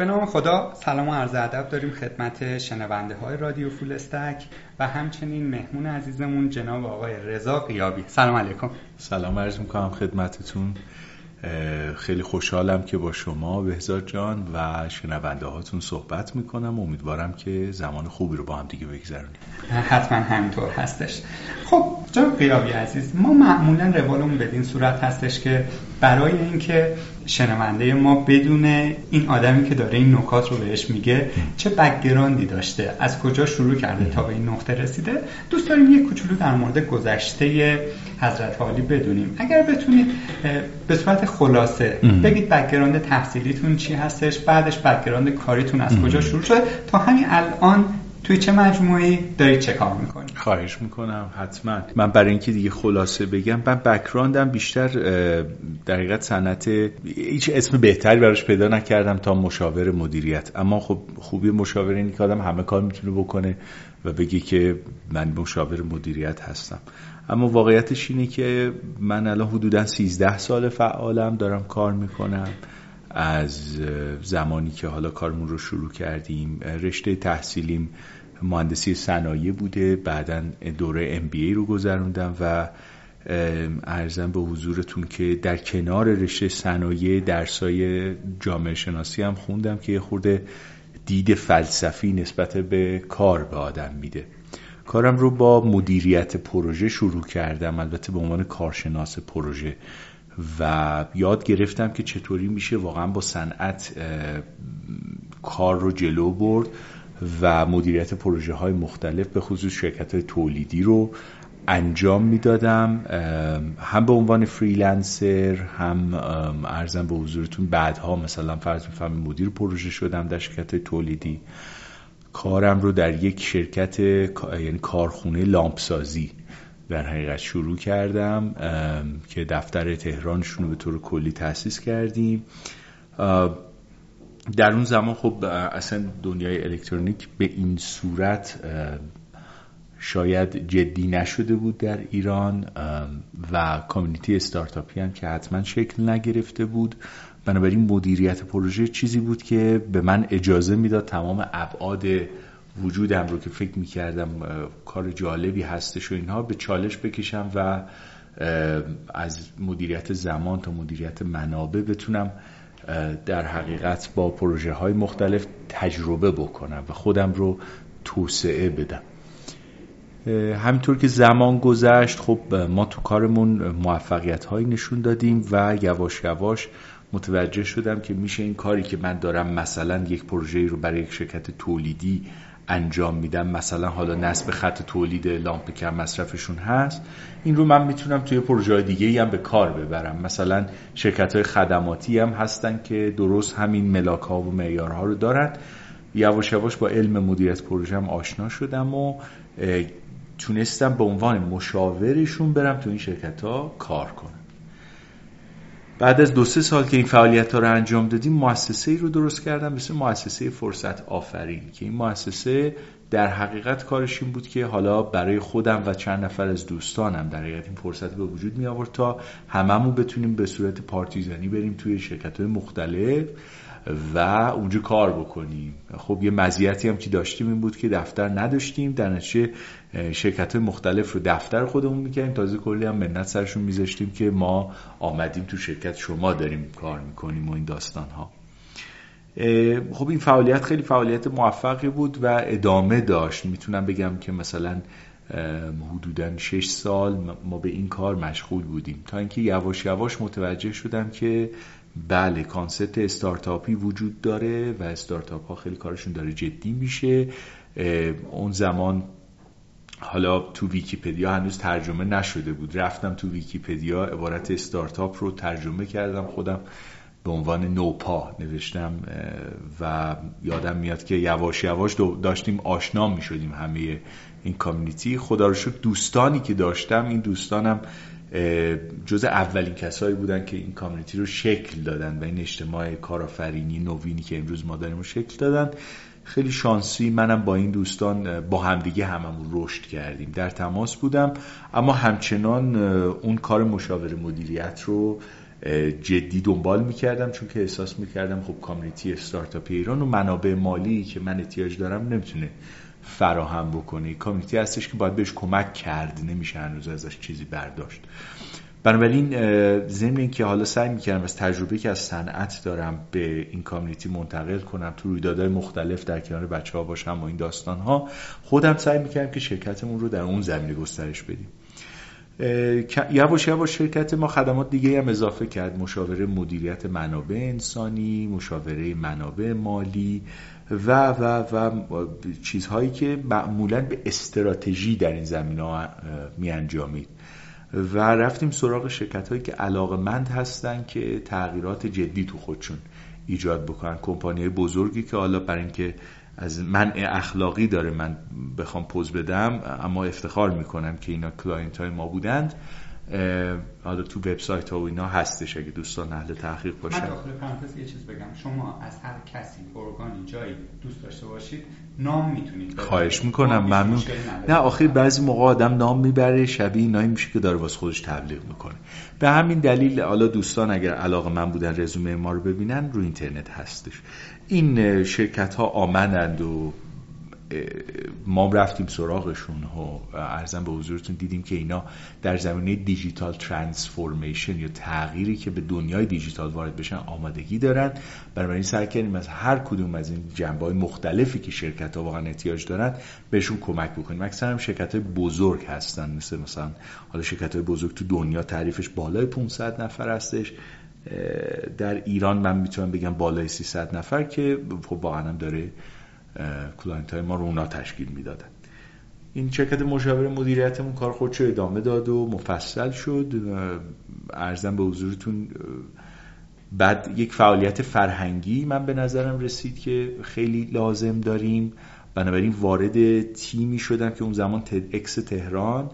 به نام خدا سلام و عرض ادب داریم خدمت شنونده های رادیو فول استک و همچنین مهمون عزیزمون جناب آقای رضا قیابی. سلام علیکم. سلام عرض می‌کنم خدمتتون. خیلی خوشحالم که با شما بهزاد جان و شنونده هاتون صحبت می‌کنم. امیدوارم که زمان خوبی رو با هم دیگه بگذرونیم. حتما همینطور هستش. خب جناب قیابی عزیز ما معمولا روالمون بدین صورت هستش که برای اینکه شنونده ما بدونه این آدمی که داره این نکات رو بهش میگه چه background ی داشته از کجا شروع کرده تا به این نقطه رسیده. دوست داریم یک کوچولو در مورد گذشته حضرت عالی بدونیم. اگر بتونید به صورت خلاصه بگید background تحصیلیتون چی هستش بعدش background کاریتون از کجا شروع شده. تا همین الان توی چه مجموعی دارید چه کار می‌کنید خواهش می‌کنم حتما. من برای اینکه دیگه خلاصه بگم من background م بیشتر در حقیقت صنعت هیچ اسم بهتری براش پیدا نکردم تا مشاور مدیریت. اما خب خوبی مشاور اینه که آدم همه کار می‌تونه بکنه و بگی که من مشاور مدیریت هستم. اما واقعیتش اینه که من الان حدودا 13 سال فعالم دارم کار می‌کنم. از زمانی که حالا کارمون رو شروع کردیم رشته تحصیلیم مهندسی صنایع بوده. بعدا دوره MBA رو گذروندم و ارزم به حضورتون که در کنار رشته صنایع درسای جامعه شناسی هم خوندم که یه خورده دید فلسفی نسبت به کار به آدم میده. کارم رو با مدیریت پروژه شروع کردم. البته به عنوان کارشناس پروژه. و یاد گرفتم که چطوری میشه واقعا با صنعت کار رو جلو برد و مدیریت پروژه های مختلف به خصوص شرکت های تولیدی رو انجام می‌دادم. هم به عنوان فریلنسر هم ارزم به حضورتون بعدها مثلا فرض میفهم مدیر پروژه شدم در شرکت تولیدی. کارم رو در یک شرکت یعنی کارخونه لامپسازی در حقیقت شروع کردم که دفتر تهرانشون رو به طور کلی تأسیس کردیم. در اون زمان خب اصلا دنیای الکترونیک به این صورت شاید جدی نشده بود در ایران و کامیونیتی استارتاپی هم که حتما شکل نگرفته بود. بنابراین مدیریت پروژه چیزی بود که به من اجازه می‌داد تمام ابعاد وجودم رو که فکر می‌کردم کار جالبی هستش و اینها به چالش بکشم و از مدیریت زمان تا مدیریت منابع بتونم در حقیقت با پروژه های مختلف تجربه بکنم و خودم رو توسعه بدم. همینطور که زمان گذشت خب ما تو کارمون موفقیت هایی نشون دادیم و یواش یواش متوجه شدم که میشه این کاری که من دارم مثلا یک پروژه رو برای یک شرکت تولیدی انجام میدم مثلا حالا نصب خط تولید لامپ کم مصرفشون هست. این رو من می‌تونم توی پروژه دیگه هم به کار ببرم. مثلا شرکت های خدماتی هم هستن که درست همین ملاک ها و معیارها رو دارن. یواش یواش با علم مدیریت پروژه هم آشنا شدم و تونستم به عنوان مشاورشون برم تو این شرکت ها کار کنم. بعد از دو سه سال که این فعالیت ها رو انجام دادیم مؤسسه ای رو درست کردم مثل مؤسسه فرصت آفرین که این مؤسسه در حقیقت کارش این بود که حالا برای خودم و چند نفر از دوستانم در حقیقت این فرصت به وجود می آورد تا هممون بتونیم به صورت پارتیزانی بریم توی شرکت های مختلف و اونجا کار بکنیم. خب یه مزیتی هم که داشتیم این بود که دفتر نداشتیم در نتیجه شرکت مختلف رو دفتر خودمون می‌کنیم تازه کلی هم منت سرشون میذاشتیم که ما آمدیم تو شرکت شما داریم کار می‌کنیم و این داستان ها خب این فعالیت خیلی فعالیت موفقی بود و ادامه داشت. می‌تونم بگم که مثلا حدودا 6 سال ما به این کار مشغول بودیم. تا اینکه یواش یواش متوجه شدم که بله concept استارتاپی وجود داره و استارتاپ ها خیلی کارشون داره جدی میشه. اون زمان حالا تو ویکیپدیا هنوز ترجمه نشده بود. رفتم تو ویکیپدیا عبارت استارتاپ رو ترجمه کردم خودم به عنوان نوپا نوشتم و یادم میاد که یواش یواش داشتیم آشنا می شدیم همه این community. خدا رو شکر دوستانی که داشتم این دوستانم جز اولین کسایی بودن که این کامیونیتی رو شکل دادن و این اجتماع کارآفرینی نوینی که امروز ما داریم رو شکل دادن. خیلی شانسی. منم با این دوستان با همدیگه هممون رشد کردیم. در تماس بودم. اما همچنان اون کار مشاور مدیریت رو جدی دنبال می‌کردم چون که احساس می‌کردم خب کامیونیتی استارتاپی ایران و منابع مالی که من احتیاج دارم نمی‌تونه فراهم بکنه. کامیونیتی هستش که باید بهش کمک کرد. نمیشه هنوز ازش چیزی برداشت. بنابراین ضمن اینکه حالا سعی می‌کردم از تجربه که از صنعت دارم به این کامیونیتی منتقل کنم تو رویدادهای مختلف در کنار بچه ها باشم و این داستان ها خودم سعی می‌کردم که شرکتمون رو در اون زمینه گسترش بدیم. یواش یواش شرکت ما خدمات دیگه هم اضافه کرد. مشاوره مدیریت منابع انسانی مشاوره منابع مالی و و و چیزهایی که معمولا به استراتژی در این زمینه ها می انجامید و رفتیم سراغ شرکت هایی که علاقه مند هستن که تغییرات جدی تو خودشون ایجاد بکنن. کمپانی بزرگی که حالا برای اینکه از منع اخلاقی داره من بخوام پز بدم اما افتخار می‌کنم که اینا client های ما بودند. حالا تو وبسایت ها و اینا هستش اگه دوستان اهل تحقیق باشن. من داخل پرانتز یه چیز بگم. شما از هر کسی ارگانی جایی دوست داشته باشید نام می‌تونید خواهش می‌کنم ممنون. نه آخر بعضی موقع آدم نام می‌بره شبیه اینایی میشه که داره واسه خودش تبلیغ می‌کنه. به همین دلیل حالا دوستان اگر علاقه من بودن رزومه ما رو ببینن رو اینترنت هستش. این شرکت ها آمنند و ما رفتیم سراغشون و ارزم به حضورتون دیدیم که اینا در زمینه دیجیتال ترانسفورمیشن یا تغییری که به دنیای دیجیتال وارد بشن آمادگی دارن. بنابراین سعی کردیم از هر کدوم از این جنبه های مختلفی که شرکت ها واقعا احتیاج دارن بهشون کمک بکنیم. اکثر هم شرکت های بزرگ هستن مثل مثلا حالا شرکت های بزرگ تو دنیا تعریفش بالای 500 نفر هستش. در ایران من می‌تونم بگم بالای 300 نفر که خب واقعا هم داره client های ما رو اونا تشکیل می‌دادن. این شرکت مشاور مدیریتمون کار خودشو ادامه داد و مفصل شد. ارزم به حضورتون بعد یک فعالیت فرهنگی من به نظرم رسید که خیلی لازم داریم. بنابراین وارد تیمی شدم که اون زمان تد اکس تهران.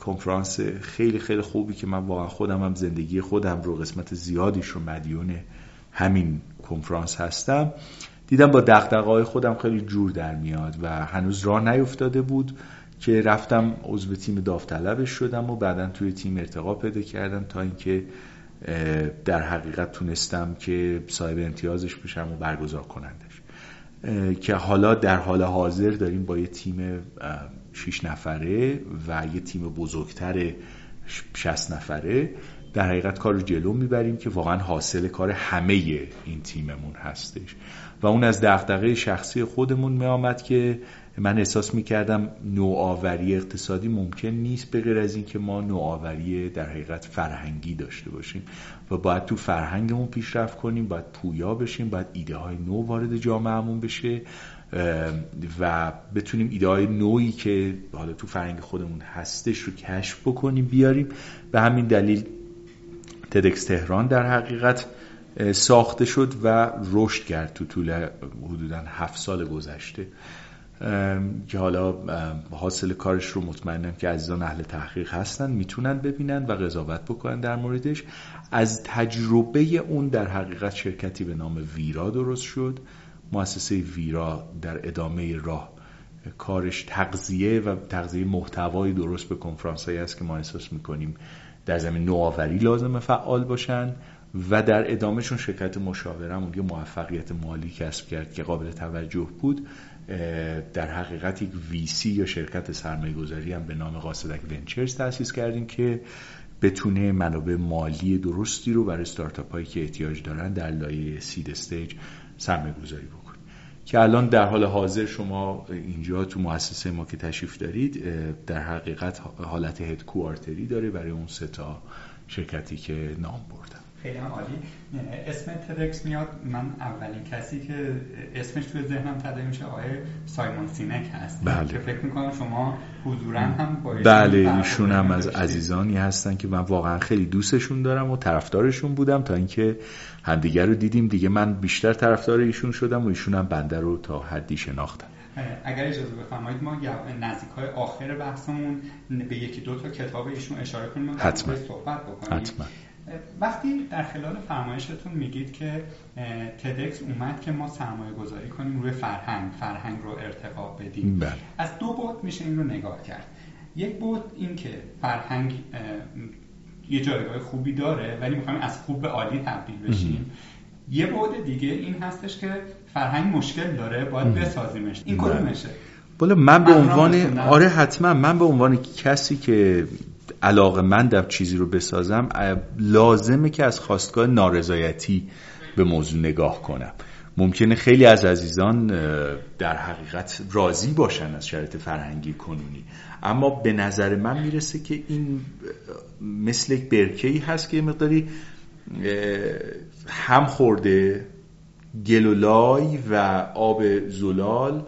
کنفرانس خیلی خیلی خوبی که من واقعا خودم هم زندگی خودم رو قسمت زیادیش رو مدیون همین کنفرانس هستم. دیدم با دقدقه خودم خیلی جور در میاد و هنوز راه نیفتاده بود که رفتم عضو تیم داوطلبش شدم و بعدا توی تیم ارتقا پیدا کردم تا اینکه در حقیقت تونستم که صاحب امتیازش بشم و برگزار کنندش. که حالا در حال حاضر داریم با یه تیم 6 نفره و یه تیم بزرگتر 60 نفره در حقیقت کار رو جلو می‌بریم که واقعا حاصل کار همه این تیممون هستش. و اون از دغدغه شخصی خودمون می آمد که من احساس می کردم نوآوری اقتصادی ممکن نیست به غیر از اینکه ما نوآوری در حقیقت فرهنگی داشته باشیم و باید تو فرهنگمون پیشرفت کنیم باید پویا بشیم باید ایده های نو وارد جامعهمون بشه و بتونیم ایده های نوعی که حالا تو فرهنگ خودمون هستش رو کشف بکنیم بیاریم. به همین دلیل تدکس تهران در حقیقت ساخته شد و رشد کرد تو طول حدودا هفت سال گذشته. که حالا حاصل کارش رو مطمئنم که عزیزان اهل تحقیق هستن می‌تونن ببینن و قضاوت بکنن در موردش. از تجربه اون در حقیقت شرکتی به نام ویرا درست شد. مؤسسه ویرا در ادامه راه کارش تغذیه و تغذیه محتوایی درست به کنفرانس هایی است که ما احساس می‌کنیم در زمینه نوآوری لازم فعال باشن. و در ادامهشون شرکت مشاورم یه موفقیت مالی کسب کرد که قابل توجه بود. در حقیقت یک VC یا شرکت سرمایه گذاری هم به نام قاصدک Ventures تأسیس کردیم که بتونه منابع مالی درستی رو برای استارتاپ هایی که احتیاج دارن در لایه seed stage سرمایه گذاری بکنه. که الان در حال حاضر شما اینجا تو مؤسسه ما که تشریف دارید در حقیقت حالت هدکوارتری داره برای اون سه تا شرکتی که نام بردم خیلی هم عالی. اسم تدکس میاد. من اولین کسی که اسمش توی ذهنم تدایی میشه آقای سایمون سینک هست. بله. که فکر می‌کنم شما حضورا هم با بله ایشون هم از عزیزانی هستن که من واقعا خیلی دوستشون دارم و طرفدارشون بودم تا اینکه همدیگر رو دیدیم. دیگه من بیشتر طرفدار ایشون شدم و ایشون هم بنده رو تا حدی شناختم. اگر اجازه بفرمایید ما نزدیک های آخر بحثمون به یکی دو تا کتاب ایشون اشاره کنیم حتما. صحبت بکنیم. حتما. وقتی در خلال فرمایشتون میگید که تدکس اومد که ما سرمایه گذاری کنیم روی فرهنگ فرهنگ رو ارتقا بدیم. بله. از دو بود میشه این رو نگاه کرد. یک بود این که فرهنگ یه جایگاه خوبی داره ولی می‌خوایم از خوب به عالی تبدیل بشیم. یه بعد دیگه این هستش که فرهنگ مشکل داره باید بسازیمش. این بله. کدومشه بالا من به عنوان آره حتما. من به عنوان کسی که علاقه مندم چیزی رو بسازم لازمه که از خواستگاه نارضایتی به موضوع نگاه کنم. ممکنه خیلی از عزیزان در حقیقت راضی باشن از شرایط فرهنگی کنونی. اما به نظر من می‌رسه که این مثل یک برکهی هست که مقداری هم خورده گلولای و آب زلال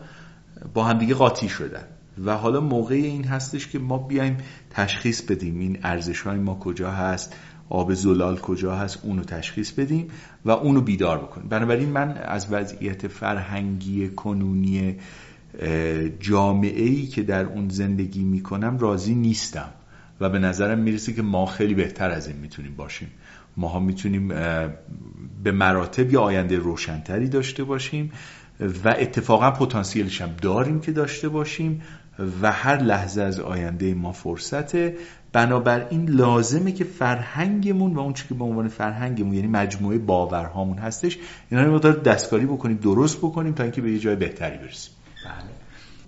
با همدیگه قاطی شدن. و حالا موقع این هستش که ما بیایم تشخیص بدیم این ارزش های ما کجا هست آب زلال کجا هست اونو تشخیص بدیم و اونو بیدار بکنیم. بنابراین من از وضعیت فرهنگی کنونی جامعه ای که در اون زندگی می‌کنم راضی نیستم و به نظرم می‌رسه که ما خیلی بهتر از این می‌تونیم باشیم. ما ها می‌تونیم به مراتب یا آینده روشنتری داشته باشیم و اتفاقا پتانسیلش هم داریم که داشته باشیم. و هر لحظه از آینده ما فرصته. بنابراین لازمه که فرهنگمون و اون که به عنوان فرهنگمون یعنی مجموعه باورهامون هستش اینا رو مقدار دستکاری بکنیم درست بکنیم تا اینکه به یه جای بهتری برسیم. بله.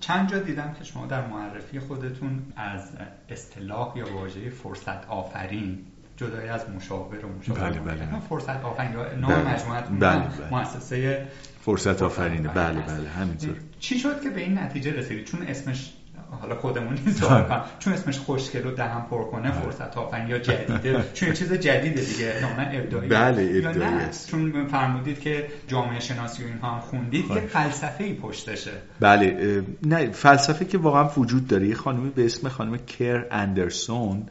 چند جا دیدم که شما در معرفی خودتون از اصطلاح یا واژه فرصت آفرین جدای از مشاور و مشاور. بله بله. فرصت آفرین یا نام بله. مجموعه بله بله. مؤسسه فرصت آفرینه. بله بله همینطور. چی شد که به این نتیجه رسیدید؟ چون اسمش حالا خودمون نیست. بله. چون اسمش خوشگل و دهم پر کنه بله. فرصت آفرین یا جدیده. چون چیز جدیده دیگه. نه ابداعی. بله ابداعی است. چون فرمودید که جامعه شناسی و اینها هم خوندید یه فلسفه ای پشتشه. بله نه فلسفه که واقعا وجود داره. یه خانمی به اسم خانم کر اندرسون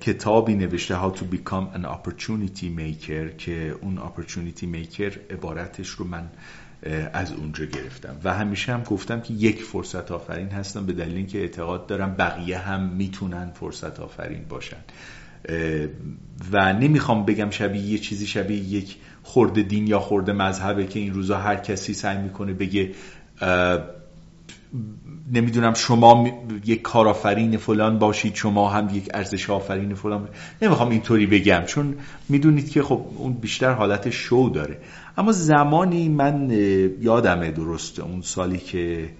کتابی نوشته How to become an opportunity maker که اون opportunity maker عبارتش رو من از اونجا گرفتم. و همیشه هم گفتم که یک فرصت آفرین هستم به دلیل اینکه اعتقاد دارم بقیه هم می‌تونن فرصت آفرین باشن. و نمی‌خوام بگم شبیه یه چیزی شبیه یک خورده دین یا خورده مذهبه که این روزا هر کسی سعی می‌کنه بگه نمی‌دونم شما یک کارآفرین فلان باشید شما هم یک ارزش آفرین فلان نمی‌خوام اینطوری بگم چون می‌دونید که خب اون بیشتر حالت شو داره. اما زمانی من یادمه درست اون سالی که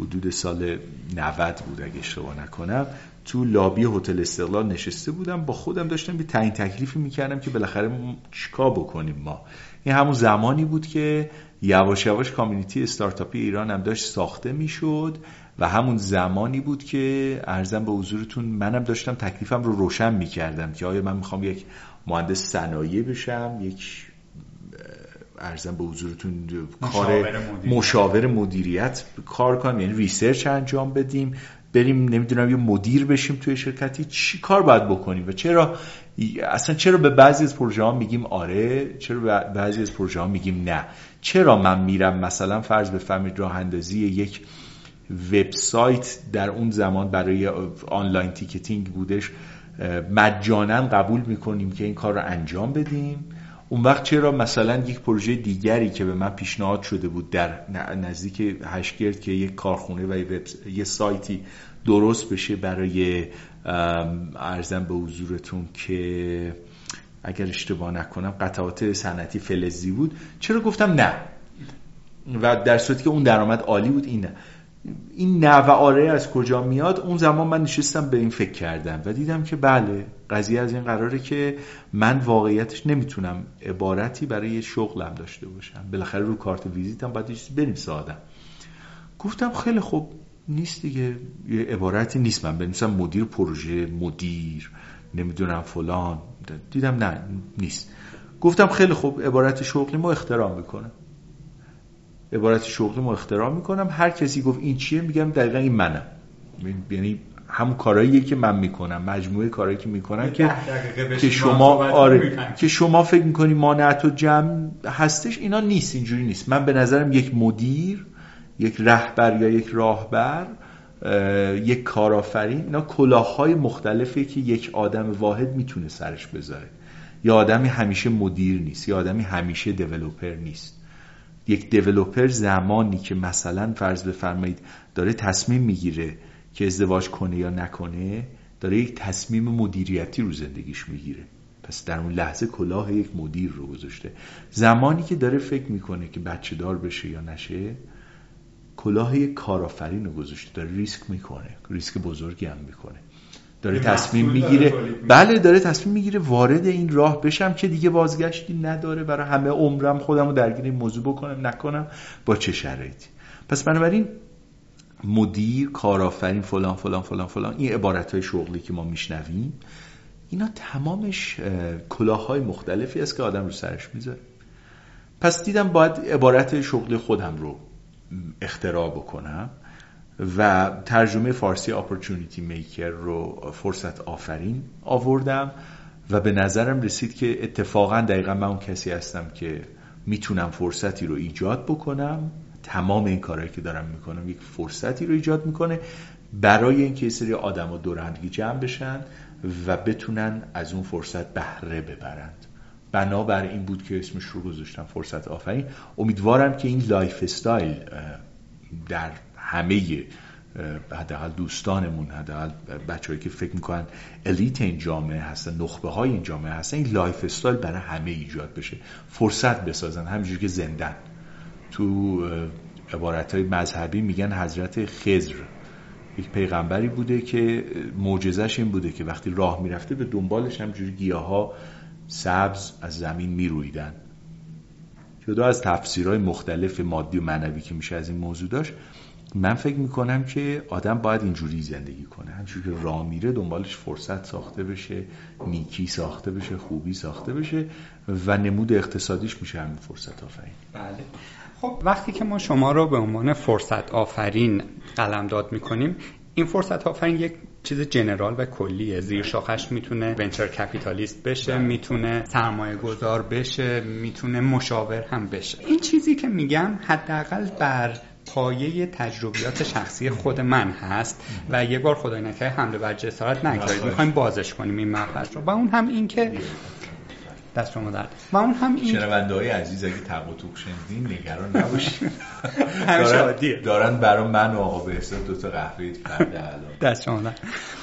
حدود سال 90 بود اگه اشتباه نکنم تو لابی هتل استقلال نشسته بودم با خودم داشتم به تعیین تکلیفی می‌کردم که بالاخره چیکار بکنیم ما. این همون زمانی بود که یواش یواش community استارتاپی ایران هم داشت ساخته می‌شد و همون زمانی بود که عرضم به حضورتون منم داشتم تکلیفم رو روشن می‌کردم که آیا من می‌خوام یک مهندس صنایع بشم یک عرضم به حضورتون کار مشاور مدیریت. کار کنم یعنی research انجام بدیم بریم نمی‌دونم یه مدیر بشیم توی شرکتی چی کار باید بکنیم و چرا اصلا چرا به بعضی از پروژه ها میگیم آره چرا به بعضی از پروژه ها میگیم نه. چرا من میرم مثلا فرض بفرمایید راه اندازی یک وبسایت در اون زمان برای آنلاین تیکتینگ بودش مجانا قبول می‌کنیم که این کار رو انجام بدیم. اون وقت چرا مثلا یک پروژه دیگری که به من پیشنهاد شده بود در نزدیک هشگرد که یک کارخونه و یه سایتی درست بشه برای ارزم به حضورتون که اگر اشتباه نکنم قطعات صنعتی فلزی بود. چرا گفتم نه؟ و در صورتی که اون درآمد عالی بود این نه. این و آره از کجا میاد؟ اون زمان من نشستم به این فکر کردم و دیدم که بله قضیه از این قراره که من واقعیتش نمی‌تونم عبارتی برای شغلم داشته باشم. بالاخره رو کارت ویزیتم باید چیزی بنویسم گفتم خیلی خوب نیست دیگه یه عبارتی نیست من. بنویسم مدیر پروژه مدیر نمی‌دونم فلان. دیدم نه نیست. گفتم خیلی خوب عبارت شغلی ما احترام می‌کنم عبارت شغلی ما اختراع می‌کنم. هر کسی گفت این چیه میگم دقیقا این منم یعنی همون کارهاییه که من می‌کنم مجموعه کارهایی که می‌کنم که که شما آره که شما فکر می‌کنی مانعت و جمع هستش اینا نیست اینجوری نیست. من به نظرم یک مدیر یک رهبر یا یک راهبر یک کارآفرین اینا کلاههای مختلفی که یک آدم واحد می‌تونه سرش بذاره. یا آدمی همیشه مدیر نیست یا آدمی همیشه دیولوپر نیست. یک دیولوپر زمانی که مثلا فرض بفرمایید داره تصمیم می‌گیره که ازدواج کنه یا نکنه داره یک تصمیم مدیریتی رو زندگیش می‌گیره. پس در اون لحظه کلاه یک مدیر رو گذاشته. زمانی که داره فکر می‌کنه که بچه دار بشه یا نشه کلاه یک کارآفرین رو گذاشته. داره ریسک می‌کنه. ریسک بزرگی هم می‌کنه. داره تصمیم می‌گیره. بله داره تصمیم می‌گیره وارد این راه بشم که دیگه بازگشتی نداره. برای همه عمرم خودم رو درگیر این موضوع بکنم نکنم با چه شرایطی؟ پس بنابراین مدیر کارآفرین فلان فلان فلان فلان این عبارت های شغلی که ما میشنویم اینا تمامش کلاه های مختلفی است که آدم رو سرش می‌ذاره. پس دیدم باید عبارت شغل خودم رو اختراع بکنم. و ترجمه فارسی اپورتونیتی میکر رو فرصت آفرین آوردم و به نظرم رسید که اتفاقا دقیقا من اون کسی هستم که می‌تونم فرصتی رو ایجاد بکنم. تمام این کارهایی که دارم می‌کنم یک فرصتی رو ایجاد می‌کنه برای اینکه سری آدم ها دور همدیگه جمع بشن و بتونن از اون فرصت بهره ببرند. بنابر این بود که اسمش رو گذاشتم فرصت آفرین. امیدوارم که این lifestyle در همه حداقل دوستانمون حداقل بچه‌ای که فکر می‌کنن elite این جامعه هستن نخبه های این جامعه هستن این lifestyle برای همه ایجاد بشه. فرصت بسازن. همینجوری که زندن تو عبارت های مذهبی میگن حضرت خزر یک پیغمبری بوده که معجزش این بوده که وقتی راه می‌رفته به دنبالش همجوری گیاه ها سبز از زمین میرویدن. جدا از تفسیرهای مختلف مادی و معنوی که میشه از این موضوع داشت من فکر می‌کنم که آدم باید اینجوری زندگی کنه. همچون که راه میره دنبالش فرصت ساخته بشه نیکی ساخته بشه خوبی ساخته بشه و نمود اقتصادیش میشه همین فرصت آفرین. بله. خب وقتی که ما شما رو به عنوان فرصت آفرین قلمداد می‌کنیم این فرصت آفرین یک چیز جنرال و کلیه. زیر شاخش می‌تونه ونچر کپیتالیست بشه بله. می‌تونه سرمایه گذار بشه می‌تونه مشاور هم بشه. این چیزی که میگم حداقل بر پایه تجربیات شخصی خود من هست و یه بار خدای نکرده حمله بر جسارت نکردید می‌خوایم بازش کنیم این مبحث رو. و اون هم این که دست شما درد. و اون هم این شنونده های عزیز اگه تق و توق شنیدین نگران نباشید. دارن, دارن برای من و آقا بهزاد دو تا قهوه کرده الان. دست شما درد.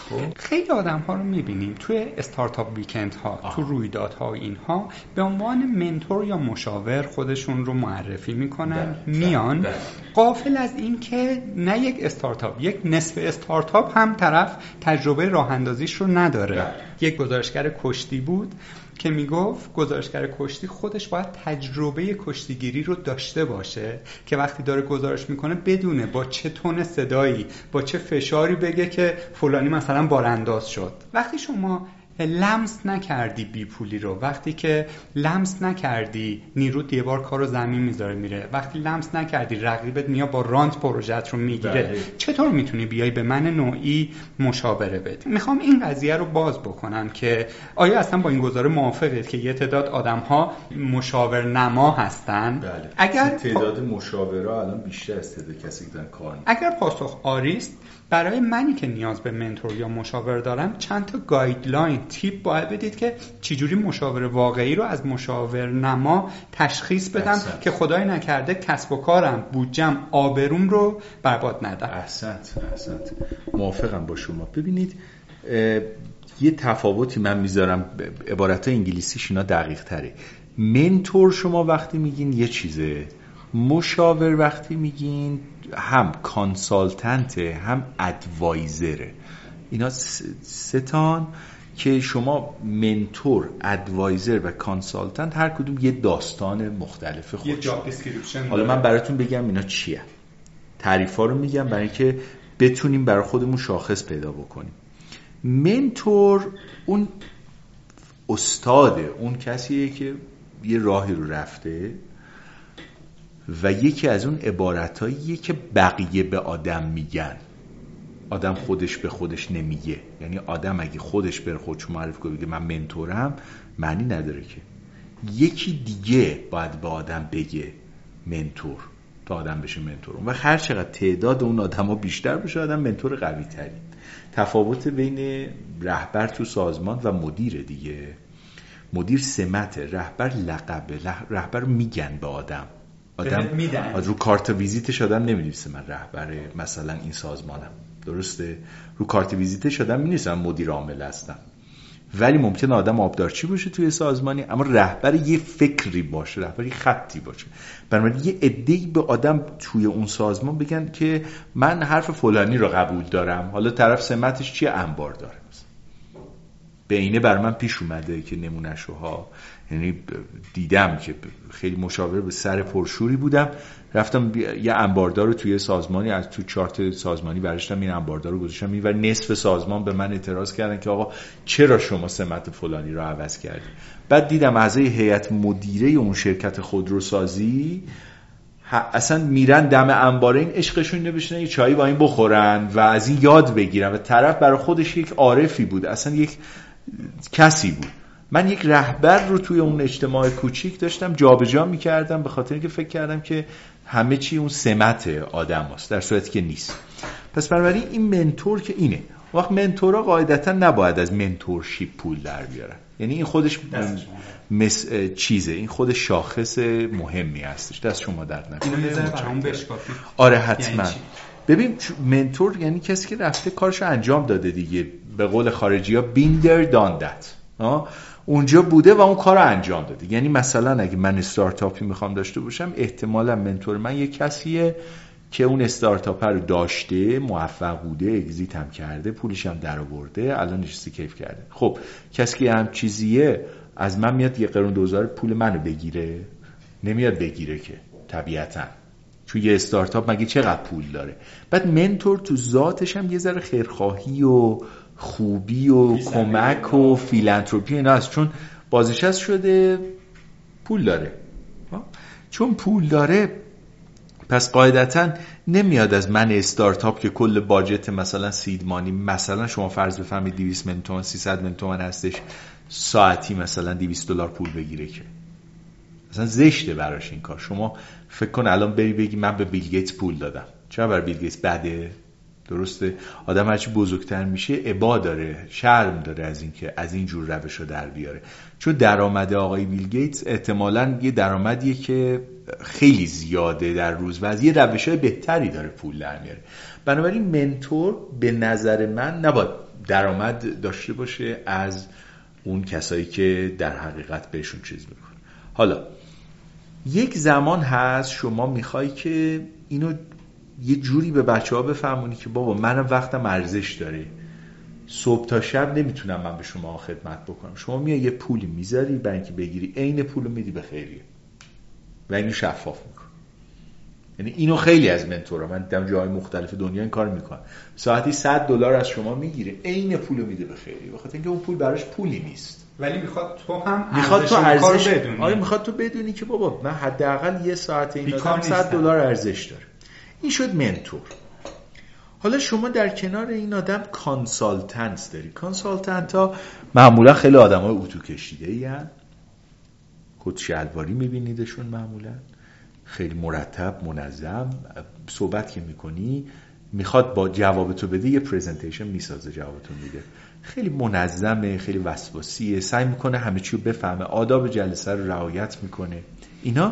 خب. خیلی آدم ها رو می‌بینیم. توی استارتاپ ویکند ها آه. تو رویدادها اینها به عنوان منتور یا مشاور خودشون رو معرفی می‌کنن میان. قافل از این که نه یک استارتاپ یک نصف استارتاپ هم طرف تجربه راه اندازیش رو نداره. یک گزارشگر کشتی بود. که می‌گفت گزارشگر کشتی خودش باید تجربه کشتیگیری رو داشته باشه که وقتی داره گزارش می‌کنه بدونه با چه تون صدایی با چه فشاری بگه که فلانی مثلا بارانداز شد. وقتی شما لمس نکردی بی پولی رو. وقتی که لمس نکردی نیرو یه بار کار رو زمین می‌ذاره میره. وقتی لمس نکردی رقیبت میاد با رانت پروژت رو می‌گیره. بله. چطور می‌تونی بیای به من نوعی مشاوره بدی؟ می‌خوام این قضیه رو باز بکنم که آیا اصلا با این گزاره موافقید که یه تعداد آدم ها مشاور نما هستن؟ بله. اگر تعداد مشاوره الان بیشتر از تعداد کسی که کار اگر پاسخ آری است برای منی که نیاز به mentor یا مشاور دارم چند تا guideline tip باید بدید که چجوری مشاور واقعی رو از مشاور نما تشخیص بدم که خدای نکرده کسب و کارم بودجم آبروم رو برباد ندم. احسنت احسنت. موافقم با شما. ببینید یه تفاوتی من می‌ذارم. عبارت انگلیسیش اینا دقیق تره mentor شما وقتی میگین یه چیزه. مشاور وقتی میگین هم consultant هم advisor ه. اینا سه تان که شما mentor advisor و consultant هر کدوم یه داستان مختلف خودش حالا من براتون بگم اینا چیه. تعریف ها رو میگم برای اینکه بتونیم برای خودمون شاخص پیدا بکنیم. منتور اون استاده اون کسیه که یه راهی رو رفته. و یکی از اون عبارتهاییه که بقیه به آدم میگن. آدم خودش به خودش نمیگه. یعنی آدم اگه خودش بر خودش معرف کنه بگه من منتورم معنی نداره که. یکی دیگه باید به آدم بگه منتور تا آدم بشه منتور و هر چقدر تعداد اون آدم ها بیشتر بشه آدم منتور قوی تری تفاوت بین رهبر تو سازمان و مدیر دیگه. مدیر سمت رهبر لقبه رهبر میگن به آدم. آدم رو کارت ویزیتش آدم نمیدیسه من رهبر مثلا این سازمانم. درسته؟ رو کارت ویزیتش آدم می مدیر عامل هستم. ولی ممکن آدم آبدارچی باشه توی سازمانی اما رهبر یه فکری باشه رهبر یه خطی باشه. بنابراین یه عده‌ای به آدم توی اون سازمان بگن که من حرف فلانی رو قبول دارم. حالا طرف سمتش چیه؟ انبار داره. به اینه بر من پیش اومده که نمونهشوها. یعنی دیدم که خیلی مشاور به سر پرشوری بودم. رفتم یه انباردار رو توی سازمانی از تو چارت سازمانی برشتم این انباردار رو گذاشتم. و نصف سازمان به من اعتراض کردن که آقا چرا شما سمت فلانی رو عوض کردی؟ بعد دیدم اعضای هیئت مدیره اون شرکت خودروسازی اصلا میرن دم انباره این عشقشون اینه یه چایی با این بخورن و از این یاد بگیرن. و طرف برای خودش یک عارفی بود. اصلا یک کسی بود. من یک رهبر رو توی اون اجتماع کوچیک داشتم جابجا جا می‌کردم به خاطر اینکه فکر کردم که همه چی اون سمت آدم هست در صورتی که نیست. پس بنابراین این منتور که اینه. وقت منتورا قاعدتا نباید از منتورشیپ پول در بیارن یعنی این خودش مس... چیزه. این خود شاخص مهمی هستش. دست شما در نکنه. آره حتما. یعنی ببین منتور یعنی کسی که رفته کارشو انجام داده دیگه. به قول خارجی ها بیندر داندت اونجا بوده و اون کار رو انجام داده. یعنی مثلا اگه من استارتاپی می‌خوام داشته باشم احتمالا منتور من یه کسیه که اون استارتاپ رو داشته موفق بوده اگزیت هم کرده پولش هم در آورده الان نشسته کیف کرده. خب کسی که هم چیزیه از من میاد یه قرون دوزار پول منو بگیره. نمیاد بگیره که طبیعتا. چون یه استارتاپ مگه چقدر پول داره؟ بعد منتور تو ذاتش هم یه ذره خیرخواهی و خوبی و کمک و فیلانتروپی اینا هست. چون بازنشست شده پول داره. چون پول داره پس قاعدتا نمیاد از من استارتاپ که کل باجت مثلا سیدمانی مثلا شما فرض بفهمید 200 من تومن 300 من تومن هستش ساعتی مثلا 200 دلار پول بگیره که. مثلا زشته براش این کار. شما فکر کن الان بری بگی من به بیل گیتس پول دادم. چرا بر بیل گیتس بده؟ درسته؟ آدم هرچی بزرگتر میشه عبا داره شرم داره از اینکه از این جور روش رو در بیاره. چون درآمد آقای بیل گیتس احتمالا یه درآمدیه که خیلی زیاده در روز و از یه روش های بهتری داره پول در میاره. بنابراین منتور به نظر من نباید درآمد داشته باشه از اون کسایی که در حقیقت بهشون چیز میکن حالا یک زمان هست شما می‌خوای که اینو یه جوری به بچه ها بفهمونی که بابا منم وقتم ارزش داره. صبح تا شب نمی‌تونم من به شما خدمت بکنم. شما میای یه پولی می‌ذاری برای اینکه بگیری عین پول میدی به خیریه. و اینو شفاف میکن یعنی اینو خیلی از منتورا من دیدم جای مختلف دنیا این کار می‌کنن ساعتی 100 دلار از شما می‌گیره عین پولو میده به خیریه. بخاطر اینکه اون پول براش پولی نیست. ولی می‌خواد تو هم می‌خواد تو ارزش بدونی. آره می‌خواد تو بدونی که بابا من حداقل یه ساعت این آدم 100 دلار ارزش داره. این شد mentor. حالا شما در کنار این آدم consultant داری consultant ها معمولا خیلی آدم های اتو کشیده ای کت شلواری میبینیدشون معمولا. خیلی مرتب منظم. صحبت که می‌کنی می‌خواد با جواب تو بده یه presentation می‌سازه جوابتون میده. خیلی منظمه خیلی وسواسیه. سعی می‌کنه همه چی رو بفهمه. آداب جلسه رو رعایت می‌کنه. اینا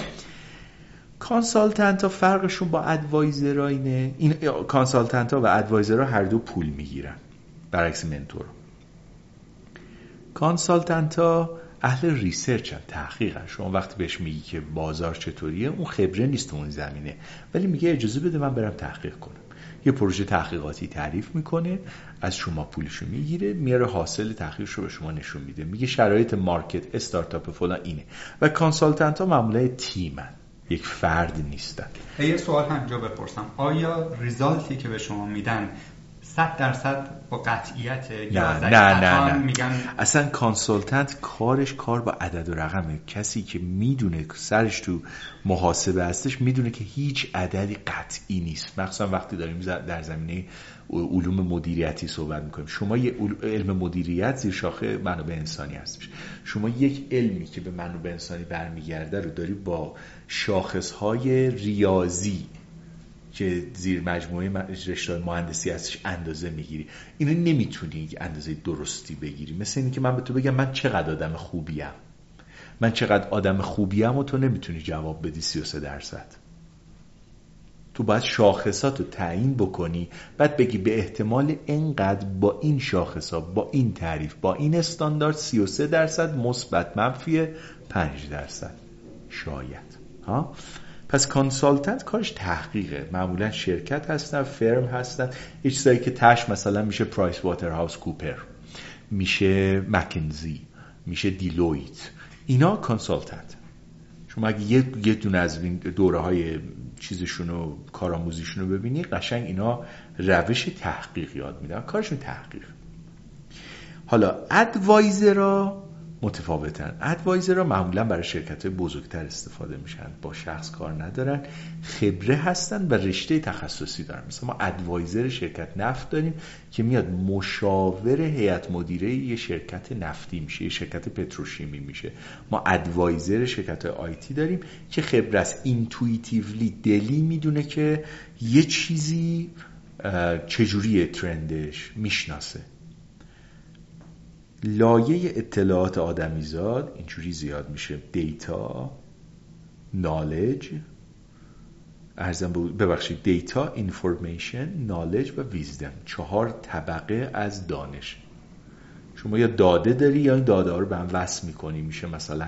consultant ها فرقشون با advisor اینه؟ این consultant ها و advisor هر دو پول می‌گیرن. برعکس mentor. consultant ها اهل research هم تحقیق شما وقتی بهش میگی که بازار چطوریه اون خبره نیست اون زمینه. ولی میگه اجازه بده من برم تحقیق کنم. یه پروژه تحقیقاتی تعریف می‌کنه از شما پولشو می‌گیره میاره حاصل تحقیقش رو به شما نشون میده. میگه شرایط market استارتاپ فلان اینه. و consultant ها معمولا تیمن. یک فرد نیستن. یه سوال همجا بپرسم. آیا result ی که به شما میدن صد درصد با قطعیت نه نه نه, نه. میگن اصلا consultant کارش کار با عدد و رقمه. کسی که می‌دونه سرش تو محاسبه هستش می‌دونه که هیچ عددی قطعی نیست. مخصوصا وقتی داریم در زمینه علوم مدیریتی صحبت می‌کنیم. شما یه علم مدیریت زیر شاخه منابع انسانی هستش. شما یک علمی که به منابع انسانی برمیگرده رو داری با شاخصهای ریاضی که زیر مجموعه رشته مهندسی هستش اندازه می‌گیری. اینو نمی‌تونی اندازه درستی بگیری. مثل اینکه من به تو بگم من چقدر آدم خوبیم. من چقدر آدم خوبیم و تو نمی‌تونی جواب بدی 33 درصد. تو باید شاخصات رو تعیین بکنی. بعد بگی به احتمال اینقدر با این شاخصا با این تعریف با این استاندارد 33 درصد مثبت منفی 5 درصد. شاید. ها. پس consultant کارش تحقیقه. معمولا شرکت هستن firm هستن. یه چیزایی که تهش مثلا میشه PricewaterhouseCoopers میشه McKinsey میشه Deloitte. اینا consultant. شما اگه یه, یه دونه از این دوره های چیزشون و کارآموزیشون رو ببینی قشنگ اینا روش تحقیق یاد میدن. کارشون تحقیق. حالا ادوایزرها متفاوتن. ادوایزرها معمولا برای شرکت های بزرگتر استفاده میشن. با شخص کار ندارن. خبره هستن و رشته تخصصی دارن. مثلا ما ادوایزر شرکت نفت داریم که میاد مشاور هیئت مدیره یه شرکت نفتی میشه یه شرکت پتروشیمی میشه. ما advisor شرکت IT داریم که خبره است. intuitively دلی می‌دونه که یه چیزی چجوری trend ش می‌شناسه. لایه اطلاعات آدمیزاد اینجوری زیاد میشه. دیتا نالج ارزم ببخشید. data information knowledge و wisdom چهار طبقه از دانش. شما یا داده داری یا این داده ها رو به هم وصل می‌کنی. میشه مثلا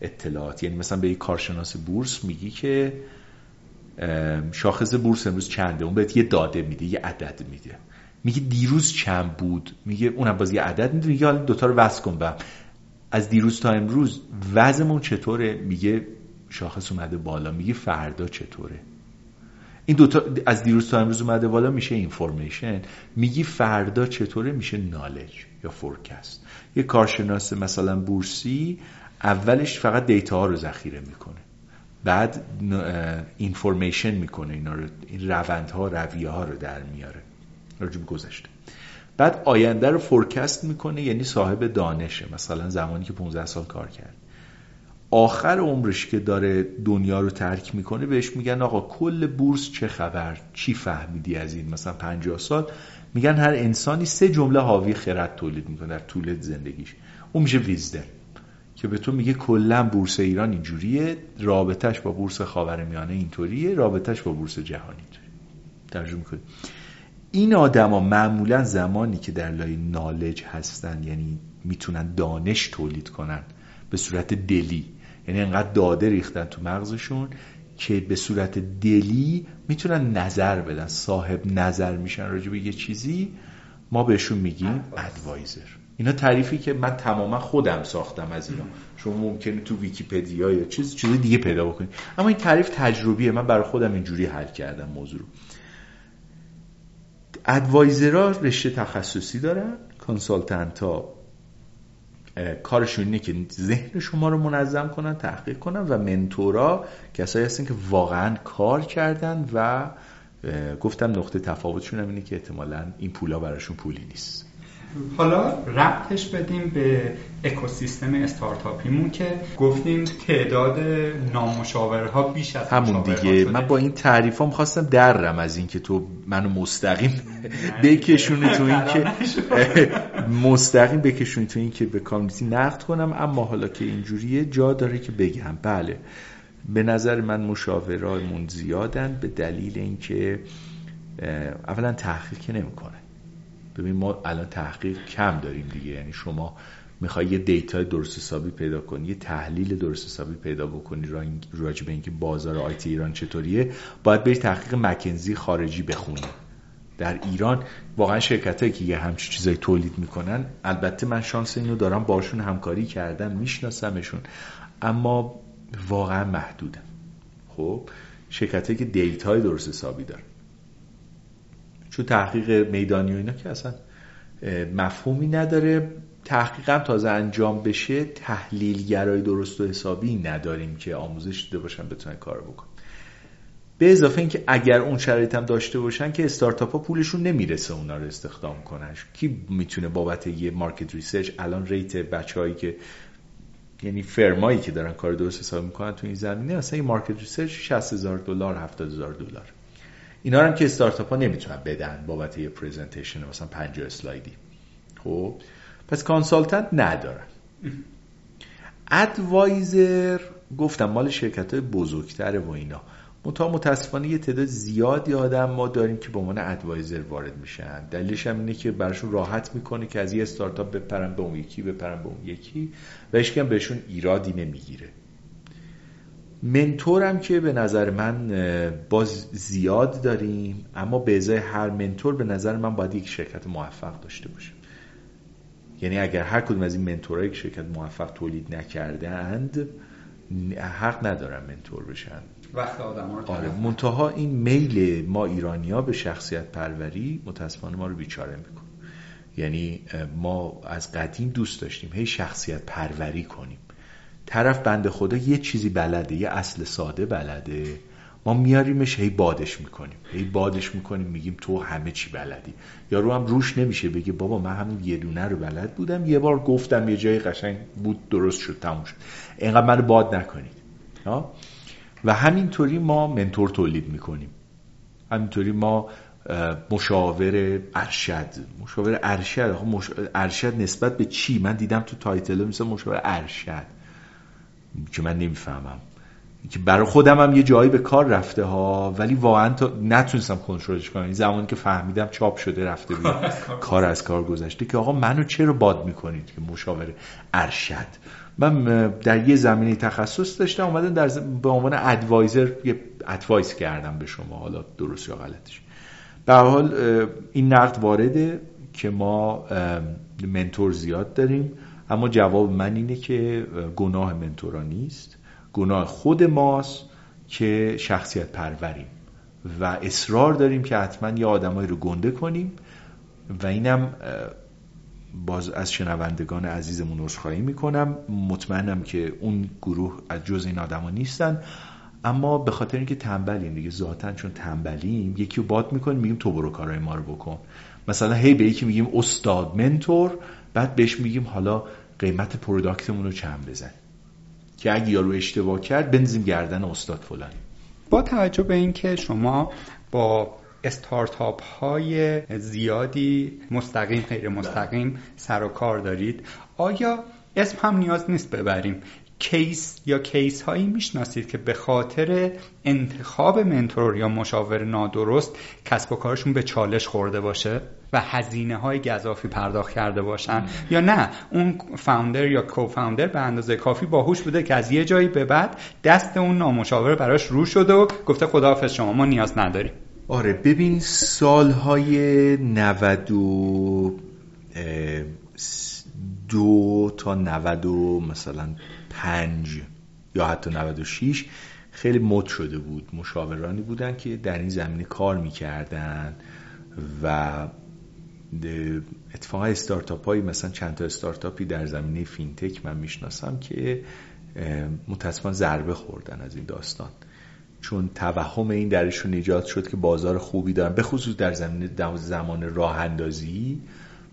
اطلاعات. یعنی مثلا به یک کارشناس بورس میگی که شاخص بورس امروز چنده؟ اون بهت یه داده میده یه عدد میده. میگه دیروز چند بود؟ میگه اونم باز یه عدد میده میگه حالا دوتا رو وصل کن به از دیروز تا امروز وضعمون چطوره؟ میگه شاخص اومده بالا. میگه فردا چطوره؟ این دوتا از دیروز تا امروز اومده بالا میشه اینفورمیشن میگی فردا چطوره؟ میشه knowledge یا forecast یه کارشناس مثلا بورسی اولش فقط data ها رو ذخیره می‌کنه. بعد information می‌کنه. اینا رو این روندها رویه ها رو در میاره. راجع به گذشته. بعد آینده رو forecast می‌کنه یعنی صاحب دانشه. مثلا زمانی که 15 سال کار کرد. آخر عمرش که داره دنیا رو ترک می‌کنه بهش میگن آقا کل بورس چه خبر؟ چی فهمیدی از این؟ مثلا 50 سال. میگن هر انسانی سه جمله حاوی خرد تولید می‌کنه در طول زندگیش. اون میشه ویزدر که به تو میگه کلا بورس ایران اینجوریه رابطش با بورس خاورمیانه اینطوریه رابطش با بورس جهانی اینطوریه. ترجمه می‌کنه این آدما معمولا زمانی که در لای نالج هستن یعنی می‌تونن دانش تولید کنن به صورت دلی. یعنی انقدر داده ریختن تو مغزشون که به صورت دلی می‌تونن نظر بدن. صاحب نظر میشن راجع به یه چیزی ما بهشون میگیم ادوایزر اینا تعریفی که من تماما خودم ساختم از اینا. شما ممکنه تو ویکیپدیا یا چیز چیز دیگه پیدا بکنید. اما این تعریف تجربیه. من برای خودم اینجوری حل کردم موضوع رو. ادوایزرها رشته تخصصی دارن کانسالتنت ها کارشون اینه که ذهن شما رو منظم کنن تحقیق کنن و منتورا کسایی هستن که واقعا کار کردن و گفتم نقطه تفاوتشون هم اینه که احتمالا این پولا براشون پولی نیست. حالا ربطش بدیم به اکوسیستم استارتاپیمون که گفتیم تعداد نامشاورها بیش از همون دیگه. من با این تعریف هم خواستم درم از این که تو منو مستقیم بکشونی تو این که مستقیم بکشونی تو این که به کامیتی نقد کنم. اما حالا که اینجوریه جا داره که بگم. بله. به نظر من مشاورامون زیادن به دلیل اینکه اولا تحقیق نمی‌کنه ببین ما الان تحقیق کم داریم دیگه. یعنی شما می‌خوای یه دیتا درست حسابی پیدا کنی یه تحلیل درست حسابی پیدا بکنی راجع به اینکه بازار آیتی ایران چطوریه باید بری تحقیق مکنزی خارجی بخونی. در ایران واقعا شرکت که یه همچین چیزایی تولید می‌کنن البته من شانس اینو دارم باشون همکاری کردم میشناسمشون اما واقعا محدودم خب؟ شرکت که data ی درست حسابی دارن. چون تحقیق میدانی و اینا که اصلا مفهومی نداره. تحقیقم تازه انجام بشه تحلیلگرای درست و حسابی نداریم که آموزش داده باشن بتونن کار بکن به اضافه اینکه اگر اون شرایط هم داشته باشن که استارتاپ ها پولشون نمی‌رسه اونا رو استخدام کنن. کی می‌تونه بابت یه market research الان rate بچه‌هایی که یعنی firm هایی که دارن کار درست حساب می‌کنن تو این زمینه اصلا این market research 60 هزار دلار 70 هزار دلار. اینا هم که استارتاپ ها نمی‌تونن بدن بابت یه presentation مثلا 50 اسلایدی خب پس consultant ندارن. advisor گفتم مال شرکت های بزرگتره و اینا. منتها متاسفانه یه تعداد زیادی آدم ما داریم که به عنوان advisor وارد میشن. دلیلش هم اینه که براشون راحت می‌کنه که از یه استارتاپ بپرن به اون یکی بپرن به اون یکی و هیچ بهشون ایرادی نمی‌گیره. منتورم که به نظر من باز زیاد داریم اما به ازای هر منتور به نظر من باید یک شرکت موفق داشته باشه یعنی اگر هر کدوم از این منتورها یک شرکت موفق تولید نکرده اند حق ندارن منتور بشن. وقت آدم آره منتها این میل ما ایرانیا به شخصیت پروری متاسفانه ما رو بیچاره میکن یعنی ما از قدیم دوست داشتیم هی شخصیت پروری کنیم. طرف بند خدا یه چیزی بلده یه اصل ساده بلده. ما میاریمش هی بادش می‌کنیم. هی بادش می‌کنیم میگیم تو همه چی بلدی. یارو هم روش نمیشه بگه بابا من همون یه دونه رو بلد بودم یه بار گفتم یه جای قشنگ بود درست شد تموم شد. اینقدر منو باد نکنید. و همینطوری ما منتور تولید می‌کنیم. همینطوری ما مشاور ارشد. مشاور ارشد ارشد نسبت به چی؟ من دیدم تو تایتل مثل مشاور ارشد. که من نمی‌فهمم. که برای خودم هم یه جایی به کار رفته ها ولی واقعا تا نتونستم کنترلش کنم. این زمانی که فهمیدم چاپ شده رفته بود کار از کار گذشته. که آقا منو چرا باد می‌کنید که مشاور ارشد؟ من در یه زمینه تخصص داشتم اومدم در به عنوان ادوایزر یه ادوایس کردم به شما. حالا درست یا غلطش. به حال این نقد وارده که ما منتور زیاد داریم. اما جواب من اینه که گناه منتورا نیست. گناه خود ماست که شخصیت پروریم و اصرار داریم که حتما یه آدمایی رو گنده کنیم و اینم باز از شنوندگان عزیزمون عذرخواهی می‌کنم. مطمئنم که اون گروه از جز این آدما نیستن. اما به خاطر اینکه تنبلیم دیگه ذاتا چون تنبلیم یکی رو باد می‌کنیم میگیم تو برو کارهای ما رو بکن. مثلا هی به یکی میگیم استاد منتور بعد بهش میگیم حالا قیمت پروداکتمون رو چند بزن. که اگه یارو اشتباه کرد بنزیم گردن استاد فلان. با توجه به اینکه شما با استارتاپ های زیادی مستقیم غیر مستقیم سر و کار دارید آیا اسم هم نیاز نیست ببریم؟ case یا case هایی می‌شناسید که به خاطر انتخاب mentor یا مشاور نادرست کسب و کارشون به چالش خورده باشه و هزینه های گذافی پرداخت کرده باشن؟ یا نه اون founder یا co-founder به اندازه کافی باهوش بوده که از یه جایی به بعد دست اون نامشاور براش رو شده و گفته خداحافظ شما ما نیاز نداریم. آره ببین سالهای 92 دو تا 90 مثلا پنج یا حتی 96 خیلی مد شده بود. مشاورانی بودن که در این زمینه کار می‌کردن و اتفاقا استارتاپ هایی مثلا چند تا استارتاپی در زمینه فینتک من می‌شناسم که متاسفانه ضربه خوردن از این داستان. چون توهم این درشون ایجاد شد که بازار خوبی دارن به خصوص در زمینه زمان راه اندازی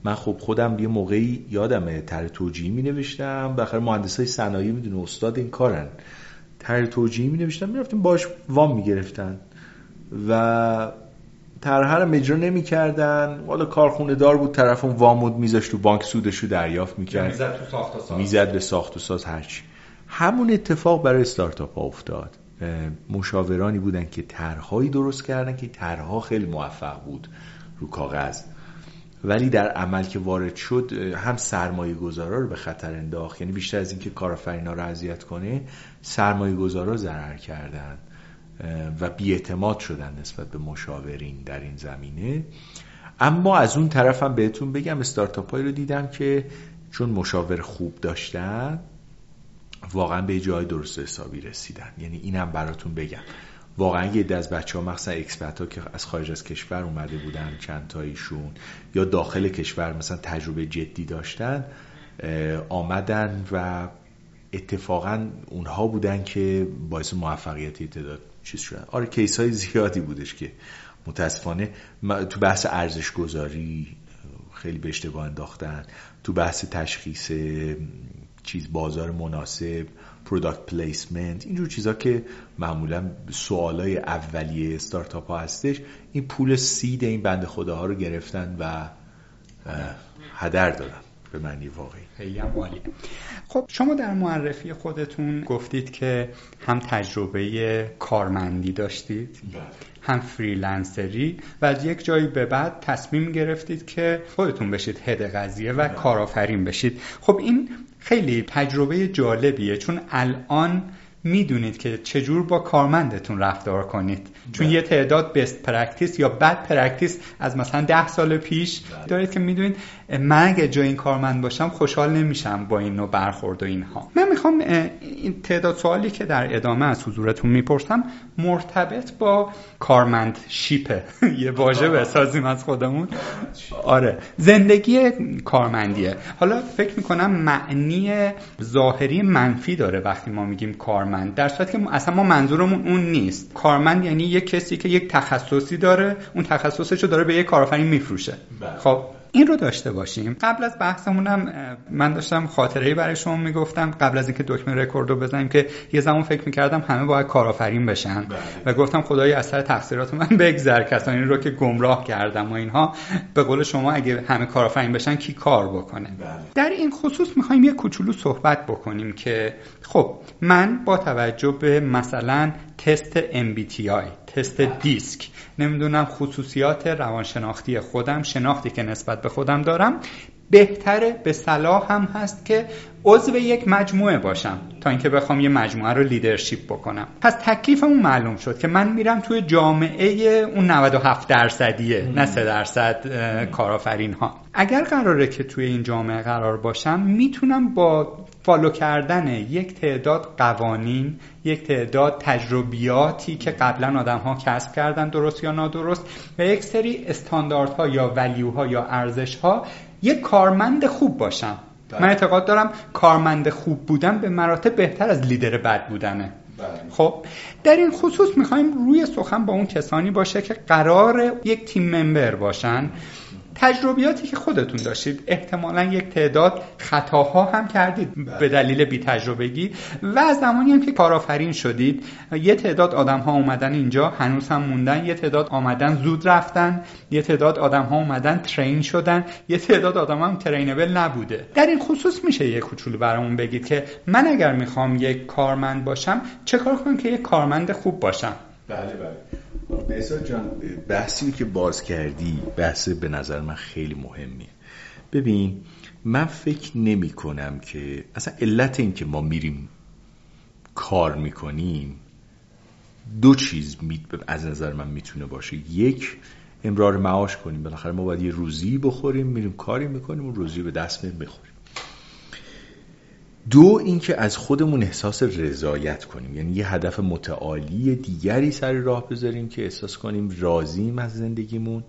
من خب خودم یه موقعی یادمه تر توجیهی می نوشتم بخیر مهندس های صنایع می‌دونه استاد این کارن. تر توجیهی می نوشتم می‌رفتیم باش وام می گرفتن و طرح رو اجرا نمی کردن والا کارخونه دار بود طرف اون وامود میذاشت تو بانک سودش رو دریافت می‌کرد. می‌زد تو ساخت و ساز. می‌زد به ساخت و ساز هرچی همون اتفاق برای استارتاپ ها افتاد. مشاورانی بودن که طرحهایی درست کردن که طرحها خیلی موفق بود رو کاغذ. ولی در عمل که وارد شد هم سرمایه گذارا رو به خطر انداخت. یعنی بیشتر از اینکه کارآفرینا رو اذیت کنه سرمایه گذارا ضرر کردن و بیاعتماد شدن نسبت به مشاورین در این زمینه. اما از اون طرف هم بهتون بگم استارتاپ رو دیدم که چون مشاور خوب داشتن واقعا به جای درست حسابی رسیدن. یعنی اینم براتون بگم. واقعا یه از بچه ها مخصوصا expert ها که از خارج از کشور اومده بودن چند تایشون یا داخل کشور مثلا تجربه جدی داشتن آمدن و اتفاقا اونها بودن که باعث موفقیتی تعداد چیز شدن. آره case های زیادی بودش که متاسفانه تو بحث ارزش گذاری خیلی به اشتباه انداختن تو بحث تشخیص چیز بازار مناسب product placement اینجور چیزا که معمولا سوالای اولیه استارتاپ ها هستش این پول seed این بنده خداها رو گرفتن و هدر دادن به معنی واقعی خیلی هم عالی خب شما در معرفی خودتون گفتید که هم تجربه کارمندی داشتید بله. هم freelance ری و از یک جایی به بعد تصمیم گرفتید که خودتون بشید head قضیه و بله. کارآفرین بشید خب این خیلی تجربه جالبیه چون الان می‌دونید که چجور با کارمندتون رفتار کنید چون بله. یه تعداد best practice یا bad practice از مثلا ده سال پیش بله. دارید که می‌دونید من اگه جای این کارمند باشم خوشحال نمیشم با این نوع برخورد و اینها من می‌خوام این تعداد سوالی که در ادامه از حضورتون می‌پرسم مرتبط با کارمند ship ه یه واژه بسازیم از خودمون. آره زندگی کارمندیه. حالا فکر می‌کنم معنی ظاهری منفی داره وقتی ما میگیم کارمند. در صورتی که اصلا ما منظورمون اون نیست. کارمند یعنی یک کسی که یک تخصصی داره اون تخصصش رو داره به یک کارآفرین میفروشه. بله. خب این رو داشته باشیم قبل از بحثمونم من داشتم خاطره برای شما می‌گفتم قبل از اینکه دکمه رکورد رو بزنیم که یه زمان فکر می‌کردم همه باید کارآفرین بشن بله. و گفتم خدای اثر تقصیرات من بگذر کسانی رو که گمراه کردم و اینها به قول شما اگه همه کارآفرین بشن کی کار بکنه بله. در این خصوص می‌خوایم یه کوچولو صحبت بکنیم که خب من با توجه به مثلا تست MBTI تست دیسک. نمی‌دونم خصوصیات روانشناختی خودم شناختی که نسبت به خودم دارم. بهتره به صلاح هم هست که عضو یک مجموعه باشم تا اینکه بخوام یه مجموعه رو leadership بکنم. پس تکلیفمون معلوم شد که من میرم توی جامعه اون 97 درصدیه نه 3 درصد کارآفرین ها اگر قراره که توی این جامعه قرار باشم می‌تونم با فالو کردن یک تعداد قوانین یک تعداد تجربیاتی که قبلا آدم ها کسب کردن درست یا نادرست و یک سری استانداردها یا ولیوها یا ارزشها یک کارمند خوب باشم بله. من اعتقاد دارم کارمند خوب بودن به مراتب بهتر از لیدر بد بودنه بله. خب در این خصوص می‌خوایم روی سخن با اون کسانی باشه که قرار یک تیم ممبر باشن تجربیاتی که خودتون داشتید. احتمالا یک تعداد خطاها هم کردید بله. به دلیل بی تجربگی و از زمانی هم که کارآفرین شدید یه تعداد آدم ها اومدن اینجا هنوز هم موندن. یه تعداد آمدن زود رفتن. یه تعداد آدم ها اومدن ترین شدن. یه تعداد آدم هم ترینبل نبوده. در این خصوص میشه یه کوچولو برامون بگید که من اگر می‌خوام یک کارمند باشم چه کار کنم که یک کارمند خوب باشم؟ بله بله. بهزاد جان بحثی که باز کردی بحث به نظر من خیلی مهمیه. ببین من فکر نمی کنم که اصلا علت این که ما میریم کار می‌کنیم دو چیز از نظر من می‌تونه باشه. یک امرار معاش کنیم. بالاخره ما باید یه روزی بخوریم میریم کاری می‌کنیم و روزی به دست میریم بخوریم. دو اینکه از خودمون احساس رضایت کنیم. یعنی یه هدف متعالی دیگری سر راه بذاریم که احساس کنیم راضیم از زندگیمون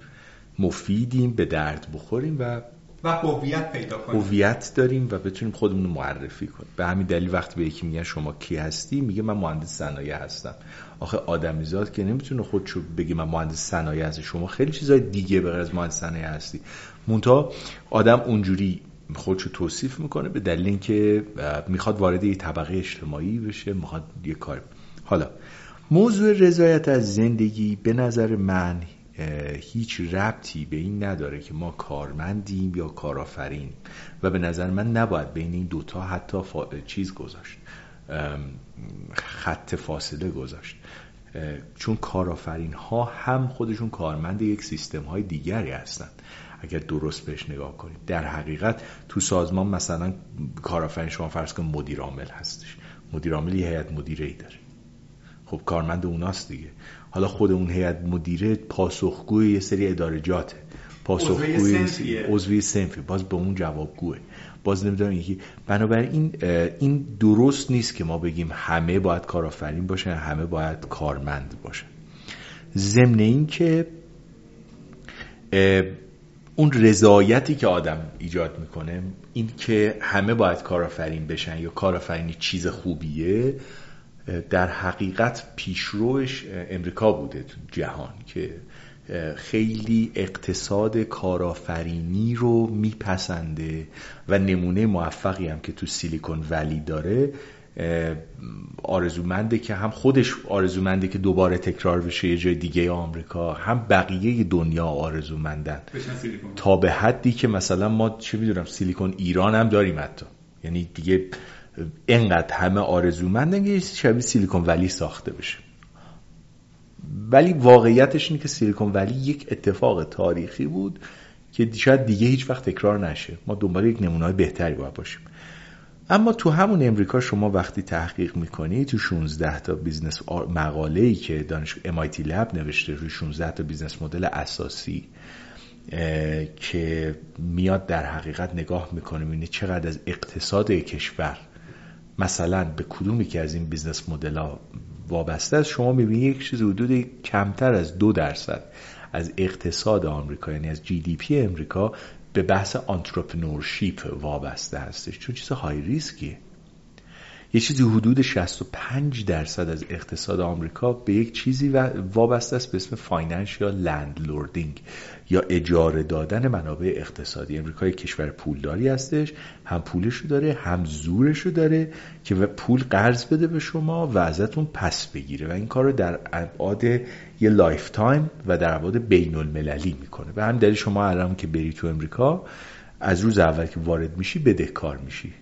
مفیدیم به درد بخوریم و و هویت پیدا کنیم. هویت داریم و بتونیم خودمون رو معرفی کنیم. به همین دلیل وقتی به یکی میگن شما کی هستی میگه من مهندس صنایع هستم. آخه آدمیزاد که نمی‌تونه خودشو بگه من مهندس صنایع هستم. شما خیلی چیزای دیگه به غیر از مهندس صنایع هستی. مونتا آدم اونجوری خودشو توصیف می‌کنه به دلیل اینکه می‌خواد وارد یه طبقه اجتماعی بشه می‌خواد یه کار. حالا موضوع رضایت از زندگی به نظر من هیچ ربطی به این نداره که ما کارمندیم یا کارآفرین. و به نظر من نباید بین این دوتا حتی چیز گذاشت. خط فاصله گذاشت. چون کارآفرین ها هم خودشون کارمند یک سیستم های دیگری هستند. اگر درست بهش نگاه کنید. در حقیقت تو سازمان مثلا کارآفرین شما فرض کن مدیر عامل هستش. مدیر عامل یه هیئت مدیره ای داره. خب کارمند اوناست دیگه. حالا خود اون هیئت مدیره پاسخگوی یه سری ادارجاته پاسخگوی عضوی سنفی. باز به اون جوابگوه. باز نمی‌دونم یکی. بنابراین این درست نیست که ما بگیم همه باید کارآفرین باشن همه باید کارمند باشن. ضمن این که اون رضایتی که آدم ایجاد می‌کنه این که همه باید کارآفرین بشن یا کارآفرینی چیز خوبیه در حقیقت پیشروش امریکا بوده تو جهان که خیلی اقتصاد کارآفرینی رو میپسنده و نمونه موفقی هم که تو سیلیکون ولی داره آرزومنده که هم خودش آرزومنده که دوباره تکرار بشه یه جای دیگه آمریکا هم بقیه دنیا آرزومندن. تا به حدی که مثلا ما چه می‌دونم سیلیکون ایران هم داریم حتی. یعنی دیگه انقدر همه آرزومندن که شبیه سیلیکون ولی ساخته بشه. ولی واقعیتش اینه که سیلیکون ولی یک اتفاق تاریخی بود که شاید دیگه هیچ وقت تکرار نشه. ما دنبال یک نمونه بهتری باید باشیم. اما تو همون امریکا شما وقتی تحقیق می‌کنی تو 16 تا business مقاله ای که دانش MIT Lab نوشته روی 16 تا business model اساسی که میاد در حقیقت نگاه می‌کنه می‌بینی چقدر از اقتصاد کشور مثلا به کدومی که از این business model ها وابسته است شما می‌بینی یک چیز حدود کمتر از دو درصد از اقتصاد آمریکا یعنی از GDP امریکا به بحث entrepreneurship وابسته هستش چون چیز های ریسکیه. یه چیزی حدود 65 درصد از اقتصاد آمریکا به یک چیزی وابسته است به اسم financial landlording یا اجاره دادن منابع اقتصادی. امریکا یک کشور پولداری هستش هم پولشو داره هم زورشو داره که پول قرض بده به شما و ازتون پس بگیره و این کار رو در ابعاد یه lifetime و در ابعاد بین المللی می‌کنه. به همین دلیل شما الان که بری تو امریکا از روز اول که وارد میشی بدهکار میشی.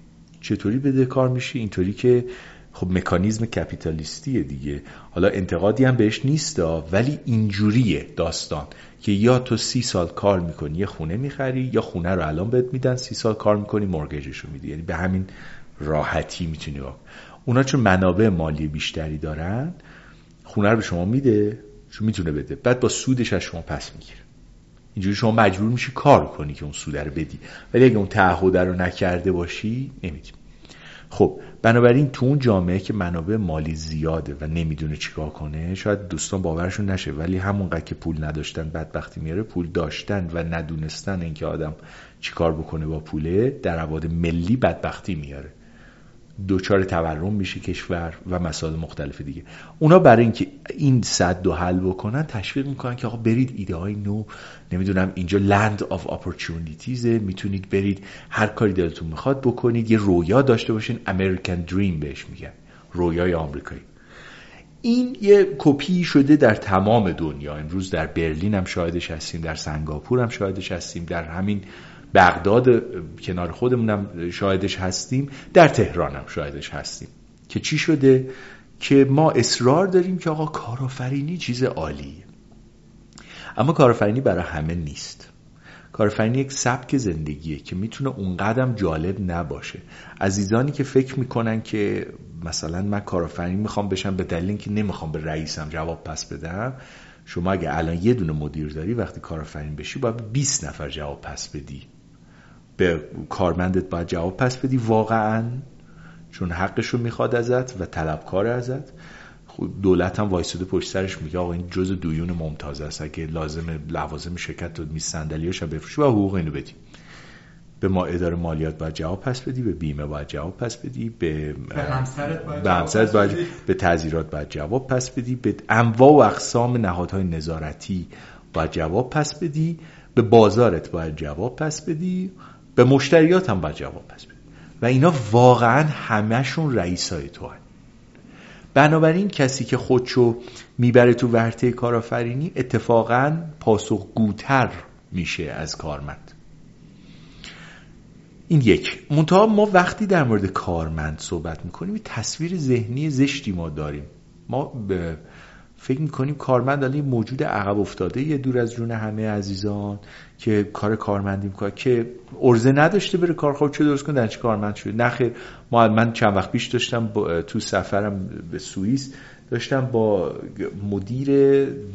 چطوری بدهکار میشی؟ اینطوری که خب مکانیزم کپیتالیستیه دیگه. حالا انتقادی هم بهش نیست ولی اینجوریه داستان که یا تو سی سال کار می‌کنی یه خونه می‌خری یا خونه رو الان بهت میدن سی سال کار می‌کنی مرگجش رو میدی. یعنی به همین راحتی می‌تونی اونا چون منابع مالی بیشتری دارن خونه رو به شما میده. چون می‌تونه بده. بعد با سودش از شما پس می‌گیره. اینجوری شما مجبور میشی کار کنی که اون سود رو بدی. ولی اگه اون تعهد رو نکرده باشی نمیدی خب بنابراین تو اون جامعه که منابع مالی زیاده و نمی‌دونه چیکار کنه شاید دوستان باورشون نشه. ولی همونقدر که پول نداشتن بدبختی میاره پول داشتن و ندونستن اینکه آدم چیکار بکنه با پوله در عواد ملی بدبختی میاره. دوچار تورم میشه کشور و مسائل مختلف دیگه. اونا برای اینکه این صد دو حل بکنن تشویق می‌کنن که آقا برید ایده های نو نمی‌دونم اینجا land of opportunities ه می‌تونید برید هر کاری دلتون می‌خواد بکنید یه رویا داشته باشین American dream بهش میگن رویای آمریکایی. این یه کپی شده در تمام دنیا. امروز در برلین هم شاهدش هستیم در سنگاپور هم شاهدش هستیم در همین بغداد کنار خودمونم شاهدش هستیم. در تهران هم شاهدش هستیم. که چی شده؟ که ما اصرار داریم که آقا کارآفرینی چیز عالیه. اما کارآفرینی برای همه نیست. کارآفرینی یک سبک زندگیه که می‌تونه اونقدرم جالب نباشه. عزیزانی که فکر می‌کنن که مثلا من کارآفرینی می‌خوام بشم به دلیل اینکه نمی‌خوام به رئیسم جواب پس بدم شما اگه الان یه دونه مدیر داری وقتی کارآفرین بشی باید 20 نفر جواب پس بدی. به کارمندت باید جواب پس بدی واقعا چون حقش رو می‌خواد ازت و طلبکار ازت. دولت هم وایساده پشت سرش میگه آقا این جز دویون ممتاز است اگه لازم لوازم شرکت تو می صندلیاش بفروشی و حقوق اینو بدی. به ما اداره مالیات باید جواب پس بدی به بیمه باید جواب پس بدی به به همسرت باید به تعذیرات باید جواب پس بدی به انواع و اقسام نهادهای نظارتی باید جواب پس بدی به بازارت باید جواب پس بدی. به مشتریات هم باید جواب پس بدی و اینا واقعا همهشون رئیسای تو هن. بنابراین کسی که خودشو می‌بره تو ورته کارآفرینی اتفاقا پاسخگوتر میشه از کارمند. این یک. منتها ما وقتی در مورد کارمند صحبت می‌کنیم تصویر ذهنی زشتی ما داریم. ما به فکر می‌کنیم کارمند الان موجود عقب افتاده یه دور از جون همه عزیزان که کار کارمندی می‌کنه که ارزه نداشته بره کار. خوب چه درست کنه در چه کارمند شده؟ نخیر ما من چند وقت پیش داشتم تو سفرم به سوئیس داشتم با مدیر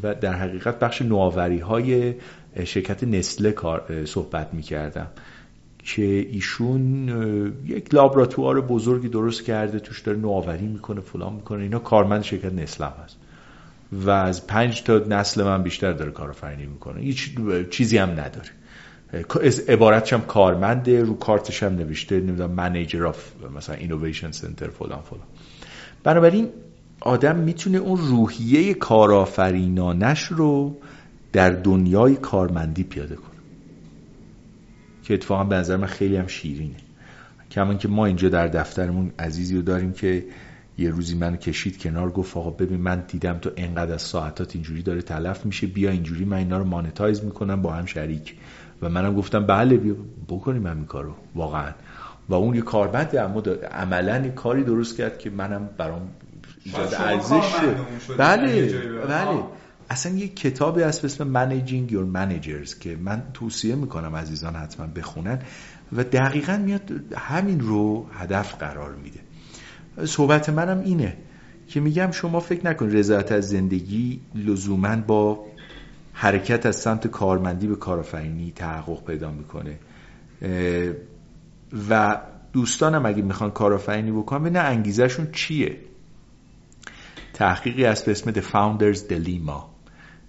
و در حقیقت بخش نوآوری های شرکت نسله کار صحبت می‌کردم که ایشون یک لابراتوار بزرگی درست کرده توش داره نوآوری می‌کنه فلان می‌کنه اینا کارمند شرکت نسله هست. و از پنج تا نسل من بیشتر داره کارآفرینی می‌کنه. هیچ چیزی هم نداره. عبارتش هم کارمنده رو کارتش هم نوشته نمی‌دونم manager of مثلا innovation center فلان فلان. بنابراین آدم می‌تونه اون روحیه کارآفرینانش رو در دنیای کارمندی پیاده کنه. که اتفاقا به نظر من خیلی هم شیرینه. کما اینکه ما اینجا در دفترمون عزیزی رو داریم که یه روزی منو کشید کنار گفت آقا ببین من دیدم تو انقدر از ساعتات اینجوری داره تلف میشه بیا اینجوری من اینا رو monetize می‌کنم با هم شریک. و منم گفتم بله بیا بکنیم همین کارو واقعا. و اون یه کاربند اما عملا کاری درست کرد که منم برام ایجاد ارزش شد. بله بله. اصلا یه کتابی هست به اسم Managing Your Managers که من توصیه می‌کنم عزیزان حتما بخونن و دقیقا میاد همین رو هدف قرار میده. صحبت منم اینه که میگم شما فکر نکن رضایت از زندگی لزوما با حرکت از سمت کارمندی به کارآفرینی تحقق پیدا می‌کنه. و دوستانم اگه می‌خوان کارآفرینی بکنن نه انگیزشون چیه. تحقیقی از به اسم The Founders Dilemma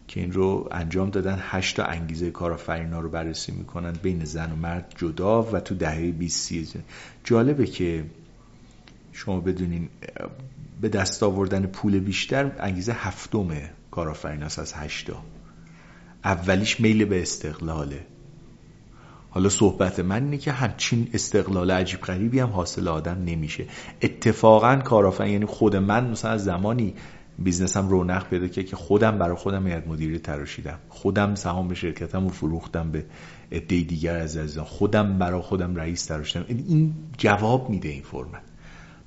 که این رو انجام دادن. هشتا انگیزه کارآفرینا رو بررسی می‌کنن بین زن و مرد جدا و تو دهه 20 جالبه که شما بدونین به دست آوردن پول بیشتر انگیزه هفتمه کارآفریناس از هشتا. اولیش میل به استقلاله. حالا صحبت من اینه که همچین استقلال عجیب غریبی هم حاصل آدم نمیشه. اتفاقا کارآفرین یعنی خود من مثلا از زمانی بیزنسم رونق پیدا که که خودم برای خودم هیئت مدیره تراشیدم. خودم سهام شرکتم رو فروختم به عده دیگر از عزیزان. خودم برای خودم رئیس تراشیدم. این جواب میده این فرمت.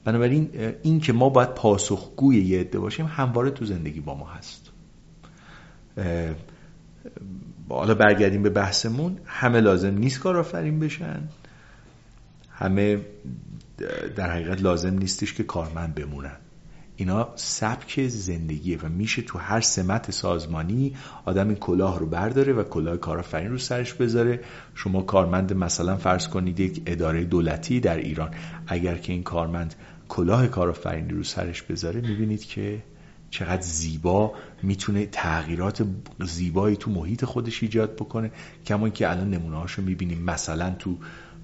بنابراین این که ما باید پاسخگوی یه عده باشیم همواره تو زندگی با ما هست. حالا برگردیم به بحثمون. همه لازم نیست کارآفرین بشن. همه در حقیقت لازم نیستش که کارمند بمونن. اینا سبک زندگیه و میشه تو هر سمت سازمانی آدم این کلاه رو برداره و کلاه کارآفرین رو سرش بذاره. شما کارمند مثلا فرض کنید یک اداره دولتی در ایران. اگر که این کارمند کلاه کارآفرینی رو سرش بذاره می‌بینید که چقدر زیبا می‌تونه تغییرات زیبایی تو محیط خودش ایجاد بکنه. کما که الان نمونه هاشو می‌بینیم. مثلا تو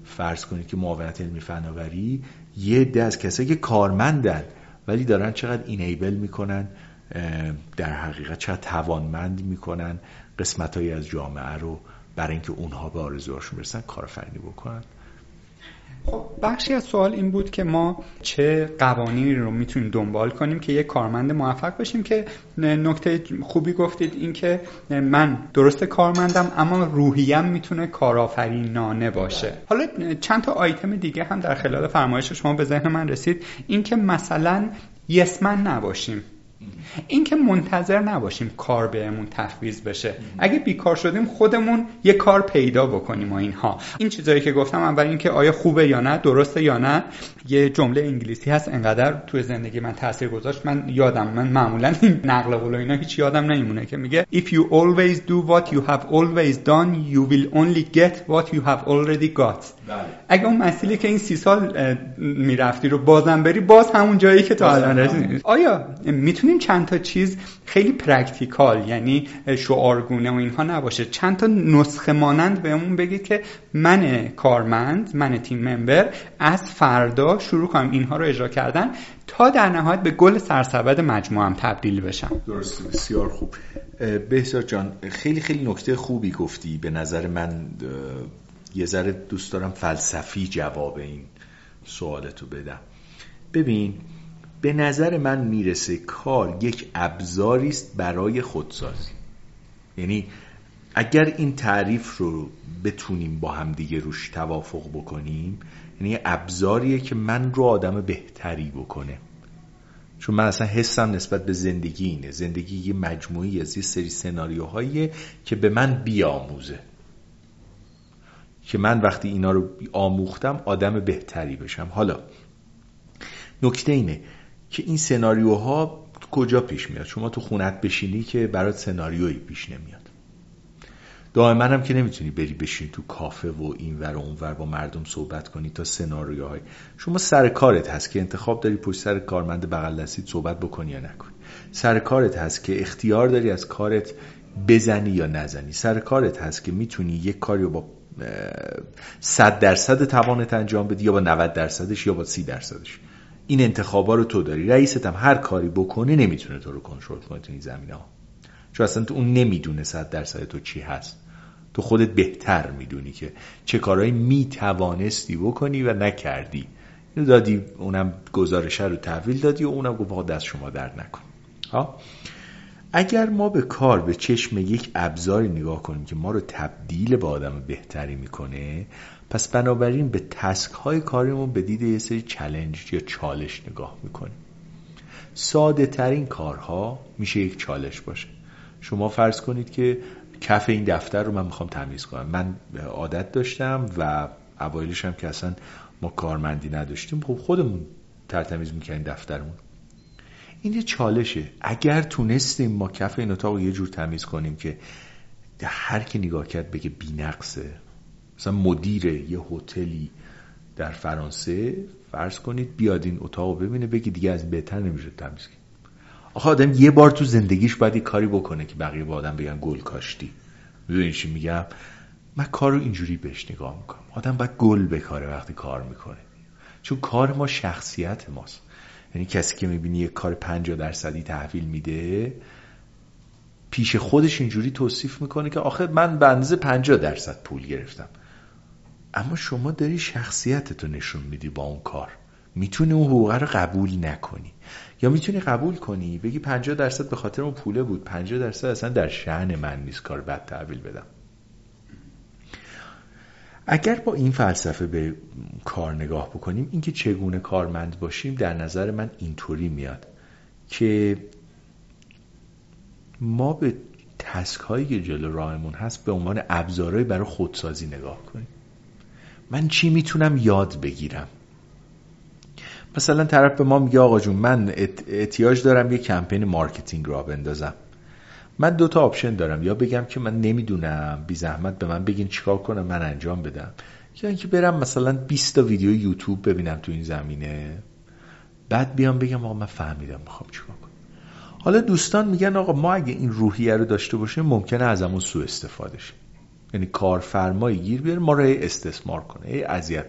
فرض کنید که معاونت علمی فناوری یه عده از کسایی که کارمندن ولی دارن چقدر اینیبل می‌کنن در حقیقت چقدر توانمند می‌کنن قسمت از جامعه رو برای اینکه اونها به آرزوهاشون برسن کارآفرینی بکنن. خب بخشی از سوال این بود که ما چه قوانینی رو می‌تونیم دنبال کنیم که یک کارمند موفق باشیم که نکته خوبی گفتید این که من درست کارمندم اما روحیم می‌تونه کارآفرینانه باشه. حالا چند تا آیتم دیگه هم در خلال فرمایش شما به ذهن من رسید. این که مثلا یسمن نباشیم. این که منتظر نباشیم کار بهمون تفویض بشه. اگه بیکار شدیم خودمون یه کار پیدا بکنیم و اینها. این چیزایی که گفتم اول اینکه آیا خوبه یا نه درسته یا نه. یه جمله انگلیسی هست انقدر توی زندگی من تاثیر گذاشت. من یادم من معمولا این نقل قول اینا هیچ یادم نمیمونه که میگه if you always do what you have always done you will only get what you have already got. بله. اگه اون مسیری که این سی سال می‌رفتی رو بازم بری باز همون جایی که تا الان رسیدی. آیا می‌تونیم چند تا چیز خیلی practical یعنی شعارگونه و اینها نباشه. چند تا نسخه مانند بهمون بگید که من کارمند من تیم ممبر از فردا شروع کنم اینها رو اجرا کردن تا در نهایت به گل سرسبد مجموعم تبدیل بشم. درست بسیار خوب. بهزاد جان خیلی خیلی نکته خوبی گفتی. به نظر من یه ذره دوست دارم فلسفی جواب این سوالتو بدم. ببین به نظر من می‌رسه کار یک ابزاری است برای خودسازی. یعنی اگر این تعریف رو بتونیم با هم دیگه روش توافق بکنیم یعنی ابزاریه که من رو آدم بهتری بکنه. چون من اصلا حسم نسبت به زندگی اینه. زندگی یه مجموعی از یه سری سناریوهاییه که به من بیاموزه. که من وقتی اینا رو آموختم آدم بهتری بشم. حالا نکته اینه که این سناریوها کجا پیش میاد؟ شما تو خونت بشینی که برات سناریویی پیش نمیاد. دائما هم که نمی‌تونی بری بشین تو کافه و این ور و اون ور با مردم صحبت کنی تا سناریوهای. شما سر کارت هست که انتخاب داری پشت سر کارمند بغل دستید صحبت بکنی یا نکنی. سر کارت هست که اختیار داری از کارت بزنی یا نزنی. سر کارت هست که می‌تونی یک کاری رو با صد درصد توانت انجام بدی یا با 90 درصدش یا با سی درصدش. این انتخابا رو تو داری. رئیست هم هر کاری بکنه نمی‌تونه تو رو کنترل کنه تو این زمینه ها. چون اصلا تو اون نمی‌دونه صد درصد تو چی هست. تو خودت بهتر می‌دونی که چه کارهایی می‌توانستی بکنی و نکردی. اینو دادی اونم گزارشه رو تحویل دادی و اونم گفت دست شما در نکن ها؟ اگر ما به کار به چشم یک ابزاری نگاه کنیم که ما رو تبدیل به آدم بهتری می‌کنه پس بنابراین به تسک های کاریمون به دید یه سری چلنج یا چالش نگاه می‌کنیم. ساده ترین کارها میشه یک چالش باشه. شما فرض کنید که کف این دفتر رو من می‌خوام تمیز کنم. من عادت داشتم و اوایلش هم که اصلا ما کارمندی نداشتیم خب خودمون ترتمیز می‌کنیم دفترمون. این یه چالشه. اگر تونستیم ما کف این اتاق رو یه جور تمیز کنیم که هر کی نگاه کرد بگه نقصه مثلا مدیر یه هتلی در فرانسه فرض کنید بیاد این اتاق ببینه بگی دیگه از بهتر نمیشه تمیز کنیم. آخه آدم یه بار تو زندگیش باید یه کاری بکنه که بقیه با آدم بگن گل کاشتی. می‌دونی چی میگم؟ من کار رو اینجوری بهش نگاه می‌کنم. آدم باید گل بکاره وقتی کار می‌کنه. چون کار ما شخصیت ماست. یعنی کسی که می‌بینی یه کار 50 درصدی تحویل میده پیش خودش اینجوری توصیف می‌کنه که آخه من اندازه 50 درصد پول گرفتم. اما شما داری شخصیتتو نشون میدی با اون کار. می‌تونی اون حقوقه رو قبول نکنی. یا می‌تونی قبول کنی بگی 50 درصد به خاطر اون پوله بود 50 درصد اصلا در شعن من نیست کار بد تحویل بدم. اگر با این فلسفه به کار نگاه بکنیم اینکه چگونه کارمند باشیم در نظر من اینطوری میاد که ما به task هایی که جلو راهمون هست به عنوان ابزارهایی برای خودسازی نگاه کنیم. من چی می‌تونم یاد بگیرم؟ مثلا طرف به ما میگه آقا جون من احتیاج دارم یه campaign marketing راه بندازم. من دو تا option دارم. یا بگم که من نمی‌دونم بی زحمت به من بگین چیکار کنم من انجام بدم. یا اینکه برم مثلا 20 تا ویدیو یوتیوب ببینم تو این زمینه. بعد بیام بگم آقا من فهمیدم می‌خوام چیکار کنم. حالا دوستان میگن آقا ما اگه این روحیه رو داشته باشیم ممکنه از همون سوء استفاده شه. یعنی کارفرمایی گیر بیاره ما رو استثمار کنه. ای اذیت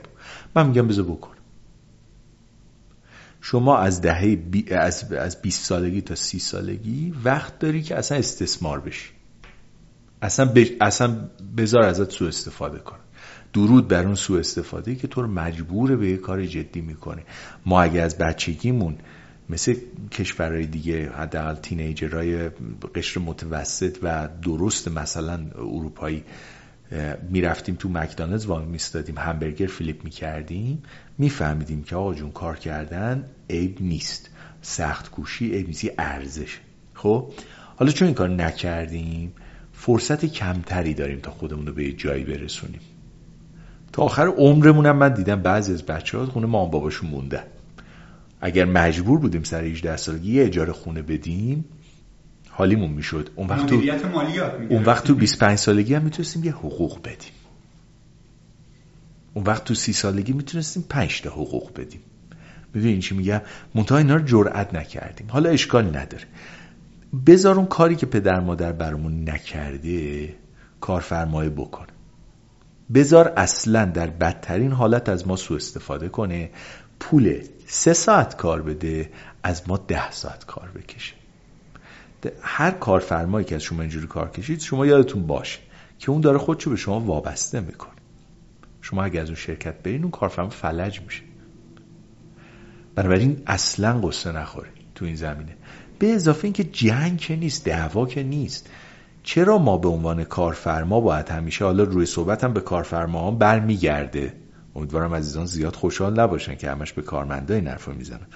من میگم بذار بکن. شما از دهه بی... از... از 20 سالگی تا 30 سالگی وقت داری که اصلا استثمار بشی. اصلا, ب... اصلا بذار ازت سوء استفاده کن. درود بر اون سوء استفاده که تو رو مجبور به یه کار جدی می‌کنه. ما اگه از بچگیمون مثل کشورهای دیگه حداقل تینیجرهای قشر متوسط و درست مثلا اروپایی می‌رفتیم تو مکدانلدز وای میستادیم همبرگر فلیپ می‌کردیم میفهمیدیم که آقا جون کار کردن عیب نیست. سخت کوشی عیب نیست ارزش خب؟ حالا چون این کار نکردیم فرصت کمتری داریم تا خودمون رو به جایی برسونیم. تا آخر عمرمون هم من دیدم بعضی از بچه ها خونه مام باباشون مونده. اگر مجبور بودیم سر 18 سالگی یه اجاره خونه بدیم حالیمون می‌شد. اون وقت تو اون وقت تو 25 سالگی هم می‌تونستیم یه حقوق بدیم. اون وقت تو 30 سالگی می‌تونستیم 5 تا حقوق بدیم. ببین چی میگم؟ منتها اینا رو جرئت نکردیم. حالا اشکال نداره. بذار اون کاری که پدر مادر برامون نکرده کارفرمای بکن. بذار اصلا در بدترین حالت از ما سوء استفاده کنه. پول سه ساعت کار بده از ما ده ساعت کار بکشه. هر کارفرمایی که از شما اینجوری کار کشید شما یادتون باشه که اون داره خودشو به شما وابسته می‌کنه. شما اگر از اون شرکت برین اون کارفرما فلج میشه. بنابراین اصلا قصه نخوره تو این زمینه. به اضافه اینکه جنگ که نیست دعوا که نیست. چرا ما به عنوان کارفرما باید همیشه حالا روی صحبتم به کارفرما هم برمیگرده؟ امیدوارم عزیزان زیاد خوشحال نباشن که همش به کارمندای نرفا می‌زنم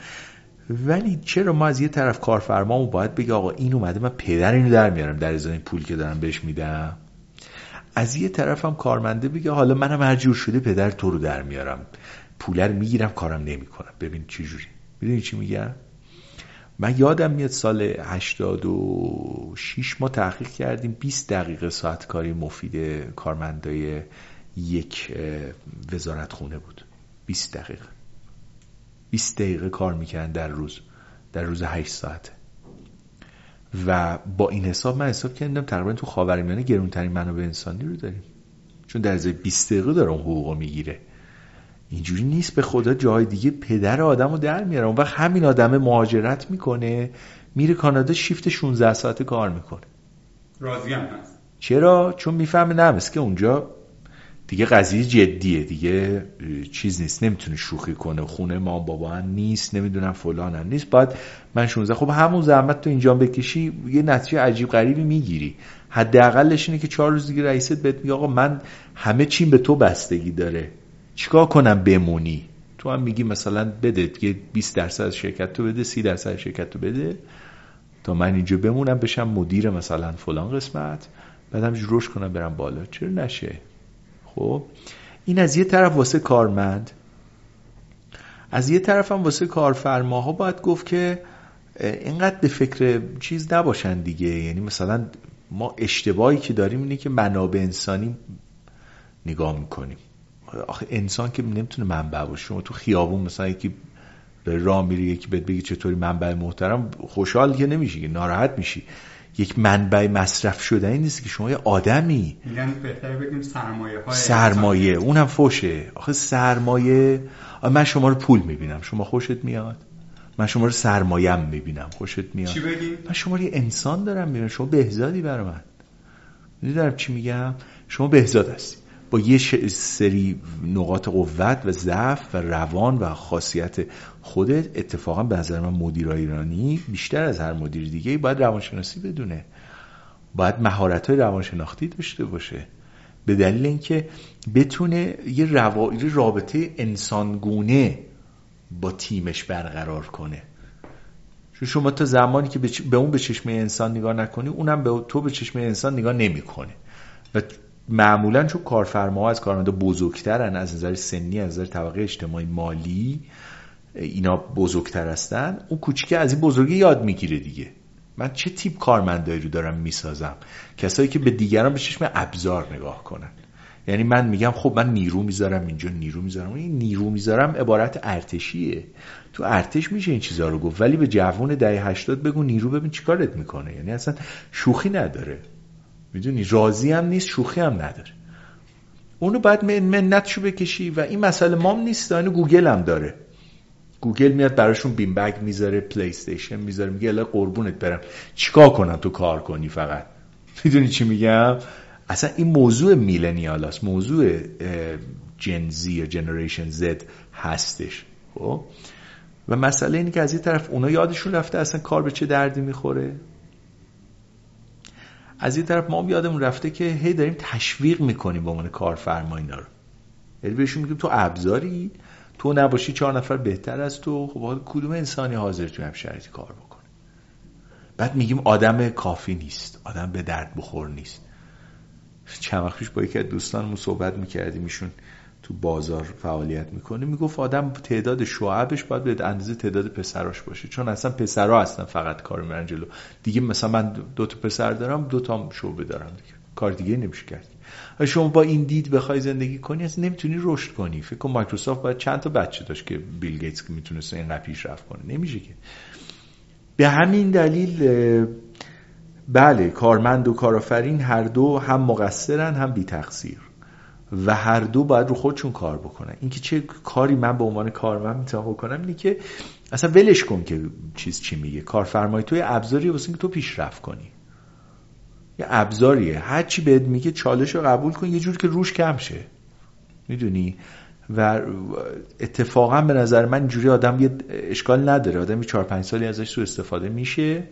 ولی چرا ما از یه طرف کارفرمامون باید بگه آقا این اومده من پدر اینو در میارم در ازای این پول که دارم بهش میدم؟ از یه طرف هم کارمنده بگه حالا منم هر جور شده پدر تو رو در میارم. پولر می‌گیرم کارم نمی‌کنم. ببین چی جوری. می‌دونی چی میگم؟ من یادم میاد سال 86 ما تحقیق کردیم 20 دقیقه ساعت کاری مفید کارمندای یک وزارت خونه بود. 20 دقیقه. 20 دقیقه کار می‌کنن در روز در روز 8 ساعته و با این حساب من حساب کردم تقریبا تو خاورمیانه گرونترین منابع انسانی رو داریم. چون در ازای 20 دقیقه داره اون حقوق می‌گیره. اینجوری نیست به خدا جای دیگه پدر آدم رو در میاره اون وقت همین آدم مهاجرت می‌کنه میره کانادا شیفت 16 ساعته کار می‌کنه. راضی هم هست. چرا؟ چون می‌فهمه نه که اونجا دیگه قضیه جدیه دیگه چیز نیست. نمی‌تونه شوخی کنه. خونه ما بابا هم نیست نمی‌دونم فلان هم نیست. باید من 16 خب همون زحمت تو اینجا بکشی یه نتیجه عجیب غریبی می‌گیری. حداقلش اینه که چهار روز دیگه رئیست بهت میگه آقا من همه چیم به تو بستگی داره. چیکار کنم بمونی؟ تو هم میگی مثلا بده دیگه 20 درصد شرکت تو بده 30 درصد شرکت تو بده. تا من اینجا بمونم بشم مدیر مثلا فلان قسمت. بعدم رشد کنم برم بالا. چرا نشه؟ خب این از یه طرف واسه کارمند از یه طرف هم واسه کارفرماها باید گفت که اینقدر به فکر چیز نباشن دیگه. یعنی مثلا ما اشتباهی که داریم اینه که منابع انسانی نگاه می‌کنیم. آخه انسان که نمی‌تونه منبع باشه. شما تو خیابون مثلا یکی به راه میری یکی بهت بگی چطوری منبع محترم خوشحال که نمیشی ناراحت میشی. یک منبع مصرف شده این نیست که شما یه آدمی. میگن بهتر بگیم سرمایه های سرمایه اونم فوشه آخه سرمایه من شما رو پول می‌بینم. شما خوشت میاد؟ من شما رو سرمایم می‌بینم. خوشت میاد؟ چی بگیم؟ من شما رو یه انسان دارم می‌بینم. شما بهزادی برای من. می‌دونم چی میگم؟ شما بهزاد هستی. با یه سری نقاط قوت و ضعف و روان و خاصیت خودت اتفاقا به نظر من مدیر ایرانی بیشتر از هر مدیر دیگه باید روانشناسی بدونه. باید مهارت های روانشناختی داشته باشه. به دلیل اینکه بتونه یه رابطه انسانگونه با تیمش برقرار کنه. چون شما تا زمانی که به اون به چشمه انسان نگاه نکنی اونم به تو به چشمه انسان نگاه نمی‌کنه. و معمولا چون کارفرما از کارمندا بزرگترن از نظر سنی از نظر طبقه اجتماعی مالی اینا بزرگتر هستن اون کوچیکه از این بزرگی یاد می‌گیره دیگه. من چه تیپ کارمندایی رو دارم می‌سازم؟ کسایی که به دیگران به چشم ابزار نگاه کنن. یعنی من میگم خب من نیرو می‌ذارم اینجا نیرو می‌ذارم. این نیرو می‌ذارم عبارت ارتشیه. تو ارتش میشه این چیزها رو گفت ولی به جوون دهه 80 بگو نیرو ببین چیکارت می‌کنه. یعنی اصلا شوخی نداره. می‌دونی؟ راضی هم نیست شوخی هم نداره. اونو باید منتشو بکشی و این مسئله مام نیست اینو گوگل هم داره. گوگل میاد براشون bean bag می‌ذاره PlayStation می‌ذاره میگه الان قربونت برم. چیکار کنم تو کار کنی فقط؟ می‌دونی چی میگم؟ اصلا این موضوع millennial است موضوع Gen Z یا generation Z هستش. خب؟ و مسئله اینه که از این طرف اونا یادشون رفته اصلا کار به چه دردی می‌خوره؟ از این طرف ما یادمون رفته که هی داریم تشویق می‌کنیم به عنوان کارفرما اینا رو. یعنی بهشون میگیم تو ابزاری تو نباشی چهار نفر بهتر از تو. خب کدوم انسانی حاضر تو هم شرایطی کار بکنه؟ بعد میگیم آدم کافی نیست. آدم به درد بخور نیست. چند وقت با یکی از دوستانمون صحبت می‌کردیم. ایشون تو بازار فعالیت می‌کنه. می‌گفت آدم تعداد شعبش باید به اندازه تعداد پسراش باشه. چون اصلا پسرا هستن فقط کار میرن جلو. دیگه مثلا من دو تا پسر دارم دو تا شعبه دارم دیگه. کار دیگه نمیشه کرد. شما با این دید بخوای زندگی کنی از نمی‌تونی رشد کنی. فکر کن مایکروسافت باید چند تا بچه داشت که بیل گیتس می‌تونست اینقدر پیشرفت کنه. نمیشه که. به همین دلیل بله کارمند و کارآفرین هر دو هم مقصرن هم بی تقصیر و هر دو باید رو خودشون کار بکنن. اینکه چه کاری من به عنوان کارمند می‌تونم بکنم اینه که اصلا ولش کن که چیز چی میگه. کارفرمایی توی ابزاری واسه که تو پیشرفت کنی. یه ابزاریه. هر چی بهت میگه چالش رو قبول کن یه جور که روش کم شه. می‌دونی؟ و اتفاقا به نظر من اینجوری آدم یه اشکال نداره. آدم 4 5 سالی ازش سو استفاده میشه.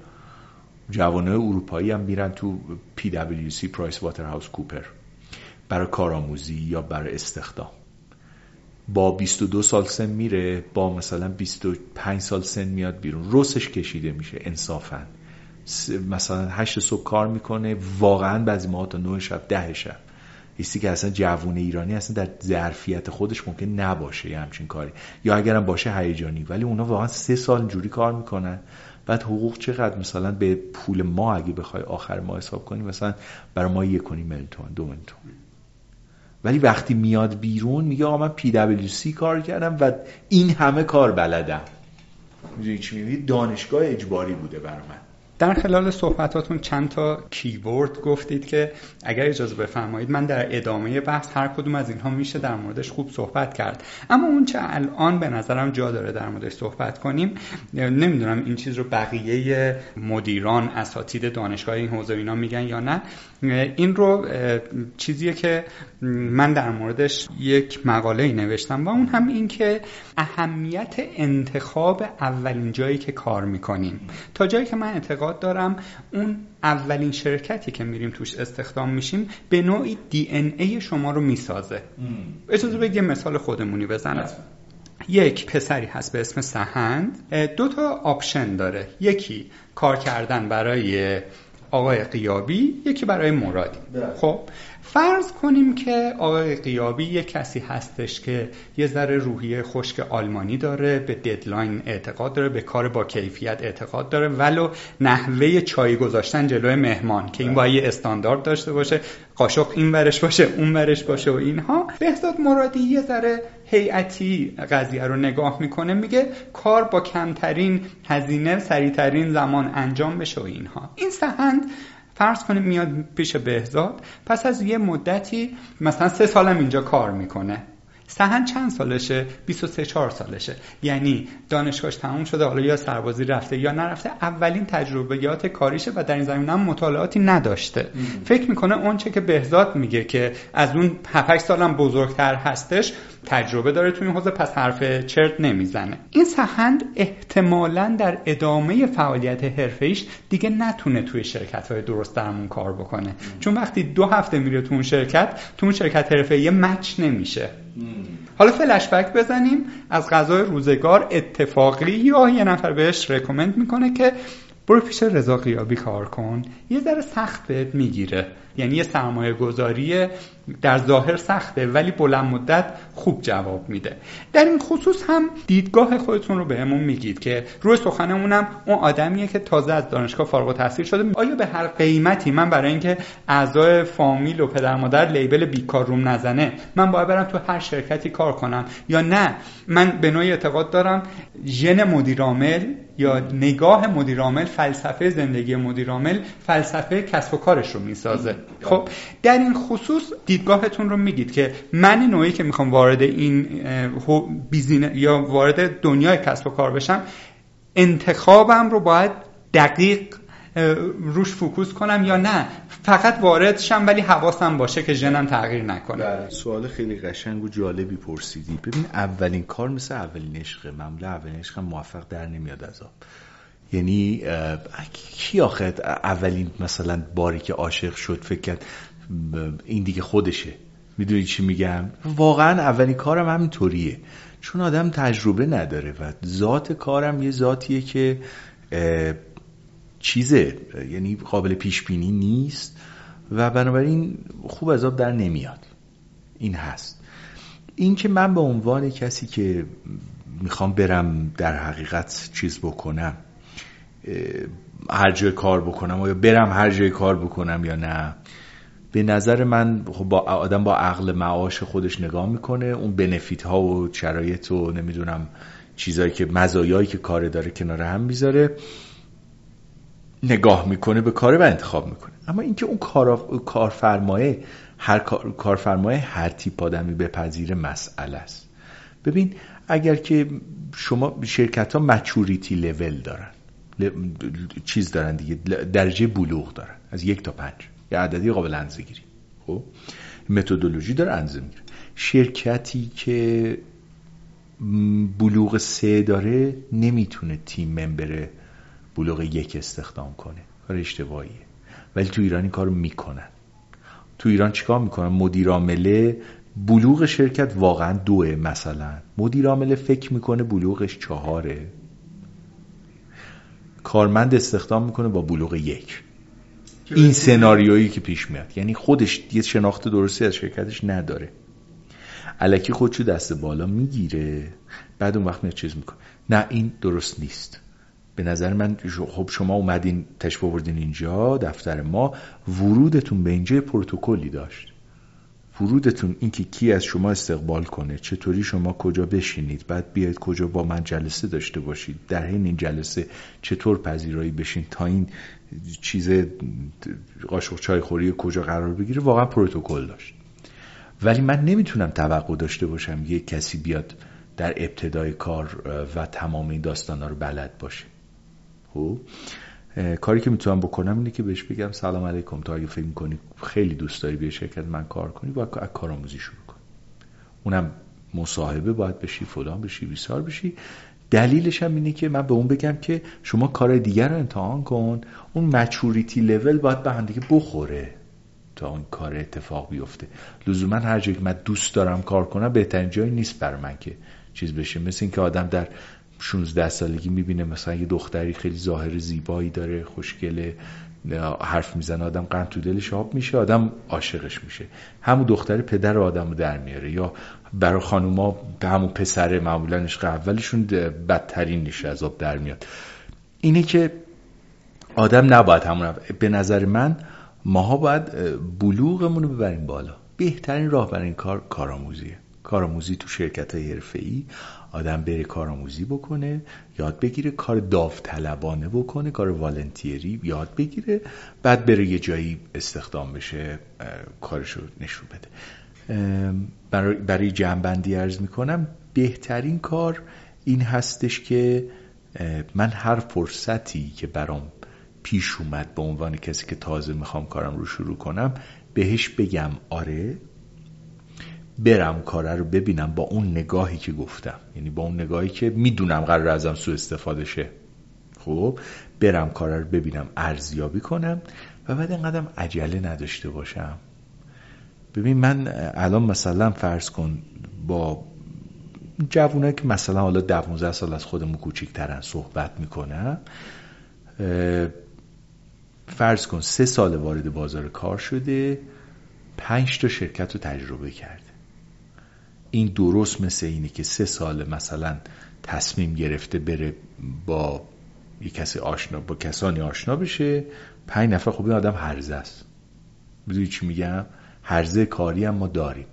جوانه اروپایی هم میرن تو PwC پرایس واترهاوس کوپر. برای کارآموزی یا برای استخدام. با 22 سال سن میره با مثلا 25 سال سن میاد بیرون. روسش کشیده میشه انصافا. مثلا 8 صبح کار می‌کنه واقعا بعضی ماها تا 9 شب 10 شب. هیچی که اصلا جوون ایرانی اصلا در ظرفیت خودش ممکن نباشه یه همچین کاری. یا اگرم باشه هیجانی. ولی اونا واقعا سه سال جوری کار می‌کنن. بعد حقوق چقدر؟ مثلا به پول ما اگه بخوای آخر ما حساب کنی مثلا برای ما یک کنی میلیون تومن دو میلیون ولی وقتی میاد بیرون میگه آقا من پی دبلیو سی کار کردم و این همه کار بلدم. می‌دونی چی میگه دانشگاه اجباری بوده برای من. در خلال صحبتاتون چند تا کیورد گفتید که اگر اجازه بفرمایید من در ادامه بحث هر کدوم از اینها میشه در موردش خوب صحبت کرد. اما اون چه الان به نظرم جا داره در موردش صحبت کنیم نمی‌دونم این چیز رو بقیه مدیران اساتید دانشگاه این حوزه اینا میگن یا نه. این رو چیزیه که من در موردش یک مقاله ای نوشتم و اون هم این که اهمیت انتخاب اولین جایی که کار می‌کنیم. تا جایی که من اعتقاد دارم. اون اولین شرکتی که میریم توش استخدام میشیم به نوعی DNA شما رو می‌سازه. اجازه بگیم مثال خودمونی بزنم. یک پسری هست به اسم سهند. دو تا option داره. یکی کار کردن برای آقای قیابی یکی برای مرادی. بله. خب فرض کنیم که آقای قیابی یک کسی هستش که یه ذره روحیه خشک آلمانی داره به ددلاین اعتقاد داره به کار با کیفیت اعتقاد داره ولو نحوه چای گذاشتن جلوی مهمان که این بله. باید یه استاندارد داشته باشه قاشق این ورش باشه اون ورش باشه و اینها بهزاد مرادی یه ذره هیئتی قضیه رو نگاه می‌کنه میگه کار با کمترین هزینه سریعترین زمان انجام بشه و اینها این سهند فرض کنیم میاد پیش بهزاد پس از یه مدتی مثلا سه سالم اینجا کار می‌کنه. سهن چند سالشه؟ 23 4 سالشه. یعنی دانشگاهش تموم شده حالا یا سربازی رفته یا نرفته. اولین تجربیات کاریشه و در این زمینه هم مطالعاتی نداشته. فکر می‌کنه اون چه که بهزاد میگه که از اون 7 سالم بزرگتر هستش تجربه داره توی این حوزه پس حرف چرت نمی‌زنه. این سهند احتمالا در ادامه فعالیت حرفه‌ایش دیگه نتونه توی شرکت های درست درمون کار بکنه. چون وقتی دو هفته میره تو اون شرکت تو اون شرکت حرفه‌ای مچ نمیشه. حالا فلشبک بزنیم. از غذای روزگار اتفاقی یا یه نفر بهش رکومند می‌کنه که برو پیش رضا قیابی کار کن. یه ذره سخت بهت می‌گیره. یعنی یه سرمایه گذاری در ظاهر سخته ولی بلند مدت خوب جواب میده. در این خصوص هم دیدگاه خودتون رو بهمون میگید که روی سخنمونم اون آدمیه که تازه از دانشگاه فارغ التحصیل شده. آیا به هر قیمتی؟ من برای اینکه اعضای فامیل و پدر مادر لیبل بیکار روم نزنه من باید برم تو هر شرکتی کار کنم یا نه؟ من به نوعی اعتقاد دارم ژن مدیرعامل یا نگاه مدیرعامل فلسفه زندگی مدیرعامل فلسفه کسب و کارش رو می‌سازه. خب در این خصوص دیدگاهتون رو میگید که من نوعی که می‌خوام وارد این بیزین یا وارد دنیای کسب و کار بشم انتخابم رو باید دقیق روش فوکوس کنم یا نه؟ فقط وارد شم ولی حواسم باشه که ژنم تغییر نکنه. بله. سوال خیلی قشنگ و جالبی پرسیدی. ببین اولین کار مثل اولین عشق معمولا اولین عشق موفق در نمیاد از آب. یعنی کی آخه اولین مثلا باری که عاشق شد فکر کرد این دیگه خودشه؟ می‌دونی چی میگم؟ واقعا اولین کارم همینطوریه. چون آدم تجربه نداره و ذات کارم یه ذاتیه که چیزه. یعنی قابل پیش بینی نیست و بنابراین خوب از آب در نمیاد. این هست. این که من به عنوان کسی که می‌خوام برم در حقیقت چیز بکنم هر جای کار بکنم یا برم هر جای کار بکنم یا نه. به نظر من خب با آدم با عقل معاش خودش نگاه می‌کنه. اون بنفیت ها و شرایط و نمی‌دونم چیزایی که مزایایی که کار داره کنار هم می‌ذاره نگاه می‌کنه به کار و انتخاب می‌کنه. اما اینکه اون کار کارفرمایه هر کارفرمایه هر تیپ آدمی بپذیر مسئله است. ببین اگر که شما شرکت ها مچوریتی لول دارن. چیز دارن دیگه درجه بلوغ دارن. از یک تا پنج. یه عددی قابل اندازه گیری. خب؟ متدولوژی داره اندازه می‌گیره. شرکتی که بلوغ سه داره نمی‌تونه تیم ممبر بلوغ یک استخدام کنه. کار اشتباهیه. ولی تو ایران این کارو می‌کنن. تو ایران چیکار می‌کنن؟ مدیر عامله بلوغ شرکت واقعا دوه مثلا. مدیر عامله فکر می‌کنه بلوغش چهاره. کارمند استخدام می‌کنه با بلوغ یک. این سناریویی که پیش میاد. یعنی خودش یه شناخت درستی از شرکتش نداره. علکی خودشو دست بالا می‌گیره بعد اون وقت میاد چیز می‌کنه. نه این درست نیست. به نظر من خب شما اومدین تشریف آوردین اینجا دفتر ما ورودتون به اینجا پروتکلی داشت. ورودتون اینکه کی از شما استقبال کنه چطوری شما کجا بشینید بعد بیاید کجا با من جلسه داشته باشید در حین این جلسه چطور پذیرایی بشین تا این چیز قاشق چای خوری کجا قرار بگیره واقعا پروتکل داشت. ولی من نمی‌تونم توقع داشته باشم یه کسی بیاد در ابتدای کار و تمام این داستان رو بلد باشه. خب؟ کاری که می‌تونم بکنم اینه که بهش بگم سلام علیکم. تا اگه فکر کنی خیلی دوست داری به شرکت من کار کنی باید از کارآموزی شروع کن اونم مصاحبه باید بشی فلان بشی بیسار بشی. دلیلش هم اینه که من به اون بگم که شما کار دیگر رو امتحان کن. اون مچوریتی لول باید به هم دیگه بخوره تا اون کار اتفاق بیفته. لزوما هر جایی که من دوست دارم کار کنم بهترین جایی نیست برای من که چیز بشه. مثل اینکه آدم در 16 سالگی می‌بینه. مثلا یه دختری خیلی ظاهر زیبایی داره خوشگله حرف می‌زنه آدم قند تو دلش آب میشه آدم عاشقش میشه. همون دختر پدر آدم رو در میاره. یا برای خانوما به همون پسر معمولا عشق اولشون بدترین نیشه از آب در میاد. اینه که آدم نباید همون به نظر من ماها باید بلوغمون رو ببریم بالا. بهترین راه برای این کار کارآموزیه. کارآموزی تو شرکت های ای آدم بره کارآموزی بکنه یاد بگیره کار داوطلبانه بکنه کار والنتیری یاد بگیره بعد بره یه جایی استخدام بشه کارشو نشون بده. برای, جنبندی ارز می‌کنم بهترین کار این هستش که من هر فرصتی که برام پیش اومد به عنوان کسی که تازه می‌خوام کارم رو شروع کنم بهش بگم آره برم کاره رو ببینم با اون نگاهی که گفتم. یعنی با اون نگاهی که می‌دونم قرار ازم سو استفاده شه. خب برم کاره رو ببینم ارزیابی کنم و بعد اینقدر عجله نداشته باشم. ببین من الان مثلا فرض کن با جوونه که مثلا حالا 12 سال از خودمون کوچیکترن صحبت می‌کنم فرض کن سه سال وارد بازار کار شده پنج تا شرکت رو تجربه کرده این درست مثل اینه که سه سال مثلا تصمیم گرفته بره با یه کسی آشنا با کسانی آشنا بشه پنج نفر خب این آدم هرزه است. می‌دونی چی میگم؟ هرزه کاری هم ما داریم.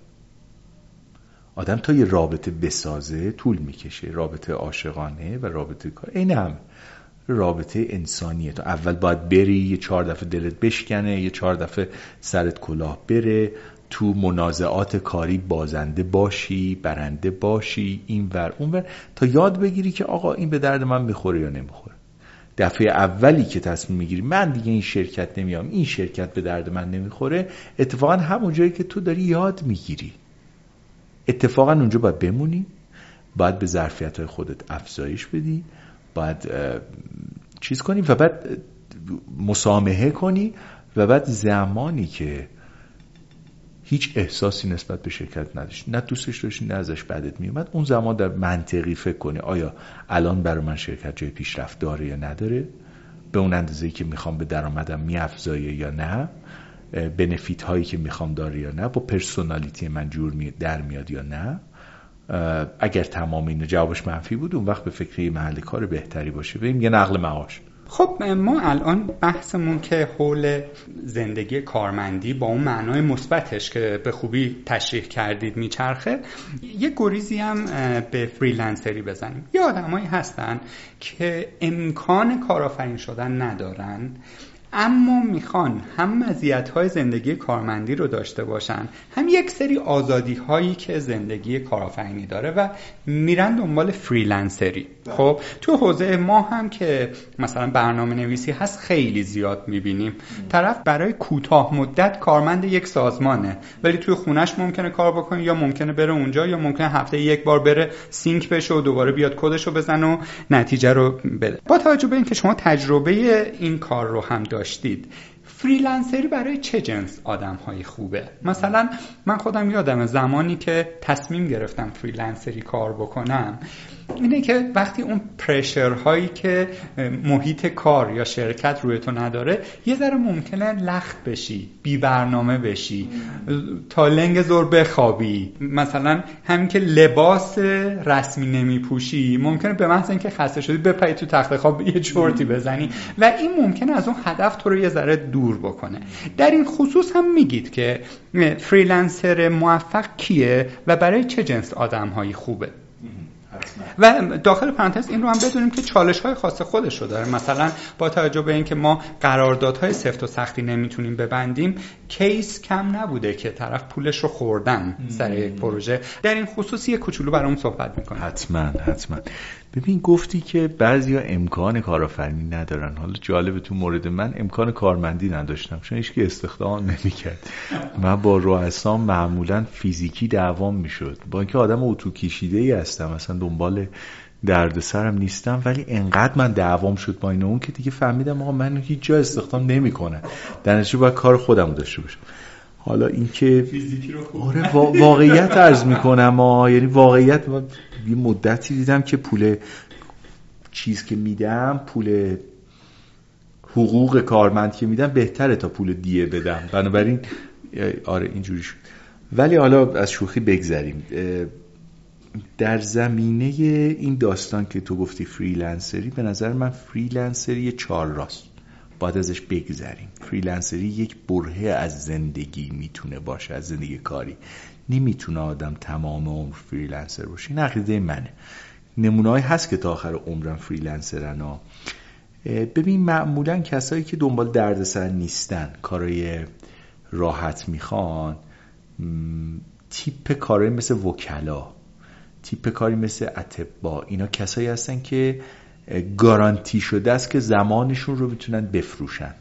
آدم تا یه رابطه بسازه طول می‌کشه. رابطه عاشقانه و رابطه کار. این هم رابطه انسانیه. تو اول باید بری یه چهار دفعه دلت بشکنه یه چهار دفعه سرت کلاه بره. تو منازعات کاری بازنده باشی برنده باشی این ور اون ور تا یاد بگیری که آقا این به درد من می‌خوره یا نمی‌خوره. دفعه اولی که تصمیم می‌گیری من دیگه این شرکت نمیام این شرکت به درد من نمی‌خوره اتفاقا همون جایی که تو داری یاد می‌گیری. اتفاقا اونجا باید بمونی باید به ظرفیت های خودت افزایش بدی باید چیز کنی و بعد مسامحه کنی و بعد زمانی که هیچ احساسی نسبت به شرکت نداشتی نه دوستش داشتی نه ازش بدت میومد اون زمان در منطقی فکر کنی آیا الان برای من شرکت جای پیشرفت داره یا نداره؟ به اون اندازه که می‌خوام به درآمدم میافزایه یا نه؟ بنفیت هایی که می‌خوام داره یا نه؟ با پرسونالیتی من جور در میاد یا نه؟ اگر تمام این جوابش منفی بود اون وقت به فکر محل کار بهتری باشه. بریم یه نقل معاش. خب ما الان بحثمون که حول زندگی کارمندی با اون معنای مثبتش که به خوبی تشریح کردید میچرخه. یه گریزی هم به فریلنسری بزنیم. یه آدمایی هستن که امکان کارآفرین شدن ندارن. اما می‌خوان هم مزیت های زندگی کارمندی رو داشته باشن هم یک سری آزادی هایی که زندگی کارآفرینی داره و میرن دنبال فریلنسری. خب تو حوزه ما هم که مثلا برنامه نویسی هست خیلی زیاد می‌بینیم. طرف برای کوتاه مدت کارمند یک سازمانه ولی توی خونش ممکنه کار بکنه یا ممکنه بره اونجا یا ممکنه هفته یک بار بره sync بشه و دوباره بیاد کدش رو بزنه و نتیجه رو بده. با توجه به اینکه شما تجربه این کار رو هم داشتید فریلنسری برای چه جنس آدم های خوبه؟ مثلا من خودم یادم زمانی که تصمیم گرفتم فریلنسری کار بکنم. اینه که وقتی اون pressure هایی که محیط کار یا شرکت روی تو نداره یه ذره ممکنه لخت بشی بی برنامه بشی تا لنگ ظهر بخوابی. مثلا همین که لباس رسمی نمی پوشی ممکنه به محض اینکه خسته شدی بپری تو تخت خواب یه چرتی بزنی. و این ممکنه از اون هدف تو رو یه ذره دور بکنه. در این خصوص هم میگید که فریلنسر موفق کیه و برای چه جنس آدم هایی خوبه؟ و داخل پرانتز این رو هم بدونیم که چالش های خاص خودش رو داره. مثلا با توجه به اینکه ما قراردادهای سفت و سختی نمی‌تونیم ببندیم case کم نبوده که طرف پولش رو خوردن سر یک پروژه. در این خصوص یه کوچولو برام صحبت می‌کنه حتما حتما. ببین گفتی که بعضیا امکان کارآفرینی ندارن. حالا جالب تو مورد من امکان کارمندی نداشتم. چون هیچ استخدام نمی‌کرد. من با رؤسا معمولا فیزیکی دعوام می‌شد. با اینکه آدم اتو کشیده ای هستم. مثلا دنبال دردسرم نیستم. ولی انقدر من دعوام شد با این اون که دیگه فهمیدم آقا من هیچ جا استخدام نمی‌کنم. در نتیجه باید کار خودم داشته باشم. حالا اینکه آره واقعیت عرض می‌کنم یعنی واقعیت یه مدتی دیدم که پول چیز که میدم پول حقوق کارمند که میدم بهتره تا پول دیه بدم. بنابراین آره اینجوری شد. ولی حالا از شوخی بگذریم. در زمینه این داستان که تو گفتی فریلنسری به نظر من فریلنسری گذراست. باید ازش بگذریم. فریلنسری یک برهه از زندگی می‌تونه باشه از زندگی کاری. نمی‌تونه آدم تمام عمر فریلنسر باشه. این عقیده منه. نمونه هست که تا آخر عمرم فریلنسرن ها. ببین معمولا کسایی که دنبال دردسر نیستن کارای راحت می‌خوان تیپ کارهای مثل وکلا تیپ کاری مثل اطبا اینا کسایی هستن که گارانتی شده است که زمانشون رو می‌تونن بفروشن.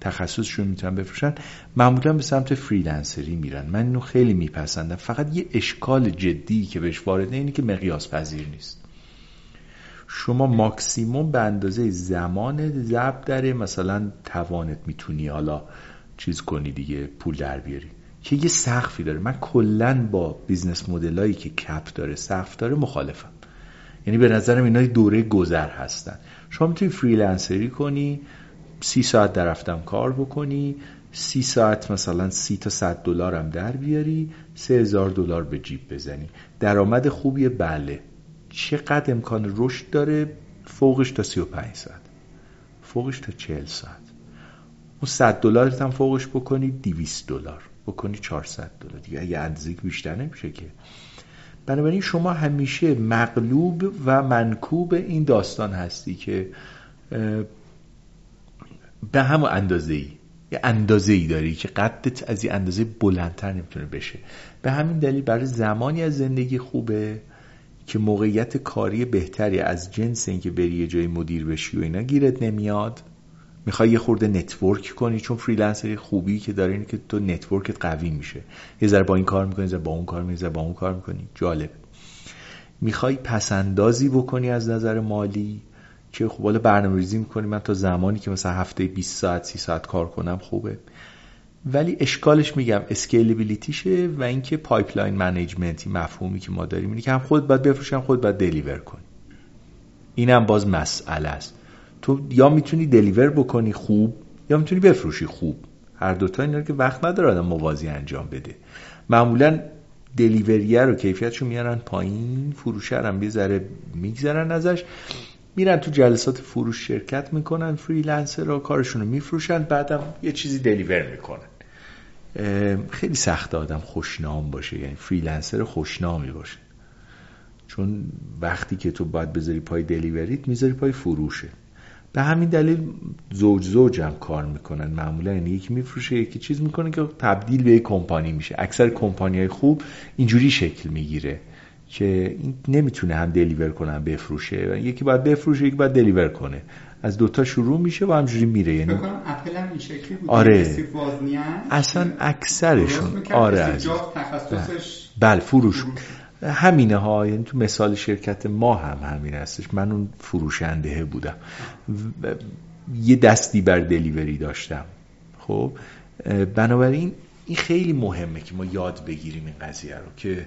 تخصصشون می‌تونن بفروشن. معمولا به سمت فریلنسری میرن. من اینو خیلی میپسندم. فقط یه اشکال جدی که بهش وارده اینه که مقیاس پذیر نیست. شما ماکسیموم به اندازه زمان ضبط داره مثلا توانت می‌تونی حالا چیز کنی دیگه پول در بیاری. که یه سقفی داره. من کلا با business model ایی که cap داره سقف داره مخالفم. یعنی به نظرم اینا دوره گذر هستن. شما می‌تونی فریلنسری کنی سی ساعت در هفته کار بکنی سی ساعت مثلا سی تا صد دلار هم در بیاری سه هزار دلار به جیب بزنی. درآمد خوبیه بله. چقدر امکان رشد داره؟ فوقش تا سی و پنج ساعت. فوقش تا چهل ساعت. اون صد دلارت هم فوقش بکنی دویست دلار. بکنی 400 دلار. دیگه اگه اندازه بیشتر نمیشه که. بنابراین شما همیشه مغلوب و منکوب این داستان هستی که به همون اندازه ای یه اندازه ای داری که قدت از این اندازه بلندتر نمی‌تونه بشه. به همین دلیل برای زمانی از زندگی خوبه که موقعیت کاری بهتری از جنس اینکه بری یه جای مدیر بشی و اینا گیرت نمیاد. می‌خوای یه خورده network کنی چون فریلنسری خوبی که داره اینه که تو network ت قوی میشه. یه ذره با این کار می‌کنی یه با اون کار می‌کنی با اون کار می‌کنی. جالب. می‌خوای پس‌اندازی بکنی از نظر مالی که خب حالا برنامه ریزی می‌کنی. من تا زمانی که مثلا هفته 20 ساعت 30 ساعت کار کنم خوبه. ولی اشکالش میگم scalability شه و اینکه pipeline management ی مفهومی که ما داریم اینه که هم خودت باید بفروشی هم خودت باید deliver کنی. اینم باز مسئله است. تو یا می‌تونی deliver بکنی خوب یا می‌تونی بفروشی خوب. هر دوتا اینا که وقت نداره آدم موازی انجام بده. معمولا delivery ه رو کیفیتشو میارن پایین فروشه هم یه ذره میگذرن ازش. میرن تو جلسات فروش شرکت می‌کنن فریلنسرا کارشون رو میفروشن بعدم یه چیزی deliver می‌کنن. خیلی سخته آدم خوشنام باشه یعنی فریلنسر خوشنامی باشه. چون وقتی که تو باید بذاری پای delivery ت می‌ذاری پای فروشه. به همین دلیل زوج زوج هم کار می‌کنن. معمولا یعنی یکی میفروشه یکی چیز می‌کنه که تبدیل به یک کمپانی میشه. اکثر کمپانی های خوب اینجوری شکل می‌گیره که این نمی‌تونه هم دلیور کنه هم بفروشه. یکی باید بفروشه یکی باید دلیور کنه. از دوتا شروع میشه و همجوری میره. یعنی اپل هم این شکلی بود. آره. اصلا اکثرشون. آره بله فروش. همینه ها یعنی تو مثال شرکت ما هم همین هستش. من اون فروشنده بودم. یه دستی بر delivery داشتم. خب بنابراین این خیلی مهمه که ما یاد بگیریم این قضیه رو که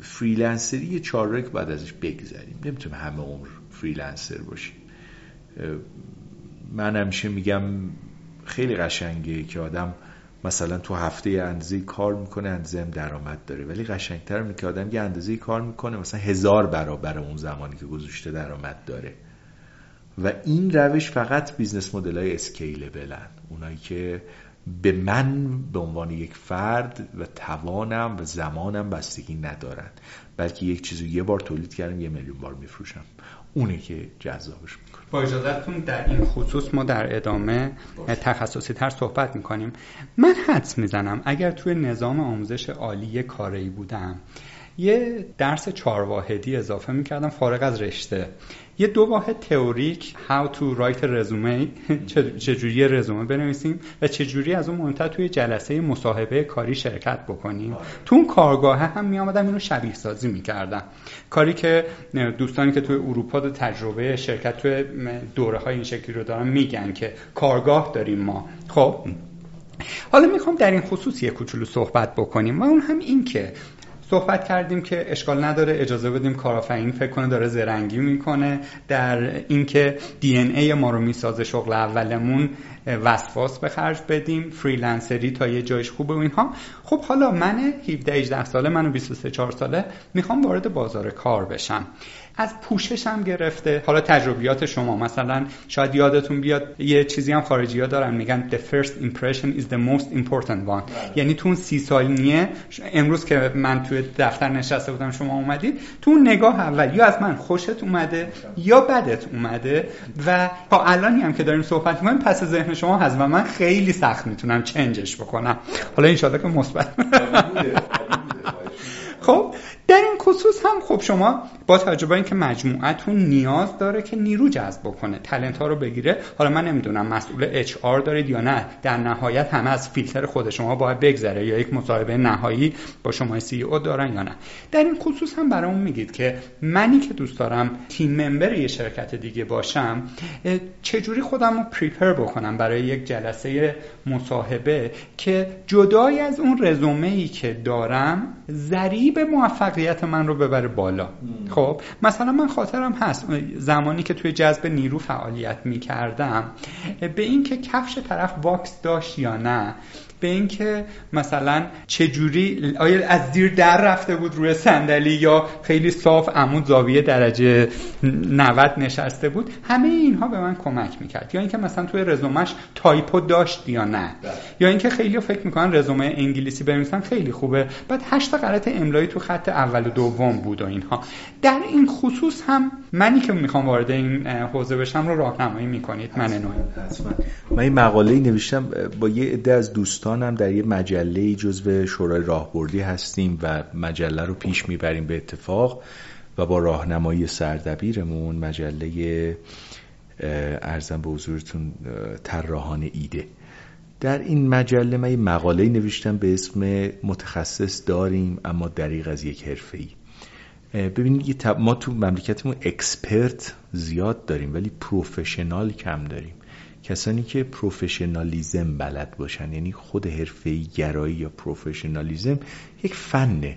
freelancer ی یه چاره که باید ازش بگذریم نمی‌تونیم همه عمر freelancer باشیم. من همیشه میگم خیلی قشنگه که آدم مثلا تو هفته اندازه کار می‌کنه اندازه درآمد داره. ولی قشنگتر اینه که آدم یه اندازه کار می‌کنه مثلا هزار برابر اون زمانی که گذاشته درآمد داره. و این روش فقط business model های scalable ن. اونایی که به من به عنوان یک فرد و توانم و زمانم بستگی ندارن. بلکه یک چیزو یه بار تولید کردم یه میلیون بار میفروشم. اونه که جذابش. با اجازتون در این خصوص ما در ادامه تخصصی تر صحبت می‌کنیم. من حدس می‌زنم اگر توی نظام آموزش عالی کاری بودم یه درس چهار واحدی اضافه می‌کردم فارغ از رشته. یه دو واحد تئوریک how to write a resume چجوری رزومه بنویسیم و چجوری از اون منتها توی جلسه مصاحبه کاری شرکت بکنیم. تو اون کارگاه هم می آمدم اینو شبیه سازی می‌کردم کاری که دوستانی که توی اروپا دو تجربه شرکت توی دوره های این شکلی رو دارن میگن که کارگاه داریم ما. خب؟ حالا می‌خوام در این خصوص یه کوچولو صحبت بکنیم و اون هم این که صحبت کردیم که اشکال نداره اجازه بدیم کارآفرین فکر کنه داره زرنگی می‌کنه. در اینکه دی ان ای ما رو می‌سازه شغل اولمون وسواس به خرج بدیم فریلنسری تا یه جایش خوبه اینها. خب حالا من 17 18 ساله منو 23 4 ساله می‌خوام وارد بازار کار بشم. از پوشش هم گرفته. حالا تجربیات شما مثلا شاید یادتون بیاد یه چیزی هم خارجی ها دارن میگن the first impression is the most important one. بله. یعنی تو اون سی سالینیه امروز که من توی دفتر نشسته بودم شما اومدید تو اون نگاه اول یا از من خوشت اومده یا بدت اومده و تا الانی هم که داریم صحبت می‌کنیم پس ذهن شما هست و من خیلی سخت می‌تونم چنجش بکنم. حالا انشالله که مثبت. خب در این خصوص هم خب شما با توجه به اینکه مجموعتون نیاز داره که نیرو جذب بکنه تلنت ها رو بگیره حالا من نمی‌دونم مسئول اچ آر دارید یا نه در نهایت همه از فیلتر خود شما باید بگذره یا یک مصاحبه نهایی با شما سی او دارن یا نه. در این خصوص هم برامون میگید که منی که دوست دارم تیم ممبر یه شرکت دیگه باشم چجوری خودم رو پریپر بکنم برای یک جلسه مصاحبه که جدای از اون رزومه ای که دارم ضریب موفقیت من رو ببره بالا. خب مثلا من خاطرم هست زمانی که توی جذب نیرو فعالیت می کردم به اینکه کفش طرف واکس داشت یا نه به اینکه مثلا چه جوری آیا از زیر در رفته بود روی صندلی یا خیلی صاف عمود زاویه درجه 90 نشسته بود همه اینها به من کمک می‌کرد. یا اینکه مثلا توی رزومش تایپو داشت یا نه. بله. یا اینکه خیلی فکر می‌کنن رزومه انگلیسی بنویسن خیلی خوبه. بعد هشت غلط املایی تو خط اول و دوم بود و اینها. در این خصوص هم منی که می‌خوام وارد این حوزه بشم رو راهنمایی می‌کنید. من نوعی. من این مقاله نوشتم با یه عده از دوستان هم در یه مجله جزو شورای راهبردی هستیم و مجله رو پیش می‌بریم به اتفاق و با راهنمایی سردبیرمون مجله ارزم به حضورتون طراحان ایده. در این مجله من مقاله نوشتم به اسم متخصص داریم اما دریغ از یک حرفه ای ببینید ما تو مملکتمون اکسپرت زیاد داریم ولی پروفشنال کم داریم. کسانی که professionalism بلد باشن یعنی خود حرفه گرایی یا professionalism یک فنه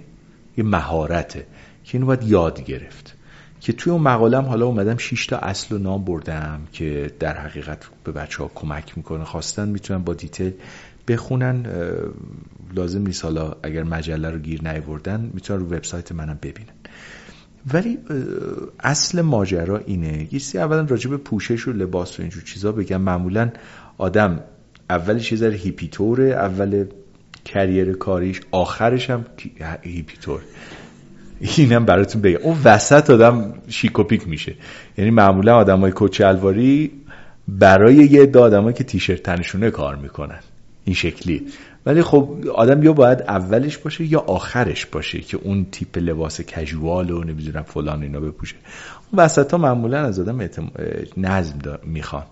یه مهارته که اینو باید یاد گرفت. که توی اون مقالم حالا اومدم 6 تا اصل و نام بردم که در حقیقت به بچه ها کمک می‌کنه خواستن می‌تونن با detail بخونن. لازم نیست حالا اگر مجله رو گیر نیوردن می‌تونن رو وبسایت منم ببینن. ولی اصل ماجرا اینه. یه اولا راجع به پوشش و لباس و اینجور چیزا بگم. معمولا آدم اولش یه ذره هیپیتوره اول کریر کاریش آخرش هم هیپیتور. اینم براتون بگم. اون وسط آدم شیکوپیک میشه. یعنی معمولا آدم های الواری برای یه آدم که تیشرت تنشونه کار می‌کنن. این شکلی ولی خب آدم یا باید اولش باشه یا آخرش باشه که اون تیپ لباس کژوال و نمی‌دونم فلان اینا بپوشه. اون وسط ها معمولا از آدم اتم... نظم می‌خوان.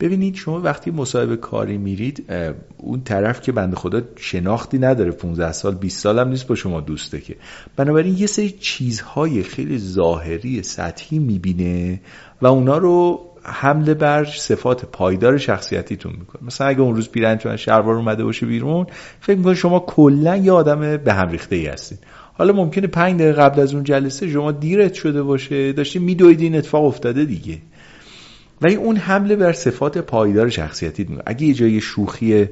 ببینید شما وقتی مصاحبه کاری میرید اون طرف که بنده خدا شناختی نداره 15 سال 20 سال هم نیست با شما دوسته که. بنابراین یه سری چیزهای خیلی ظاهری سطحی می‌بینه و اونا رو حمله بر صفات پایدار شخصیتیتون می‌کنه. مثلا اگه اون روز پیرنتون شلوار اومده باشه بیرون فکر می‌کنه شما کلا یه آدم به هم ریخته ای هستین. حالا ممکنه پنج دقیقه قبل از اون جلسه شما دیرت شده باشه داشتی میدوید این اتفاق افتاده دیگه. ولی اون حمله بر صفات پایدار شخصیتی می‌کنه. اگه یه جای شوخی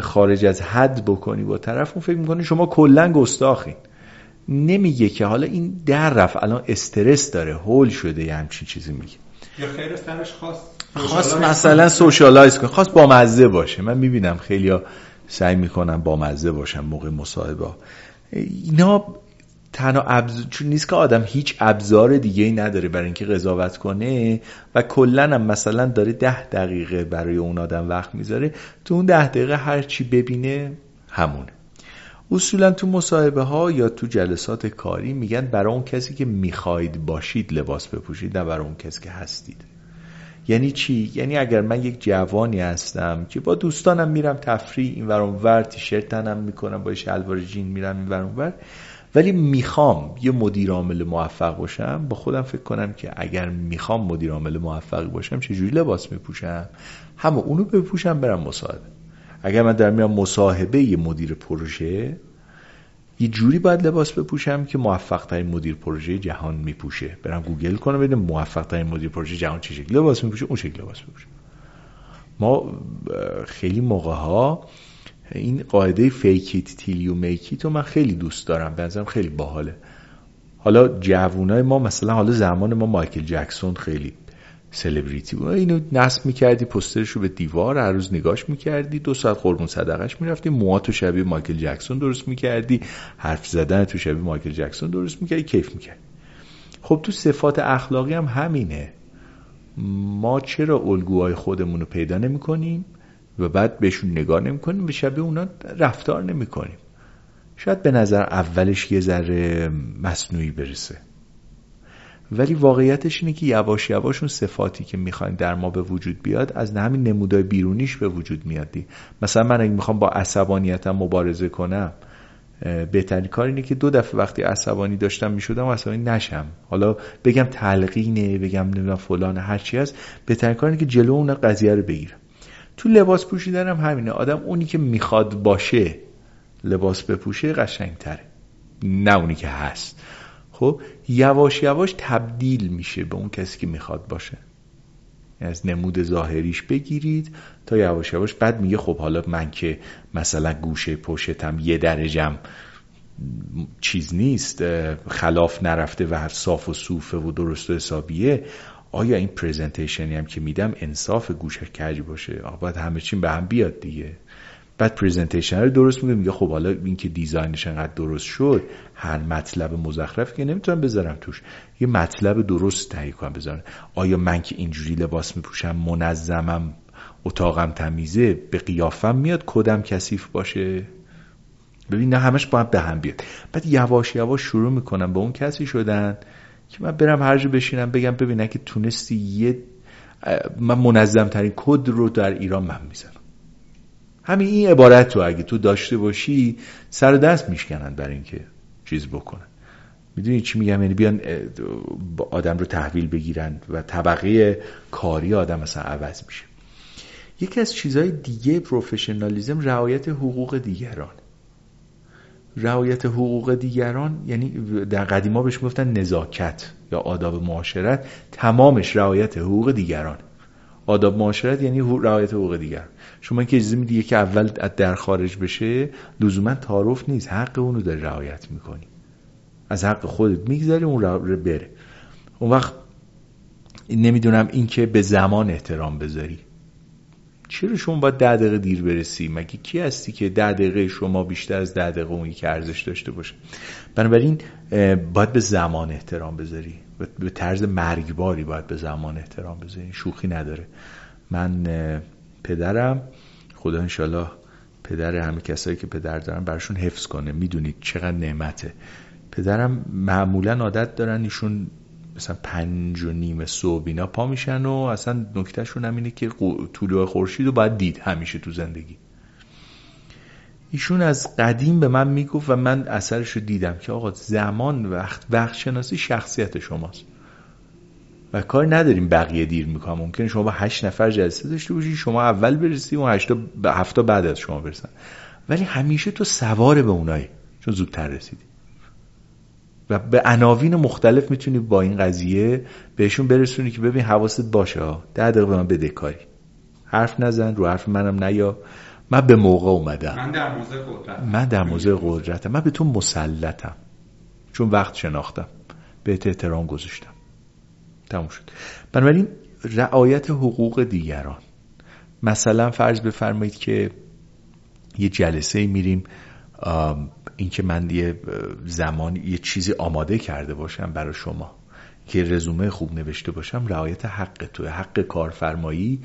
خارج از حد بکنی با طرف اون فکر می‌کنه شما کلا گستاخین. نمیگه که حالا این در رفت الان استرس داره هول شده یه همچین چیزی میگه. یا خیر سرش خواست خواست مثلا سوشالایز کنه خواست با مزه باشه. من می‌بینم خیلی ها سعی می‌کنم با مزه باشم موقع مصاحبه اینا تنها ابز... چون نیست که آدم هیچ ابزار دیگه ای نداره برای اینکه قضاوت کنه و کلا هم مثلا داره ده دقیقه برای اون آدم وقت می‌ذاره تو اون ده دقیقه هر چی ببینه همونه. اصولا تو مصاحبه ها یا تو جلسات کاری میگن برای اون کسی که می‌خواید باشید لباس بپوشید نه برای اون کسی که هستید. یعنی چی؟ یعنی اگر من یک جوانی هستم که با دوستانم میرم تفریح این ورم ور تیشرت تنم می‌کنم با شلوار جین میرم این ورم ور ولی می‌خوام یه مدیر عامل موفق باشم با خودم فکر کنم که اگر می‌خوام مدیر عامل موفق باشم چجوری لباس میپوشم؟ همه اونو بپوشم برم مصاحبه. اگر من در میام مصاحبه یه مدیر پروژه یه جوری باید لباس بپوشم که موفق ترین مدیر پروژه جهان میپوشه. برم گوگل کنم ببینم موفق ترین مدیر پروژه جهان چه شکل لباس میپوشه اون شکل لباس بپوشه ما خیلی موقع ها این قاعده fake it till you make it رو من خیلی دوست دارم. بنظرم خیلی باحاله. حالا جوونای ما مثلا حالا زمان ما مایکل جکسون خیلی سلبریتی بود اینو نصب می‌کردی پسترش رو به دیوار هر روز نگاش می‌کردی. دو ساعت قربون صدقش می‌رفتی. موهاتو شبیه مایکل جکسون درست می‌کردی. حرف زدن تو شبیه مایکل جکسون درست می‌کردی. کیف می‌کردی. خب تو صفات اخلاقی هم همینه. ما چرا الگوهای خودمون رو پیدا نمی‌کنیم و بعد بهشون نگاه نمی‌کنیم؟ به شبیه اونا رفتار نمی‌کنیم. شاید به نظر اولش یه ذره مصنوعی برسه. ولی واقعیتش اینه که یواش یواش اون صفاتی که می‌خواین در ما به وجود بیاد از همین نمودای بیرونیش به وجود میادی مثلا من اگه می‌خوام با عصبانیتم مبارزه کنم بهترین کار اینه که دو دفعه وقتی عصبانی داشتم می‌شدم عصبانی نشم. حالا بگم تلقینه بگم نمی‌دونم فلان هرچی هست بهترین کار اینه که جلو اون قضیه رو بگیرم. تو لباس پوشیدن هم همینه. آدم اونی که می‌خواد باشه لباس بپوشه قشنگتره. نه اونی که هست. خب یواش یواش تبدیل میشه به اون کسی که می‌خواد باشه. از نمود ظاهریش بگیرید تا یواش یواش بعد میگه خب حالا من که مثلا گوشه پشتم یه درجم چیز نیست خلاف نرفته و صاف و صوفه و درست و حسابیه. آیا این presentation ی هم که میدم انصاف گوشه کج باشه؟ باید همه چیم به هم بیاد دیگه. بعد presentation رو درست میگه میگه خب حالا این که design ش انقدر درست شد هر مطلب مزخرف که نمی‌تونم بذارم توش. یه مطلب درست تهیه کنم بذارم. آیا من که اینجوری لباس میپوشم منظمم اتاقم تمیزه به قیافم میاد کدم کثیف باشه؟ ببین نه همش باید به هم بیاد. بعد یواش یواش شروع می‌کنم به اون کسی شدن که من برم هر جا بشینم بگم ببینم که تونستی یه من منظم ترین کد رو در ایران من می‌زنم همین این عبارت رو اگه تو داشته باشی سر دست میشکنن برای اینکه چیز بکنن. می‌دونی چی میگم؟ یعنی بیان آدم رو تحویل بگیرن و طبقه کاری آدم مثلا عوض میشه. یکی از چیزهای دیگه پروفشنالیزم رعایت حقوق دیگران. رعایت حقوق دیگران یعنی در قدیما بهش می‌گفتن نزاکت یا آداب معاشرت تمامش رعایت حقوق دیگران. آداب معاشرت یعنی رعایت حقوق دیگر. شما که اجازه میدی که اول در خارج بشه لزوما تعارف نیست. حق اونو داری رعایت می‌کنی. از حق خودت می‌گذاری اون رو بره. اون وقت نمی‌دونم این که به زمان احترام بذاری. چرا شما باید ده دقیقه دیر برسی؟ مگه کی هستی که ده دقیقه شما بیشتر از ده دقیقه اونی که ارزش داشته باشه؟ بنابراین باید به زمان احترام بذاری. به طرز مرگباری باید به زمان احترام بذاری شوخی نداره. من پدرم خدا انشالله پدر همه کسایی که پدر دارن برشون حفظ کنه. می‌دونید چقدر نعمته. پدرم معمولا عادت دارن ایشون مثلا پنج و نیم صبح اینا پا میشن و اصلا نکتهشون هم اینه که طلوع خورشید رو باید دید همیشه تو زندگی. ایشون از قدیم به من می‌گفت و من اثرش رو دیدم که آقا زمان وقت وقت شناسی شخصیت شماست. و کار نداریم بقیه دیر می‌کنم. ممکن شما با هشت نفر جلسه داشته باشی شما اول برسی و هشتا هفتا بعد از شما برسن. ولی همیشه تو سوار به اونایی چون زودتر رسیدی. و به عناوین مختلف می‌تونی با این قضیه بهشون برسونی که ببین حواست باشه. ده دقیقه به من بده کاری. حرف نزن رو حرف منم نیا. من به موقع اومدم. من در موضع قدرت من در موضع قدرتم. من به تو مسلطم. چون وقت شناختم. به احترام گذاشتم. تموم شد. بنابراین رعایت حقوق دیگران. مثلا فرض بفرمایید که یه جلسه میریم اینکه من یه زمان یه چیزی آماده کرده باشم برای شما. که رزومه خوب نوشته باشم. رعایت حق تو حق کارفرمایی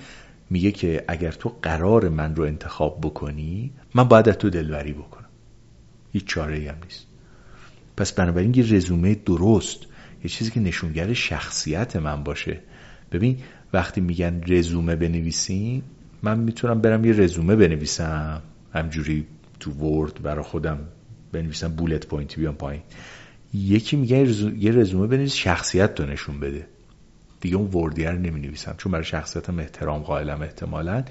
میگه که اگر تو قرار من رو انتخاب بکنی من باید از تو دلبری بکنم. هیچ چاره هم نیست. پس بنابراین یه رزومه درست یه چیزی که نشونگر شخصیت من باشه. ببین وقتی میگن رزومه بنویسین من می‌تونم برم یه رزومه بنویسم. همجوری تو ورد برای خودم بنویسم بولت پوینتی بیام پایین. یکی میگه یه رزومه بنویس شخصیت تو نشون بده. دیگه اون وردیه رو نمی نویسم چون برای شخصیتم احترام قائلم احتمالا.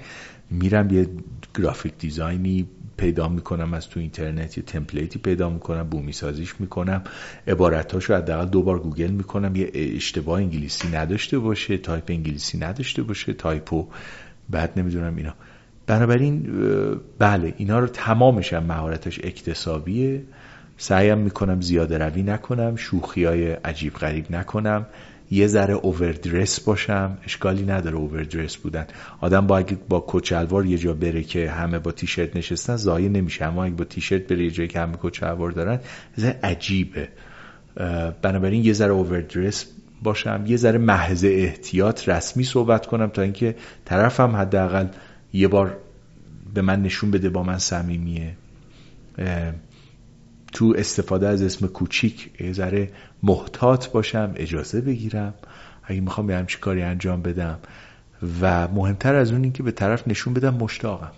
میرم یه گرافیک دیزاینی پیدا می‌کنم از تو اینترنت یه تمپلیتی پیدا می‌کنم بومی سازیش می‌کنم. عبارتاشو حداقل دو بار گوگل می‌کنم. یه اشتباه انگلیسی نداشته باشه تایپ انگلیسی نداشته باشه typo بعد نمی‌دونم اینا. بنابراین بله اینا رو تمامش هم مهارتش اکتسابیه. سعیم می‌کنم زیاده روی نکنم شوخی های عجیب غریب نکنم. یه ذره overdress باشم. اشکالی نداره overdress بودن. آدم با اگه با کت شلوار یه جا بره که همه با تیشرت نشستن ضایع نمیشه. اما اگه با تیشرت بره یه جایی که همه کت شلوار دارن ذره عجیبه. بنابراین یه ذره اووردرس باشم. یه ذره محض احتیاط رسمی صحبت کنم تا اینکه طرفم حداقل یه بار به من نشون بده با من صمیمیه. تو استفاده از اسم کوچیک یه ذره محتاط باشم اجازه بگیرم. اگه می‌خوام یه همچی کاری انجام بدم. و مهمتر از اون این که به طرف نشون بدم مشتاقم.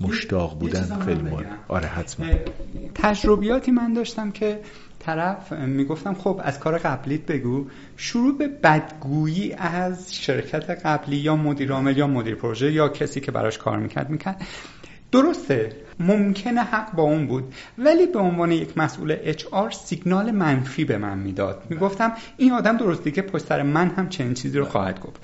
مشتاق بودن خیلی مهم آره حتما. تجربیاتی من داشتم که طرف می‌گفتم خب از کار قبلیت بگو. شروع به بدگویی از شرکت قبلی یا مدیر عامل یا مدیر پروژه یا کسی که براش کار می‌کرد می‌کرد. درسته ممکنه حق با اون بود ولی به عنوان یک مسئول اچ آر سیگنال منفی به من می‌داد. می‌گفتم این آدم درسته که پشت سر من هم چنین چیزی رو خواهد گفت.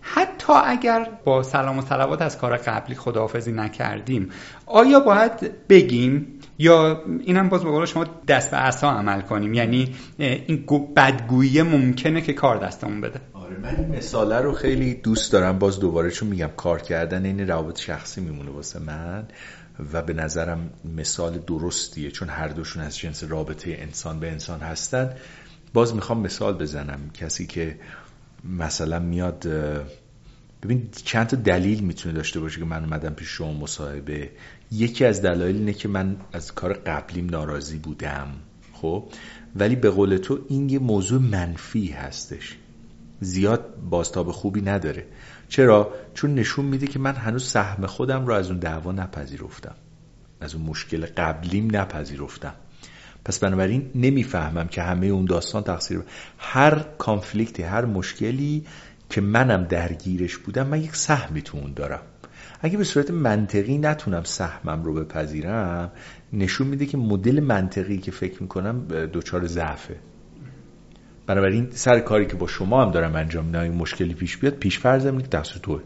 حتی اگر با سلام و صلوات از کار قبلی خداحافظی نکردیم آیا باید بگیم یا اینم باز به شما دست به عصا عمل کنیم؟ یعنی این بدگویی ممکنه که کار دستمون بده. من این مثاله رو خیلی دوست دارم. باز دوباره چون میگم کار کردن این روابط شخصی میمونه واسه من و به نظرم مثال درستیه چون هر دوشون از جنس رابطه انسان به انسان هستن. باز می‌خوام مثال بزنم. کسی که مثلا میاد ببین چند تا دلیل می‌تونه داشته باشه که من اومدم پیش شما مصاحبه. یکی از دلایل اینه که من از کار قبلیم ناراضی بودم خب؟ ولی به قول تو این یه موضوع منفی هستش. زیاد بازتاب خوبی نداره. چرا؟ چون نشون میده که من هنوز سهم خودم رو از اون دعوا نپذیرفتم. از اون مشکل قبلیم نپذیرفتم. پس بنابراین نمی‌فهمم که همه اون داستان تقصیر هر کانفلیکتی هر مشکلی که منم درگیرش بودم من یک سهمی تو اون دارم. اگه به صورت منطقی نتونم سهمم رو بپذیرم نشون میده که مدل منطقی که فکر می‌کنم دچار ضعفه. بنابراین سر کاری که با شما هم دارم انجام میدم مشکلی پیش بیاد پیش فرضم که تقصیر توه.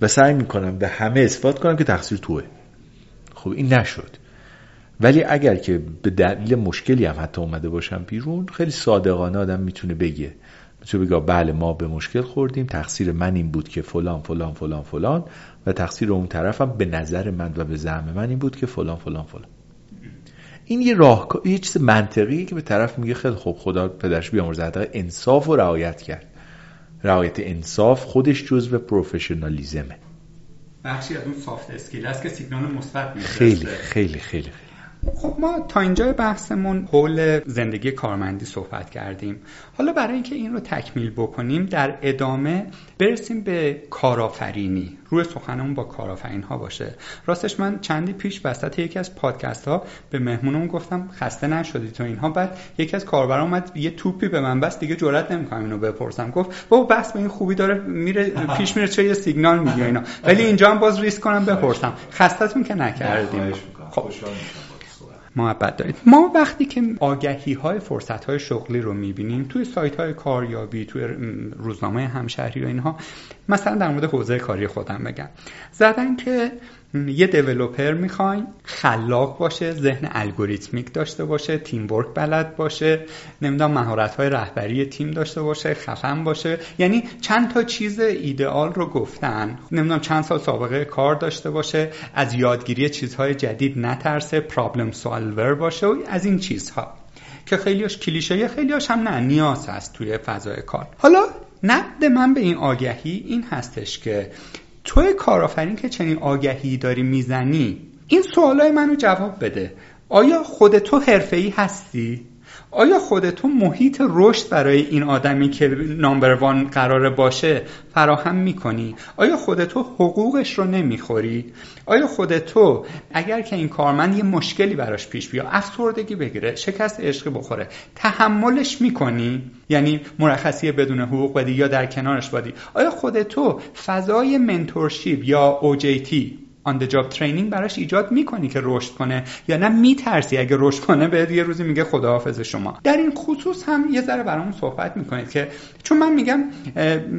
و سعی می‌کنم به همه اثبات کنم که تقصیر توه. خب این نشد. ولی اگر که به دلیل مشکلی هم حتی اومده باشم بیرون خیلی صادقانه آدم می‌تونه بگه. می‌تونه بگه بله ما به مشکل خوردیم تقصیر من این بود که فلان فلان فلان فلان و تقصیر اون طرفم به نظر من و به زعم من این بود که فلان فلان فلان. این یه راه یه چیز منطقیه که به طرف میگه خیلی خوب خدا پدرش بیامرزه انصاف و رعایت کرد. رعایت انصاف خودش جزو پروفشنالیزمه. بخشی از اون soft skill است که سیگنال مثبت خیلی خیلی خیلی. خب ما تا اینجا بحثمون حول زندگی کارمندی صحبت کردیم. حالا برای اینکه این رو تکمیل بکنیم در ادامه برسیم به کارآفرینی. روی سخنمون با کارآفرین ها باشه. راستش من چندی پیش وسط یکی از پادکست ها به مهمونمون گفتم خسته نشدی تو اینها. بعد یکی از کاربرا اومد یه توپی به من بست دیگه جرئت نمی‌کنم اینو بپرسم. گفت بابا بحث به این خوبی داره میره پیش میره چه یه سیگنال میگه اینا. ولی اینجا هم باز ریسک کنم بپرسم. خستتون که نکردیم. خب. محبت دارید. ما وقتی که آگهی های فرصت های شغلی رو می‌بینیم توی سایت های کاریابی توی روزنامه همشهری و اینها مثلا در مورد حوزه کاری خودم بگم. زدن که یه دیولوپر می‌خواین خلاق باشه ذهن الگوریتمیک داشته باشه تیم ورک بلد باشه نمی‌دونم مهارت های رهبری تیم داشته باشه خفن باشه. یعنی چند تا چیز ایدئال رو گفتن. نمی‌دونم چند سال سابقه کار داشته باشه از یادگیری چیزهای جدید نترسه پرابلم سالور باشه و از این چیزها. که خیلیش کلیشه خیلیاش هم نه نیاز هست توی فضای کار. حالا نقد من به این آگهی این هستش که توی کارآفرین که چنین آگهی داری می‌زنی این سوالای منو جواب بده. آیا خود تو حرفه‌ای هستی؟ آیا خود تو محیط رشد برای این آدمی که نامبر وان قراره باشه فراهم می‌کنی؟ آیا خود تو حقوقش رو نمی‌خوری؟ آیا خود تو اگر که این کارمند یه مشکلی براش پیش بیاد افسردگی بگیره شکست عشقی بخوره تحملش می‌کنی؟ یعنی مرخصی بدون حقوق بدی یا در کنارش باشی آیا خودت تو فضای mentorship یا OJT on job training براش ایجاد می‌کنی که رشد کنه یا نه میترسی؟ اگه رشد کنه بهت یه روزی میگه خداحافظ شما. در این خصوص هم یه ذره برامون صحبت می‌کنید که چون من میگم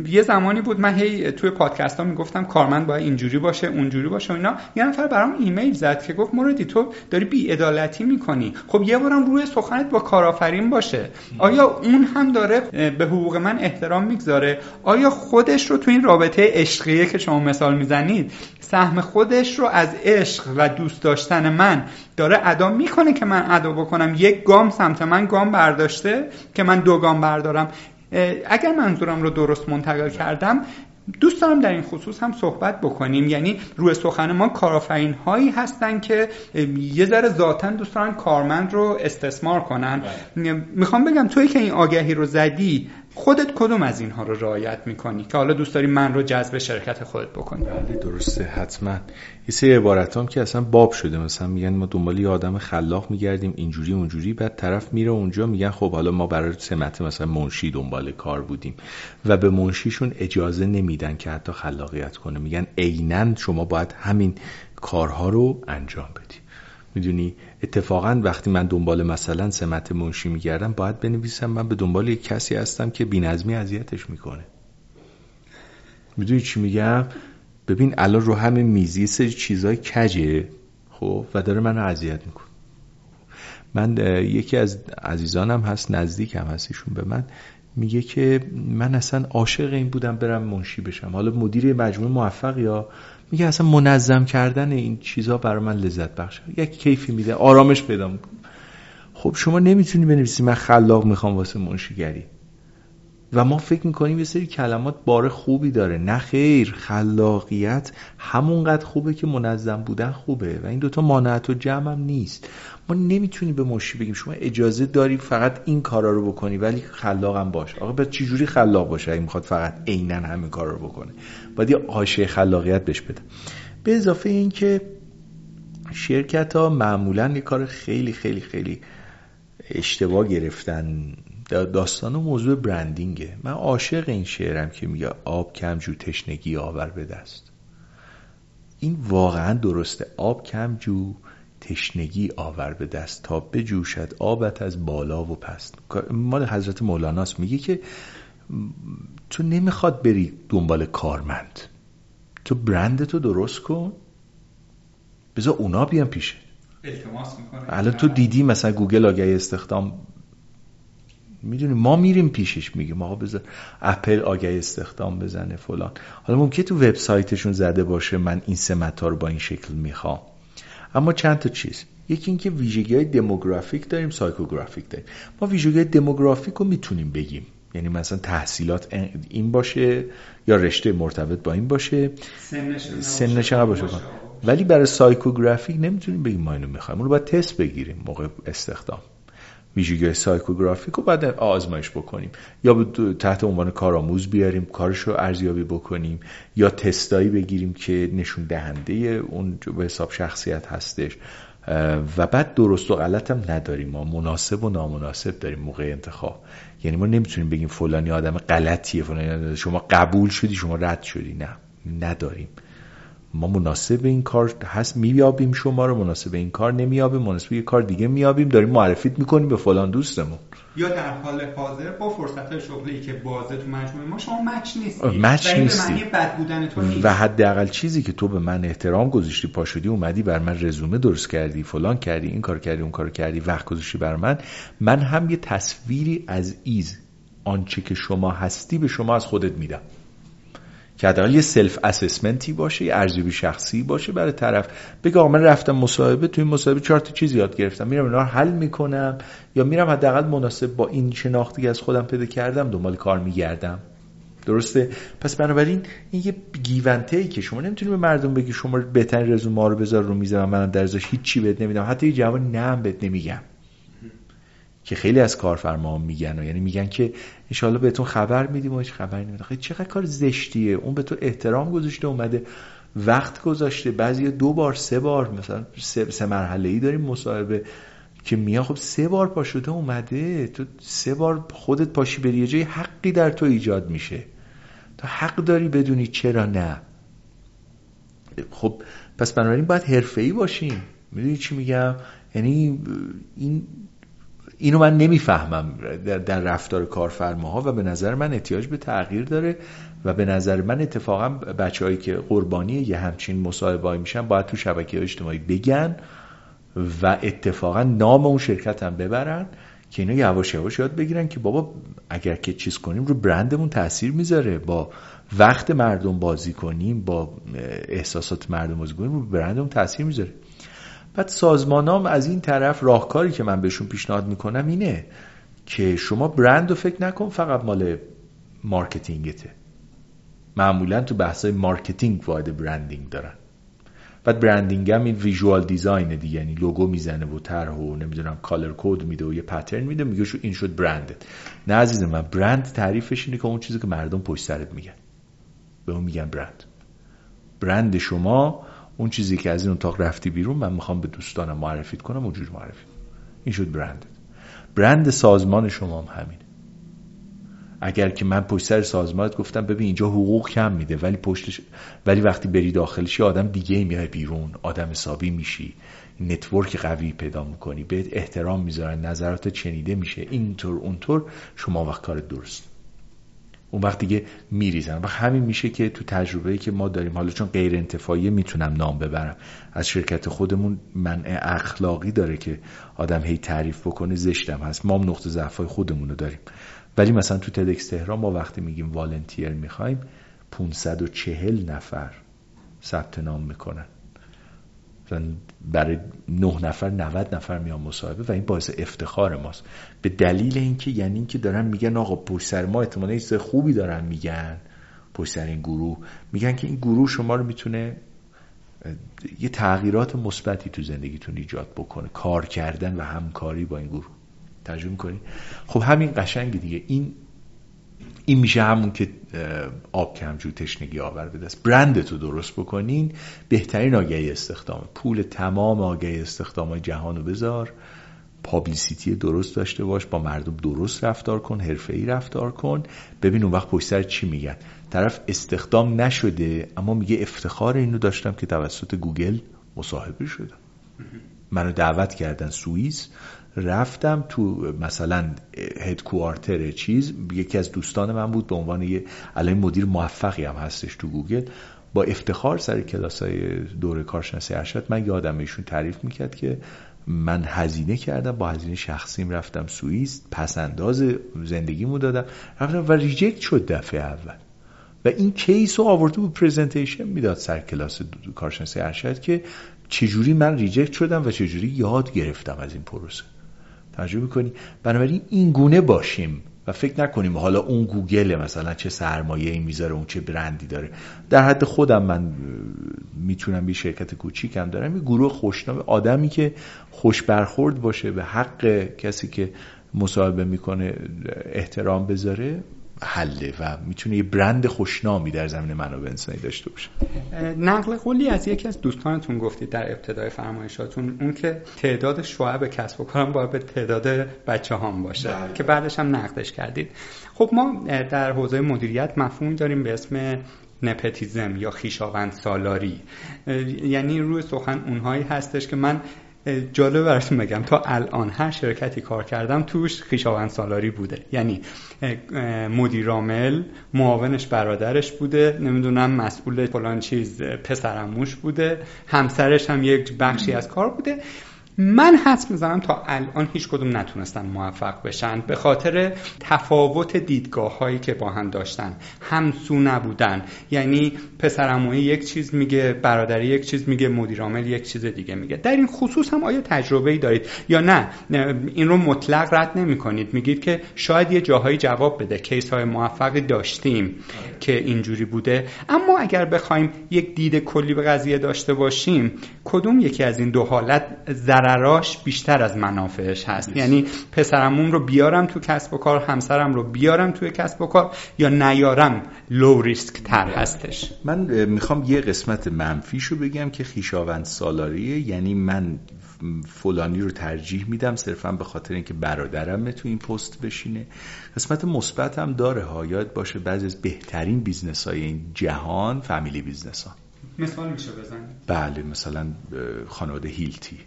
یه زمانی بود من هی توی پادکست ها می‌گفتم کارمند باید اینجوری باشه اونجوری باشه و اینا. یه نفر برام ایمیل زد که گفت موردی تو داری بی عدالتی می‌کنی. خب یه بارم روی سخنت با کارآفرین باشه. آیا اون هم داره به حقوق من احترام می‌گذاره؟ آیا خودش رو تو این رابطه عشقیه که شما مثال می‌زنید سهم خودش رو از عشق و دوست داشتن من داره ادا می‌کنه که من ادا بکنم. یک گام سمت من گام برداشته که من دو گام بردارم. اگر منظورم رو درست منتقل کردم دوست دارم در این خصوص هم صحبت بکنیم. یعنی روی سخن ما کارآفرین هایی هستن که یه ذره ذاتا دوست دارن کارمند رو استثمار کنن. بله. می‌خوام بگم توی که این آگهی رو زدی خودت کدوم از اینها رو رعایت می‌کنی که حالا دوست داری من رو جذب شرکت خودت بکنی؟ بله درسته حتما. یه سری عبارت هم که اصلا باب شده. مثلا میگن ما دنبال یه آدم خلاق میگردیم اینجوری اونجوری. بعد طرف میره اونجا میگن خب حالا ما برای سمت مثلا منشی دنبال کار بودیم. و به منشیشون اجازه نمیدن که حتی خلاقیت کنه. میگن عینا شما باید همین کارها رو انجام بدی. می‌دونی؟ اتفاقا وقتی من دنبال مثلا سمت منشی میگردم باید بنویسم من به دنبال یک کسی هستم که بینظمی اذیتش می‌کنه. می‌دونی چی میگم؟ ببین الان رو همه میزی سری چیزای کجه خب؟ و داره منو اذیت می‌کنه. من یکی از عزیزانم هست نزدیک هم هستیشون به من. میگه که من اصلا عاشق این بودم برم منشی بشم. حالا مدیر مجموعه موفق یا میگه اصلا منظم کردن این چیزها برای من لذت بخشه یک کیفی میده آرامش پیدا می‌کنه. خب شما نمی‌تونی بنویسی من خلاق می‌خوام واسه منشیگری. و ما فکر می‌کنیم یه سری کلمات بار خوبی داره. نه خیر خلاقیت همونقدر خوبه که منظم بودن خوبه. و این دوتا مانعت و جمع هم نیست. ما نمی‌تونیم به مشی بگیم شما اجازه داری فقط این کارا رو بکنی ولی خلاق هم باش. آقا به چجوری خلاق باشه اگه می‌خواد فقط عینا همین کارا رو بکنه؟ باید یه آشه خلاقیت بهش بده. به اضافه اینکه شرکت ها معمولا یه کار خیلی خیلی خیلی اشتباه گرفتن. داستان و موضوع برندینگه. من عاشق این شعرم که میگه آب کم جو تشنگی آور به دست. این واقعا درسته. آب کم جو تشنگی آور به دست. تا بجوشد آبت از بالا و پست. مال حضرت مولاناست میگه که تو نمی‌خواد بری دنبال کارمند. تو برندتو درست کن. بذار اونا بیان پیشه. الان تو دیدی مثلا گوگل آگهی استخدام؟ می‌دونی ما میریم پیشش میگیم. آقا بذار اپل آگهی استخدام بزنه فلان. حالا ممکن تو وبسایتشون زده باشه من این سمت ها رو با این شکل می‌خوام. اما چند تا چیز. یکی اینکه ویژگی های demographic داریم psychographic داریم. ما ویژگی های دموگرافیک رو می‌تونیم بگیم. یعنی مثلا تحصیلات این باشه یا رشته مرتبط با این باشه. سنش باشه ولی برای سایکوگرافیک نمی‌تونیم بگیم ما اینو می‌خوایم. اون رو باید تست بگیریم موقع استخدام. ویژگی سایکوگرافیک رو باید آزمایش بکنیم. یا تحت عنوان کارآموز بیاریم کارش رو ارزیابی بکنیم یا تستایی بگیریم که نشون دهنده اون به حساب شخصیت هستش. و بعد درست و غلط هم نداریم. ما مناسب و نامناسب داریم موقع انتخاب. یعنی ما نمی‌تونیم بگیم فلانی آدم غلطیه فلانی شما قبول شدی شما رد شدی. نه نداریم. ما مناسب این کار هست مییابیم شما رو مناسب این کار نمیابیم مناسب یه کار دیگه میابیم داریم معرفیت می‌کنیم به فلان دوستمون. یا در حال حاضر با فرصت های شغلی که بازه تو مجموعه ما شما مچ نیستی. مچ نیستی. بد بودن تو و حداقل چیزی که تو به من احترام گذاشتی پا شدی اومدی بر من رزومه درست کردی فلان کردی این کار کردی اون کار کردی وقت گذاشتی بر من. من هم یه تصویری از as is آنچه که شما هستی به شما از خودت میدم. که حداقل یه self assessment ی باشه یه ارزیابی شخصی باشه برای طرف. بگه من رفتم مصاحبه توی مصاحبه چهار تا چیز یاد گرفتم. میرم اینا حل می‌کنم یا میرم حداقل مناسب با این شناختی که از خودم پیدا کردم دنبال کار میگردم. درسته؟ پس بنابراین این یه give and take ای که شما نمی‌تونی به مردم بگی شما بهترین رزومه رو بذار رو میزم من در ازاش هیچی بهت نمیدم. حتی یه جواب نه بهت نمیگم. که خیلی از کارفرما میگن و یعنی میگن که ان بهتون خبر میدیم و هیچ خبری نمیدیم چقدر کار زشتیه. اون به تو احترام گذاشته اومده وقت گذاشته. بعضی دو بار سه بار مثلا سه, سه مرحله ای داریم مصاحبه که میان خب سه بار پا شده اومده. تو سه بار خودت پاشی بری یه جای حقی در تو ایجاد میشه. تو حق داری بدونی چرا نه. خب پس بنابراین باید حرفه‌ای باشیم. می‌دونی چی میگم؟ یعنی این اینو من نمی‌فهمم در, در رفتار کارفرماها و به نظر من احتیاج به تغییر داره و به نظر من اتفاقا بچههایی که قربانی یه همچین مصاحبه میشن باید تو شبکه اجتماعی بگن و اتفاقا نام اون شرکت هم ببرن که اینا یواش یواش یاد بگیرن که بابا اگر که چیز کنیم رو برندمون تاثیر می‌ذاره. با وقت مردم بازی کنیم با احساسات مردم بازی کنیم رو برندمون تاثیر می‌ذاره. بعد سازمانام از این طرف راهکاری که من بهشون پیشنهاد می‌کنم اینه که شما برند رو فکر نکن فقط مال marketing ته. معمولا تو بحثای marketing واحد branding دارن. بعد branding هم این visual design دیگه یعنی لوگو می‌زنه و طرح و نمی‌دونم color code میده و یه pattern میده میگه شو این شد برندت. نه عزیز من برند تعریفش اینه که اون چیزی که مردم پشت سرت میگن. به اون میگن برند. برند شما اون چیزی که از این اتاق رفتی بیرون من می‌خوام به دوستانم معرفی کنم اونجور معرفی. این شد برند. برند سازمان شما هم همینه اگر که من پشت سر سازمانت گفتم ببین اینجا حقوق کم میده ولی پشتش ولی وقتی بری داخلشی آدم دیگه میای بیرون آدم حسابی میشی نتورک قوی پیدا می‌کنی بهت احترام می‌ذارن نظرات چنیده میشه اینطور اونطور شما وقت کار درست. اون وقت دیگه میریزن. و همین میشه که تو تجربه که ما داریم. حالا چون غیر انتفاعی می‌تونم نام ببرم. از شرکت خودمون منع اخلاقی داره که آدم هی تعریف بکنه زشتم هست. ما هم نقطه ضعف خودمون رو داریم. ولی مثلا تو تدکس تهران ما وقتی میگیم والنتیر می‌خوایم 540 نفر ثبت نام می‌کنن. برای نه نفر 90 نفر میان مصاحبه و این باعث افتخار ماست. به دلیل اینکه یعنی اینکه دارن میگن آقا پشت سر ما احتمالاً چیز خوبی دارن میگن پشت سر این گروه. میگن که این گروه شما رو می‌تونه یه تغییرات مثبتی تو زندگیتون ایجاد بکنه کار کردن و همکاری با این گروه. ترجمه می‌کنی؟ خب همین قشنگ دیگه. این این میشه همون که آب کمجو تشنگی آور به دست. برندتو درست بکنین. بهترین آگهی استخدام. پول تمام آگهی استخدام های جهان رو بذار. publicity درست داشته باش با مردم درست رفتار کن ای رفتار کن. ببین اون وقت پشت سر چی میگن؟ طرف استخدام نشده اما میگه افتخار اینو داشتم که توسط گوگل مصاحبه شدم. منو دعوت کردن سوئیس. رفتم تو مثلا headquarter چیز یکی از دوستان من بود به عنوان یه الان مدیر موفقی هم هستش تو گوگل. با افتخار سر کلاس های دوره کارشناسی ارشد من یادم ایشون تعریف می‌کرد که من هزینه کردم با هزینه شخصیم رفتم سوئیس پس‌انداز زندگیمو دادم. رفتم و reject شد دفعه اول. و این case رو آورده بود presentation می‌داد سر کلاس کارشناسی ارشد که چجوری من reject شدم و چجوری یاد گرفتم از این پروسه. ترجمه کنی بنابراین این گونه باشیم. و فکر نکنیم حالا اون گوگل مثلا چه سرمایه ای می‌ذاره اون چه برندی داره. در حد خودم من می‌تونم یه شرکت کوچیکم دارم یه گروه خوشنام آدمی که خوش برخورد باشه به حق کسی که مصاحبه می‌کنه احترام بذاره. حله و می‌تونه یه برند خوشنامی در زمین منابع انسانی داشته باشه. نقل قولی از یکی از دوستانتون گفتید در ابتدای فرمایشاتون اون که تعداد شعب کسب و کارم باید به تعداد بچه هم باشه بله. که بعدش هم نقدش کردید. خب ما در حوزه مدیریت مفهوم داریم به اسم نپتیزم یا خیشاوند سالاری. یعنی روی سخن اونهایی هستش که من جالب براتون بگم تا الان هر شرکتی کار کردم توش خیشاوند سالاری بوده. یعنی مدیرامل معاونش برادرش بوده نمی‌دونم مسئول فلان چیز پسرموش بوده همسرش هم یک بخشی از کار بوده. من حس می‌زنم تا الان هیچ کدوم نتونستن موفق بشن به خاطر تفاوت دیدگاه هایی که با هم داشتن. همسو نبودن. یعنی پسرموی یک چیز میگه برادری یک چیز میگه مدیرعامل یک چیز دیگه میگه. در این خصوص هم آیا تجربه ای دارید یا نه؟ این رو مطلق رد نمی کنید میگید که شاید یه جاهایی جواب بده. کیس های موفقی داشتیم که اینجوری بوده. اما اگر بخوایم یک دید کلی به قضیه داشته باشیم کدوم یکی از این دو حالت ضرراش بیشتر از منافعش هست. یعنی پسرمون رو بیارم تو کسب و کار همسرم رو بیارم توی کسب و کار یا نیارم لو ریسک تر هستش. من می‌خوام یه قسمت منفیشو بگم که خویشاوند سالاریه. یعنی من فلانی رو ترجیح میدم صرفا به خاطر اینکه برادرم تو این پست بشینه. قسمت مثبت هم داره. ها یاد باشه بعضی از بهترین business های این جهان family business ها مثال میشه بزنید بله مثلا خانواده هیلتی.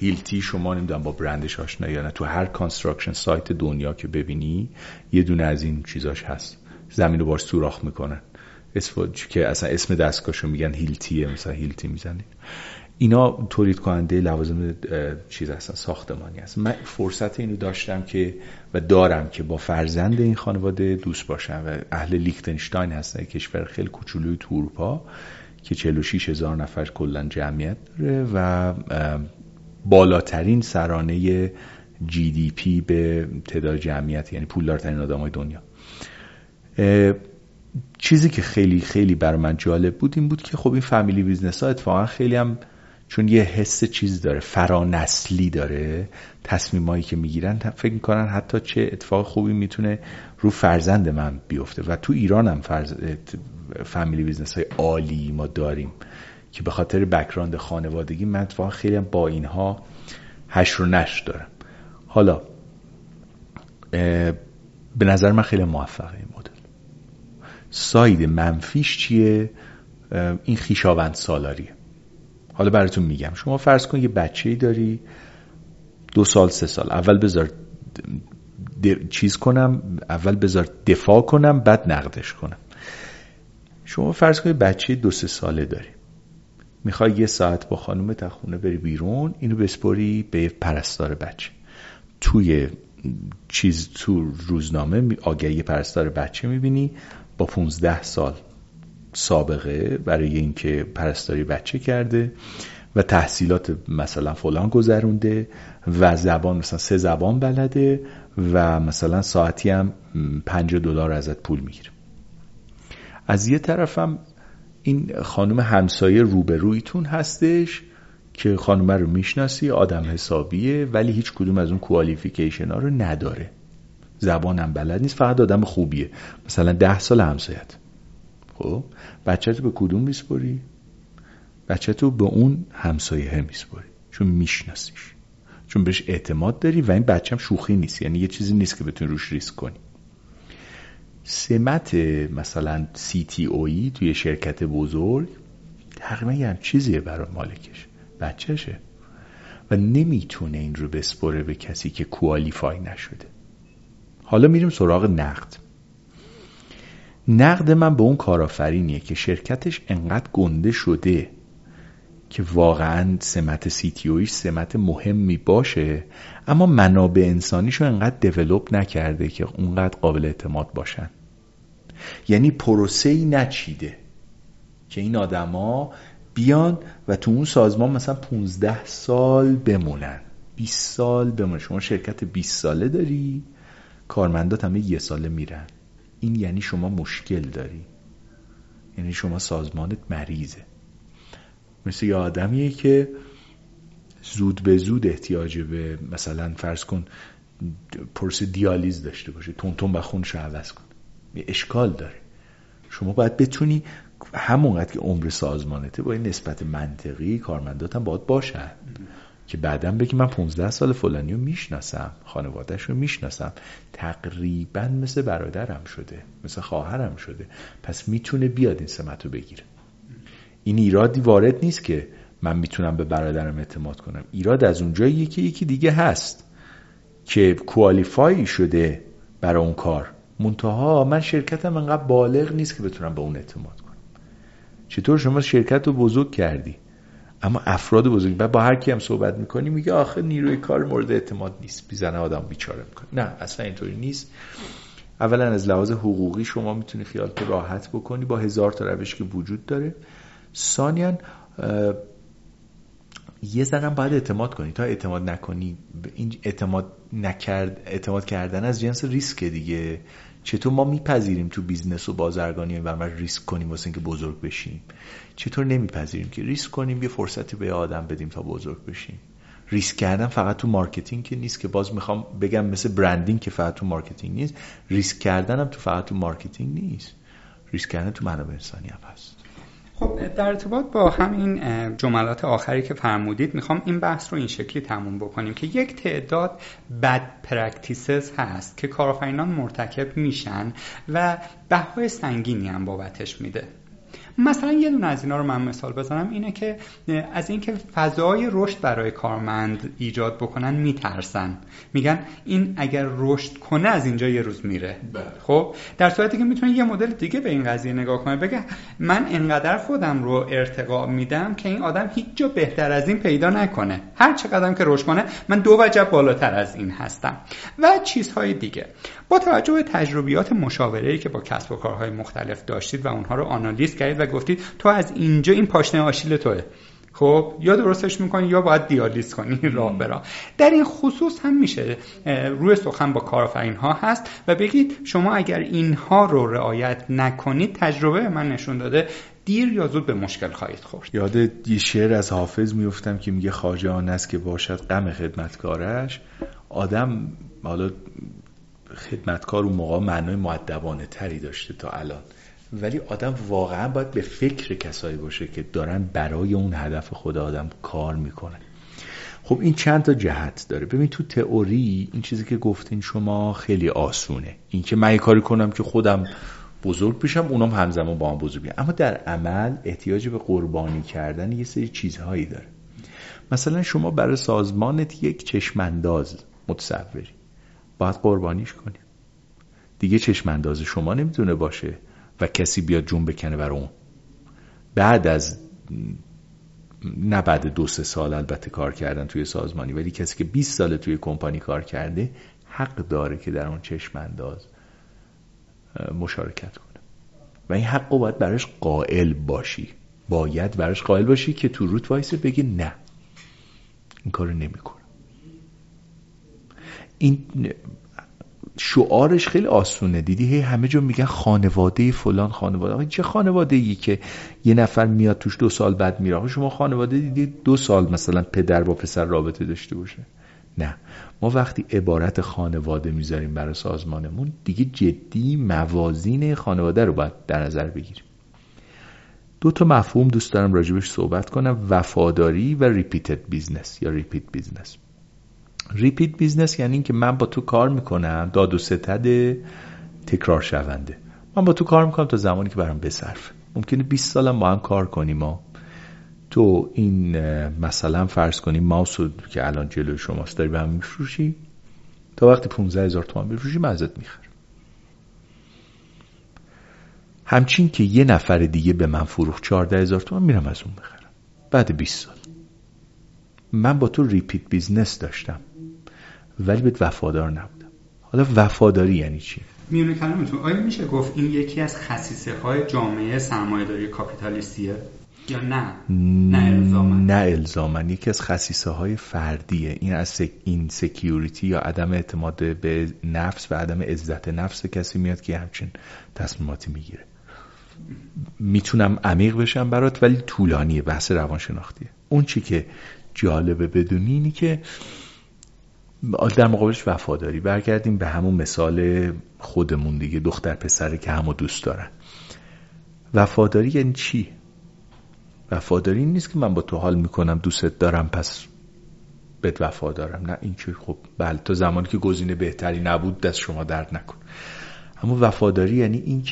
هیلتی شما نمی‌دونم با برندش آشنا یا نه تو هر construction site دنیا که ببینی یه دونه از این چیزاش هست. زمین رو باش سوراخ می‌کنن. که اصلا اسم دستگاهشو میگن هیلتیه مثلا هیلتی می‌زنید اینا تولید کننده لوازم چیز هستن ساختمانی هست من فرصت اینو داشتم که و دارم که با فرزند این خانواده دوست باشم و اهل لیختنشتاین هستن کشور خیلی کوچولوی تو اروپا که 46 هزار نفر کلا جمعیت داره و بالاترین سرانه GDP به تعداد جمعیت یعنی پولدارترین آدم های دنیا چیزی که خیلی خیلی بر من جالب بود این بود که خب این family business ها اتفاقا خیلی هم چون یه حس چیز داره فرانسلی داره تصمیمایی که می‌گیرن فکر می‌کنن حتی چه اتفاق خوبی می‌تونه رو فرزند من بیفته. و تو ایران هم فرز... family business های عالی ما داریم. که به خاطر background خانوادگی من اتفاقا خیلی با اینها حشر و نشر دارم. حالا به نظر من خیلی موفقه این مدل. side منفیش چیه؟ این خویشاوند سالاریه. حالا براتون میگم. شما فرض کن یه بچه ای داری دو سال سه سال. اول بذار چیز کنم اول بذار دفاع کنم بعد نقدش کنم. شما فرض کن بچه دو سه ساله داری. می‌خوای یه ساعت با خانم خونه بری بیرون اینو بسپری به پرستار بچه. توی چیز تو روزنامه آگهی پرستار بچه می‌بینی با 15 سال سابقه برای اینکه پرستاری بچه کرده و تحصیلات مثلا فلان گذرونده و زبان مثلا سه زبان بلده و مثلا ساعتی هم 50 دلار ازت پول می‌گیره. از یه طرفم این خانم همسایه روبرویتون هستش که خانم رو می‌شناسی آدم حسابیه ولی هیچ کدوم از اون کوالیفیکیشن ها رو نداره. زبانم بلد نیست فقط آدم خوبیه. مثلا ده سال همسایت. خب بچه تو به کدوم میسپری؟ بچه تو به اون همسایه میسپری. چون میشناسیش. چون بهش اعتماد داری و این بچه هم شوخی نیست. یعنی یه چیزی نیست که بتونی روش ریسک کنی. سمت مثلا سی تی اوی توی شرکت بزرگ تقریبا یه چیزیه برای مالکش بچهشه. و نمی‌تونه این رو بسپره به کسی که کوالیفای نشده. حالا میریم سراغ نقد. نقد من به اون کارآفرینیه که شرکتش انقدر گنده شده که واقعا سمت سی تی اویش سمت مهمی باشه اما منابع انسانیشو انقدر دیولوب نکرده که اونقدر قابل اعتماد باشن. یعنی پروسه نچیده که این آدما بیان و تو اون سازمان مثلا 15 سال بمونن. 20 سال بمونن. شما شرکت 20 ساله داری کارمندات همه یه ساله میرن. این یعنی شما مشکل داری. یعنی شما سازمانت مریضه. مثل یه آدمیه که زود به زود احتیاج به مثلا فرض کن پرس دیالیز داشته باشه. تون تون به خونش عوض کن. یه اشکال داره. شما باید بتونی همونقدر که عمر سازمانته با این نسبت منطقی کارمندات هم باید باشن. که بعدا بگی من 15 سال فلانی رو می‌شناسم خانوادهش رو می‌شناسم. تقریبا مثل برادرم شده مثل خواهرم شده. پس می‌تونه بیاد این سمت رو بگیره. این ایرادی وارد نیست که من می‌تونم به برادرم اعتماد کنم. ایراد از اونجاییه که یکی دیگه هست که کوالیفای شده برای اون کار. منتها من شرکتم انقدر بالغ نیست که بتونم به اون اعتماد کنم. چطور شما شرکت رو بزرگ کردی؟ اما افراد بزرگ. و با هر کی هم صحبت می‌کنی میگه آخه نیروی کار مورد اعتماد نیست. بیزنه آدم بیچاره می‌کنه. نه اصلا اینطوری نیست. اولا از لحاظ حقوقی شما می‌تونی خیالت راحت بکنی با هزار تا روش که وجود داره. ثانیا یه ذرم باید اعتماد کنی. تا اعتماد نکنی این اعتماد نکرد اعتماد کردن از جنس ریسک دیگه. چطور ما میپذیریم تو business و بازرگانی و ریسک کنیم واسه اینکه بزرگ بشیم؟ چطور نمیپذیریم که ریسک کنیم یه فرصتی به آدم بدیم تا بزرگ بشیم؟ ریسک کردن فقط تو marketing که نیست که باز می‌خوام بگم مثل branding که فقط تو marketing نیست. ریسک کردن هم تو فقط تو marketing نیست. ریسک کردن تو منابع انسانی هم هست. خب در ارتباط با همین جملات آخری که فرمودید می‌خوام این بحث رو این شکلی تموم بکنیم که یک تعداد bad practices هست که کارآفرینان مرتکب میشن و بهای سنگینی هم بابتش میده. مثلا یه دونه از اینا رو من مثال بزنم اینه که از اینکه فضای رشد برای کارمند ایجاد بکنن میترسن. میگن این اگر رشد کنه از اینجا یه روز میره. بله. خب؟ در صورتی که می‌تونه یه مدل دیگه به این قضیه نگاه کنه بگه من انقدر خودم رو ارتقا میدم که این آدم هیچ جا بهتر از این پیدا نکنه. هر چقدر که رشد کنه من دو وجب بالاتر از این هستم. و چیزهای دیگه. با توجه به تجربیات مشاوره‌ای که با کسب و کارهای مختلف داشتید و اونها رو آنالیز کردید و گفتید تو از اینجا این پاشنه آشیل توه. خب یا درستش می‌کنی یا باید دیالیز کنی راه برا در این خصوص هم میشه روی سخن با کارآفرین ها هست و بگید شما اگر اینها رو رعایت نکنید تجربه من نشون داده دیر یا زود به مشکل خواهید خورد. یاد یه شعر از حافظ میفتم که میگه خواجه آن است که باشد غم خدمتکارش. آدم حالا خدمتکار اون موقع معنای معدبانه تری داشته تا الان. ولی آدم واقعا باید به فکر کسایی باشه که دارن برای اون هدف خود آدم کار می‌کنن. خب این چند تا جهت داره. ببین تو تئوری این چیزی که گفتین شما خیلی آسونه. اینکه من کاری کنم که خودم بزرگ بشم اونم همزمان با هم بزرگ بشم اما در عمل احتیاج به قربانی کردن یه سری چیزهایی داره. مثلا شما برای سازمانت یک چشمانداز متصوری. باید قربانیش کنیم دیگه چشمانداز شما نمی‌تونه باشه. و کسی بیاد جون بکنه بر اون. بعد از نه بعد دو سه سال البته کار کردن توی سازمانی ولی کسی که 20 سال توی کمپانی کار کرده حق داره که در اون چشم انداز مشارکت کنه. و این حق رو باید براش قائل باشی. باید براش قائل باشی که تو روت وایسه بگی نه. این کارو نمی‌کنه. این شعارش خیلی آسونه. دیدی هی همه جا میگن خانواده فلان خانواده. چه خانواده ای که یه نفر میاد توش دو سال بعد میره؟ شما خانواده دیدی دو سال مثلا پدر با پسر رابطه داشته باشه؟ نه. ما وقتی عبارت خانواده می‌ذاریم برای سازمانمون دیگه جدی موازین خانواده رو باید در نظر بگیریم. دو تا مفهوم دوست دارم راجبش صحبت کنم. وفاداری و repeated business یا repeat business repeat business یعنی اینکه من با تو کار می‌کنم داد و ستد تکرار شونده. من با تو کار می‌کنم تا زمانی که برام بصرفه ممکنه 20 سالم با هم کار کنیم تو این مثلا فرض کنیم ماوس که الان جلوی شماست داری به هم میفروشی؟ تا وقتی 15 هزار تومان بفروشی من ازت می‌خرم. همچین که یه نفر دیگه به من فروخت 14 هزار تومان میرم از اون بخرم. بعد 20 سال. من با تو repeat business داشتم. ولی بهت وفادار نبودم. حالا وفاداری یعنی چی؟ میونه کلامتون آیا میشه گفت این یکی از خصیصه های جامعه سرمایه‌داری capitalistیه؟ یا نه؟ نه الزاما یکی از خصیصه های فردیه. این از insecurity یا عدم اعتماد به نفس و عدم عزت نفس کسی میاد که همچین تصمیماتی می‌گیره. می‌تونم عمیق بشم برات ولی طولانیه. بحث روانشناختیه. اون چی که جالبه بدونی اینی که در مقابلش وفاداری برگردیم به همون مثال خودمون دیگه دختر پسره که همو دوست دارن. وفاداری یعنی چی؟ وفاداری نیست که من با تو حال می‌کنم دوستت دارم پس بهت وفادارم نه این که خب بله تا زمانی که گزینه بهتری نبود دست شما درد نکن. اما وفاداری یعنی این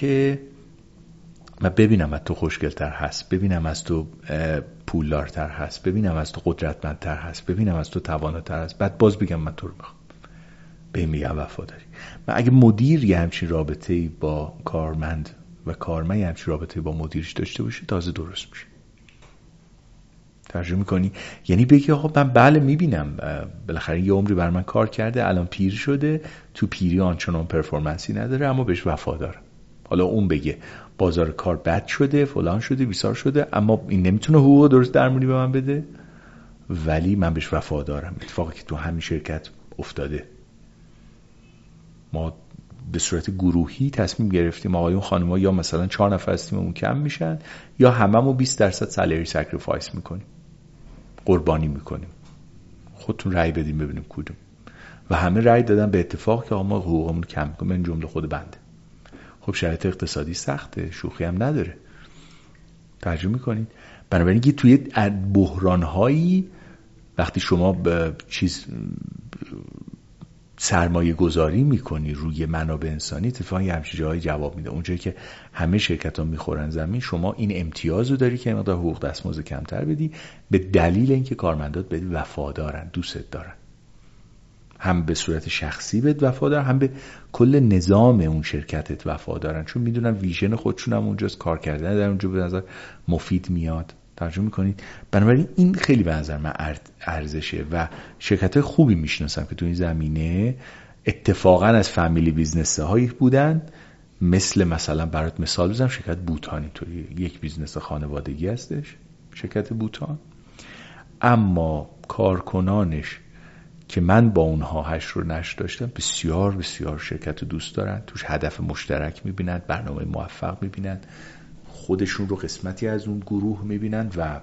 من ببینم از تو خوشگلتر هست ببینم از تو پولدارتر هست ببینم از تو قدرتمندتر هست ببینم از تو تواناتر هست. بعد باز بگم من تو رو می‌خوام. به میگم وفاداری. من اگه مدیر یه همچین رابطه با کارمند و کارمند یه همچین رابطه با مدیرش داشته باشه تازه درست میشه. ترجمه می‌کنی؟ یعنی بگی آقا من بله می‌بینم. بالاخره یه عمری بر من کار کرده الان پیر شده تو پیری آنچنان performanceی نداره اما بهش وفادارم. حالا اون بگه. بازار کار بد شده فلان شده بیسار شده اما این نمی‌تونه حقوق درست درمونی به من بده. ولی من بهش وفادارم. اتفاقی که تو همین شرکت افتاده. ما به صورت گروهی تصمیم گرفتیم آقایون خانم‌ها یا مثلا چهار نفر از تیممون کم میشن یا هممون 20 درصد salary sacrifice می‌کنیم. قربانی می‌کنیم. خودتون رأی بدیم ببینیم کدوم. و همه رأی دادن به اتفاق که ما حقوقمون کم کنیم این جمله خود بنده. خب شرایط اقتصادی سخته شوخی هم نداره. ترجمه می‌کنید. بنابراین که توی بحران هایی وقتی شما به چیز سرمایه گذاری می‌کنی روی منابع انسانی اتفاقا یه همچین جایی جواب میده. اونجایی که همه شرکت ها می‌خورن زمین شما این امتیاز رو داری که مقدار حقوق دستمزد کمتر بدی به دلیل اینکه کارمندات بهت وفادارن دوست دارن. هم به صورت شخصی بهت وفادارن هم به کل نظام اون شرکتت وفادارن. چون می‌دونن vision خودشون هم اونجاست کار کردن در اونجا به نظر مفید میاد. ترجمه می‌کنید؟ بنابراین این خیلی به نظر من ارزشه و شرکت خوبی می‌شناسم که تو این زمینه اتفاقا از family business هایی بودن. مثل مثلا برات مثال بزنم شرکت بوتان اینطوری یک بیزنس خانوادگی هستش شرکت بوتان. اما کارکنانش که من با اونها هش رو نش داشتم بسیار بسیار شرکت دوست دارن. توش هدف مشترک می‌بینند برنامه موفق می‌بینند خودشون رو قسمتی از اون گروه می‌بینن و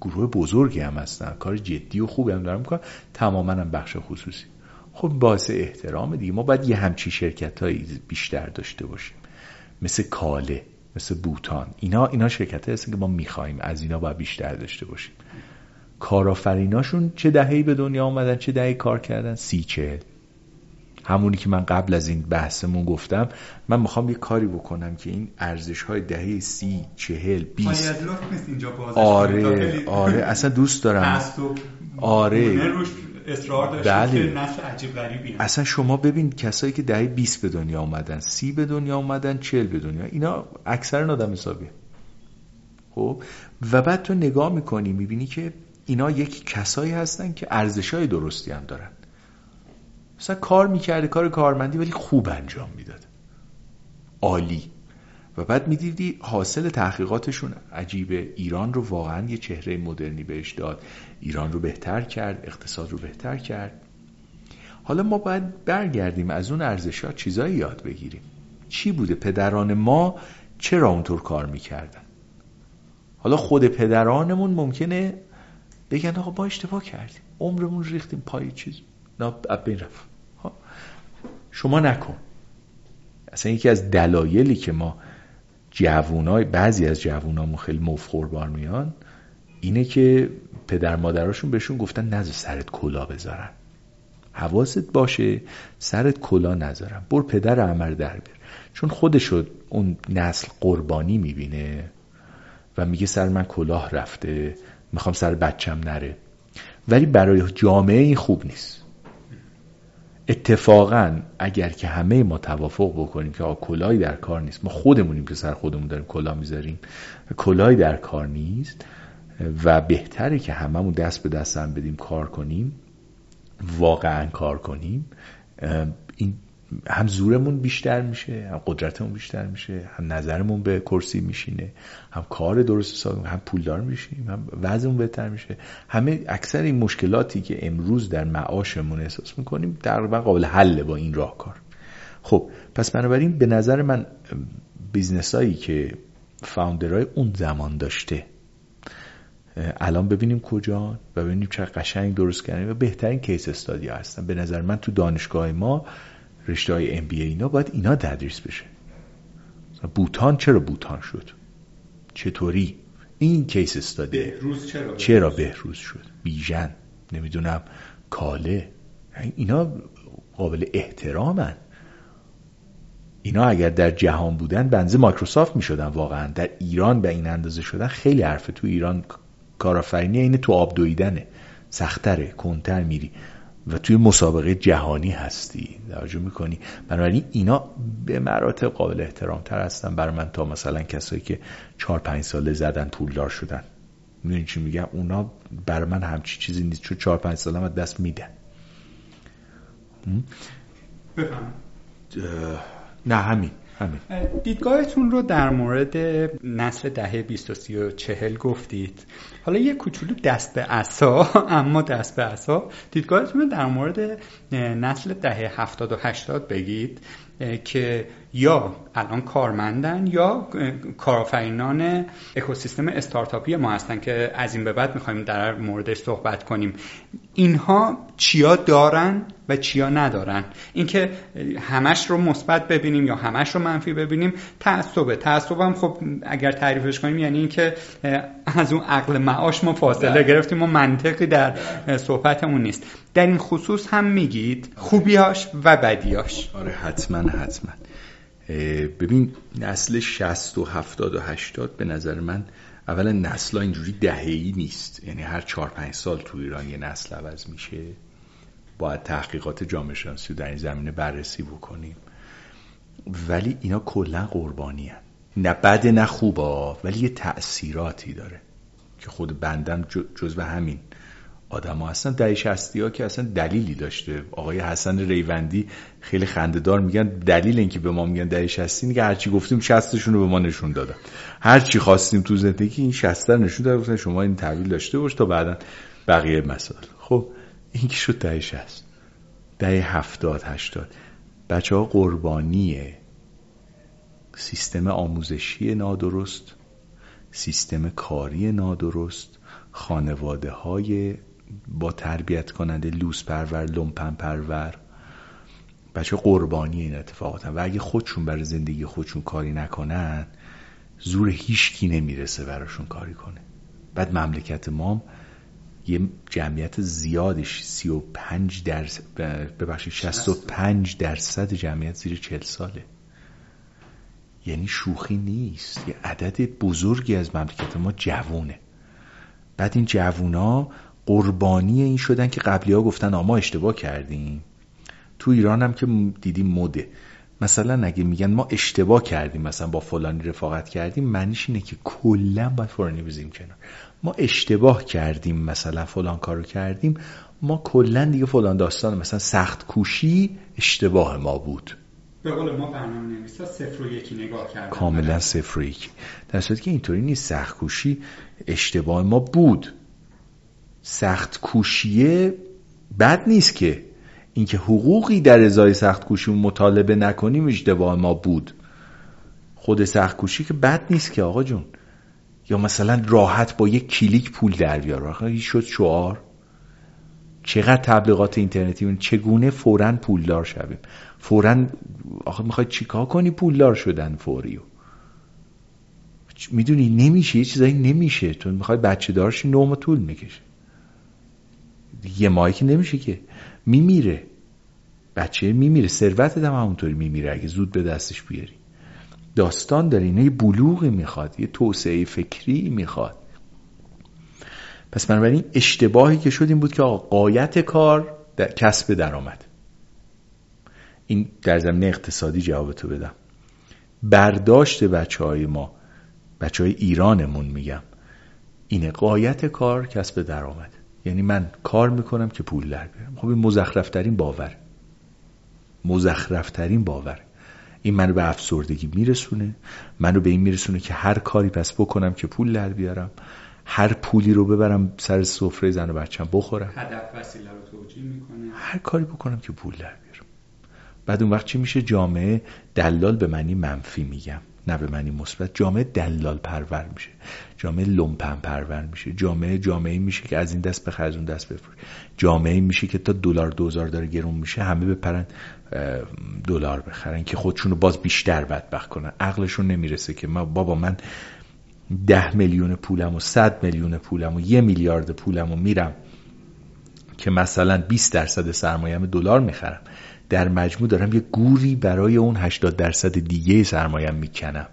گروه بزرگی هم هستن. کار جدی و خوبی هم دارن می‌کنن تماما هم بخش خصوصی. خب باعث احترام دیگه. ما باید یه همچی شرکت هایی بیشتر داشته باشیم. مثل کاله مثل بوتان. اینا اینا شرکت هستن که ما می‌خوایم از اینا باید بیشتر داشته باشیم. کارآفریناشون چه دههی به دنیا آمدن چه دههی کار کردن؟ سی چهل. همونی که من قبل از این بحثمون گفتم من می‌خوام یه کاری بکنم که این ارزش های دهه سی چهل بیست. آره آره اصلا دوست دارم. آره. اصرار بله. که نسل عجیب غریبی اصلا شما ببین کسایی که دهه 20 به دنیا آمدن سی به دنیا آمدن چهل به دنیا اینا اکثر آدم حسابیه. خب؟ و بعد تو نگاه می‌کنی می‌بینی که اینا یک کسایی هستن که ارزش های درستی هم دارن. مثلا کار می‌کرده کار کارمندی ولی خوب انجام می‌داد. عالی. و بعد می‌دیدی حاصل تحقیقاتشون عجیب. ایران رو واقعا یه چهره مدرنی بهش داد. ایران رو بهتر کرد اقتصاد رو بهتر کرد. حالا ما باید برگردیم از اون ارزش ها چیزایی یاد بگیریم. چی بوده؟ پدران ما چرا اونطور کار می‌کردن؟ حالا خود پدرانمون ممکنه بگن آقا با اشتباه کردیم. عمرمون ریختیم پای چیز. نه بین رفت. شما نکن. اصلا یکی از دلایلی که ما جوونای بعضی از جوونامون خیلی مفخور میان اینه که پدر مادراشون بهشون گفتن نذار سرت کلا بذارن. حواست باشه سرت کلا نذارن. بر پدر عمر در بیر چون خودشو اون نسل قربانی می‌بینه و میگه سر من کلاه رفته. می‌خوام سر بچم نره. ولی برای جامعه این خوب نیست. اتفاقا اگر که همه ما توافق بکنیم که کلاهی در کار نیست ما خودمونیم که سر خودمون داریم کلاه می‌ذاریم. کلاهی در کار نیست و بهتره که هممون دست به دست هم بدیم کار کنیم واقعا کار کنیم. این هم زورمون بیشتر میشه هم قدرتمون بیشتر میشه هم نظرمون به کرسی میشینه هم کار درست حساب هم پولدار میشیم هم وضعمون بهتر میشه. همه اکثر این مشکلاتی که امروز در معاشمون احساس می‌کنیم تقریبا قابل حل با این راهکار. خب پس بنابراین به نظر من بیزنس هایی که founder های اون زمان داشته الان ببینیم کجا و ببینیم چه قشنگ درست کردن و بهترین case study هستن. به نظر من تو دانشگاه ما رشته های MBA اینا باید اینا تدریس بشه. بوتان چرا بوتان شد؟ چطوری؟ این case study بهروز چرا چرا بهروز شد؟ بیژن نمی‌دونم کاله. اینا قابل احترامن. اینا اگر در جهان بودن بنزه مایکروسافت می‌شدن واقعا. در ایران به این اندازه شدن خیلی حرفه تو ایران کارآفرینی اینه تو آب دویدنه. سختره کنتر میری. و توی مسابقه جهانی هستی. توجه می‌کنی. بنابراین اینا به مراتب قابل احترام تر هستن برای من تا مثلا کسایی که چهار پنج ساله زدن پولدار شدن. می‌دونی چی میگم؟ اونا برای من همچی چیزی نیست. چون چهار پنج ساله دست میدن. نه همین همین. دیدگاهتون رو در مورد نسل دهه 20 و 30 و 40 گفتید. حالا یه کوچولو دست به عصا اما دست به عصا. دیدگاهتون در مورد نسل دهه 70 و 80 بگید که یا الان کارمندن یا کارآفرینان اکوسیستم استارتاپی ما هستن که از این به بعد می‌خوایم در موردش صحبت کنیم. اینها چیا دارن و چیا ندارن. اینکه همش رو مثبت ببینیم یا همش رو منفی ببینیم تعصبه. تعصب هم خب اگر تعریفش کنیم یعنی اینکه از اون عقل معاش ما فاصله بله. گرفتیم و منطقی در صحبتمون نیست. در این خصوص هم میگید خوبیاش و بدیاش آره حتما حتما. ببین نسل 60 و 70 و 80 به نظر من اولا نسل اینجوری دههی نیست. یعنی هر 4 5 سال تو ایران یه نسل عوض میشه. باید تحقیقات جامعه شناسی در این زمینه بررسی بکنیم. ولی اینا کلا قربانی هن. نه بد نه خوبا ولی یه تأثیراتی داره که خود بندم جزو همین. آدم ها. هستن دهی شستی ها که اصلا دلیلی داشته. آقای حسن ریوندی خیلی خندهدار میگن دلیل اینکه به ما میگن دهی شستی میگه هرچی گفتیم شستشون رو به ما نشون دادن. هرچی خواستیم تو زندگی این شسته نشون دادن شما این تحویل داشته باش تا بعدا بقیه مسائل. خب این که شد دهه شست دهه هفتاد هشتاد. بچه ها قربانیه. سیستم آموزشی نادرست. سیستم کاری نادرست. خانواده های با تربیت کننده لوس پرور لومپن پرور. بچه قربانی این اتفاقات و اگه خودشون برای زندگی خودشون کاری نکنن زور هیچکی نمی‌رسه براشون کاری کنه. بعد مملکت ما یه جمعیت زیادش 35 درصد ببخشید 65 درصد جمعیت زیر 40 ساله. یعنی شوخی نیست. یه عدد بزرگی از مملکت ما جوونه. بعد این جوونا قربانی این شدن که قبلی ها گفتن ما اشتباه کردیم. تو ایران هم که دیدیم مده. مثلا اگه میگن ما اشتباه کردیم مثلا با فلانی رفاقت کردیم معنیش اینه که کلا باید فلانی بزیم کنار. ما اشتباه کردیم مثلا فلان کارو کردیم ما کلا دیگه فلان داستان مثلا سخت کوشی اشتباه ما بود. به قول ما برنامه نویسا صفر و یکی نگاه کردن. کاملا صفر و یکی. در صورتی که اینطوری نیست سخت کوشی اشتباه ما بود. سخت کوشیه بد نیست که. اینکه حقوقی در ازای سخت کوشی مطالبه نکنیم اشتباه ما بود. خود سخت کوشی که بد نیست که آقا جون. یا مثلا راحت با یک کلیک پول در بیار. شد شعار. چقدر تبلیغات اینترنتی؟ چگونه فورا پولدار شویم؟ فورا آخه می‌خوای چیکار کنی پولدار شدن فوریو؟ می‌دونی نمیشه. یه چیزایی نمیشه. تو می‌خوای بچه دارشی نوم طول می‌کشه. یه ماهی که نمیشه که. میمیره. بچه میمیره. ثروتت هم همونطوری میمیره اگه زود به دستش بیاری. داستان داره. اینه یه بلوغی می‌خواد. یه توسعه فکری می‌خواد. پس بنابراین اشتباهی که شد این بود که قایت کار در کسب درآمد. این در زمینه اقتصادی جواب تو بدم. برداشت بچه های ما. بچه های ایرانمون میگم. اینه قایت کار کسب درآمد. یعنی من کار می‌کنم که پول در بیارم. خب این مزخرفترین باور. مزخرفترین باور. این منو به افسردگی میرسونه. منو به این میرسونه که هر کاری پس بکنم که پول در بیارم. هر پولی رو ببرم سر سفره زن و بچم بخورم. هدف وسیله رو توجیه می‌کنه. هر کاری بکنم که پول در بیارم. بعد اون وقت چی میشه؟ جامعه دلال به معنی منفی میگم. نه به معنی مثبت جامعه دلال پرور میشه جامعه لومپن پرور میشه جامعه جامعه میشه که از این دست به اون دست بفروش جامعه میشه که تا دلار دوزار داره گرون میشه همه بپرن دلار بخرن که خودشون رو باز بیشتر بدبخت کنن. عقلشون نمی‌رسه که ما بابا من ده میلیون پولم و صد میلیون پولم و یه میلیارد پولم و میرم که مثلا 20 درصد سرمایه‌ام دلار می‌خرم. در مجموع دارم یه گوری برای اون 80 درصد دیگه سرمایه‌ام می‌کنم.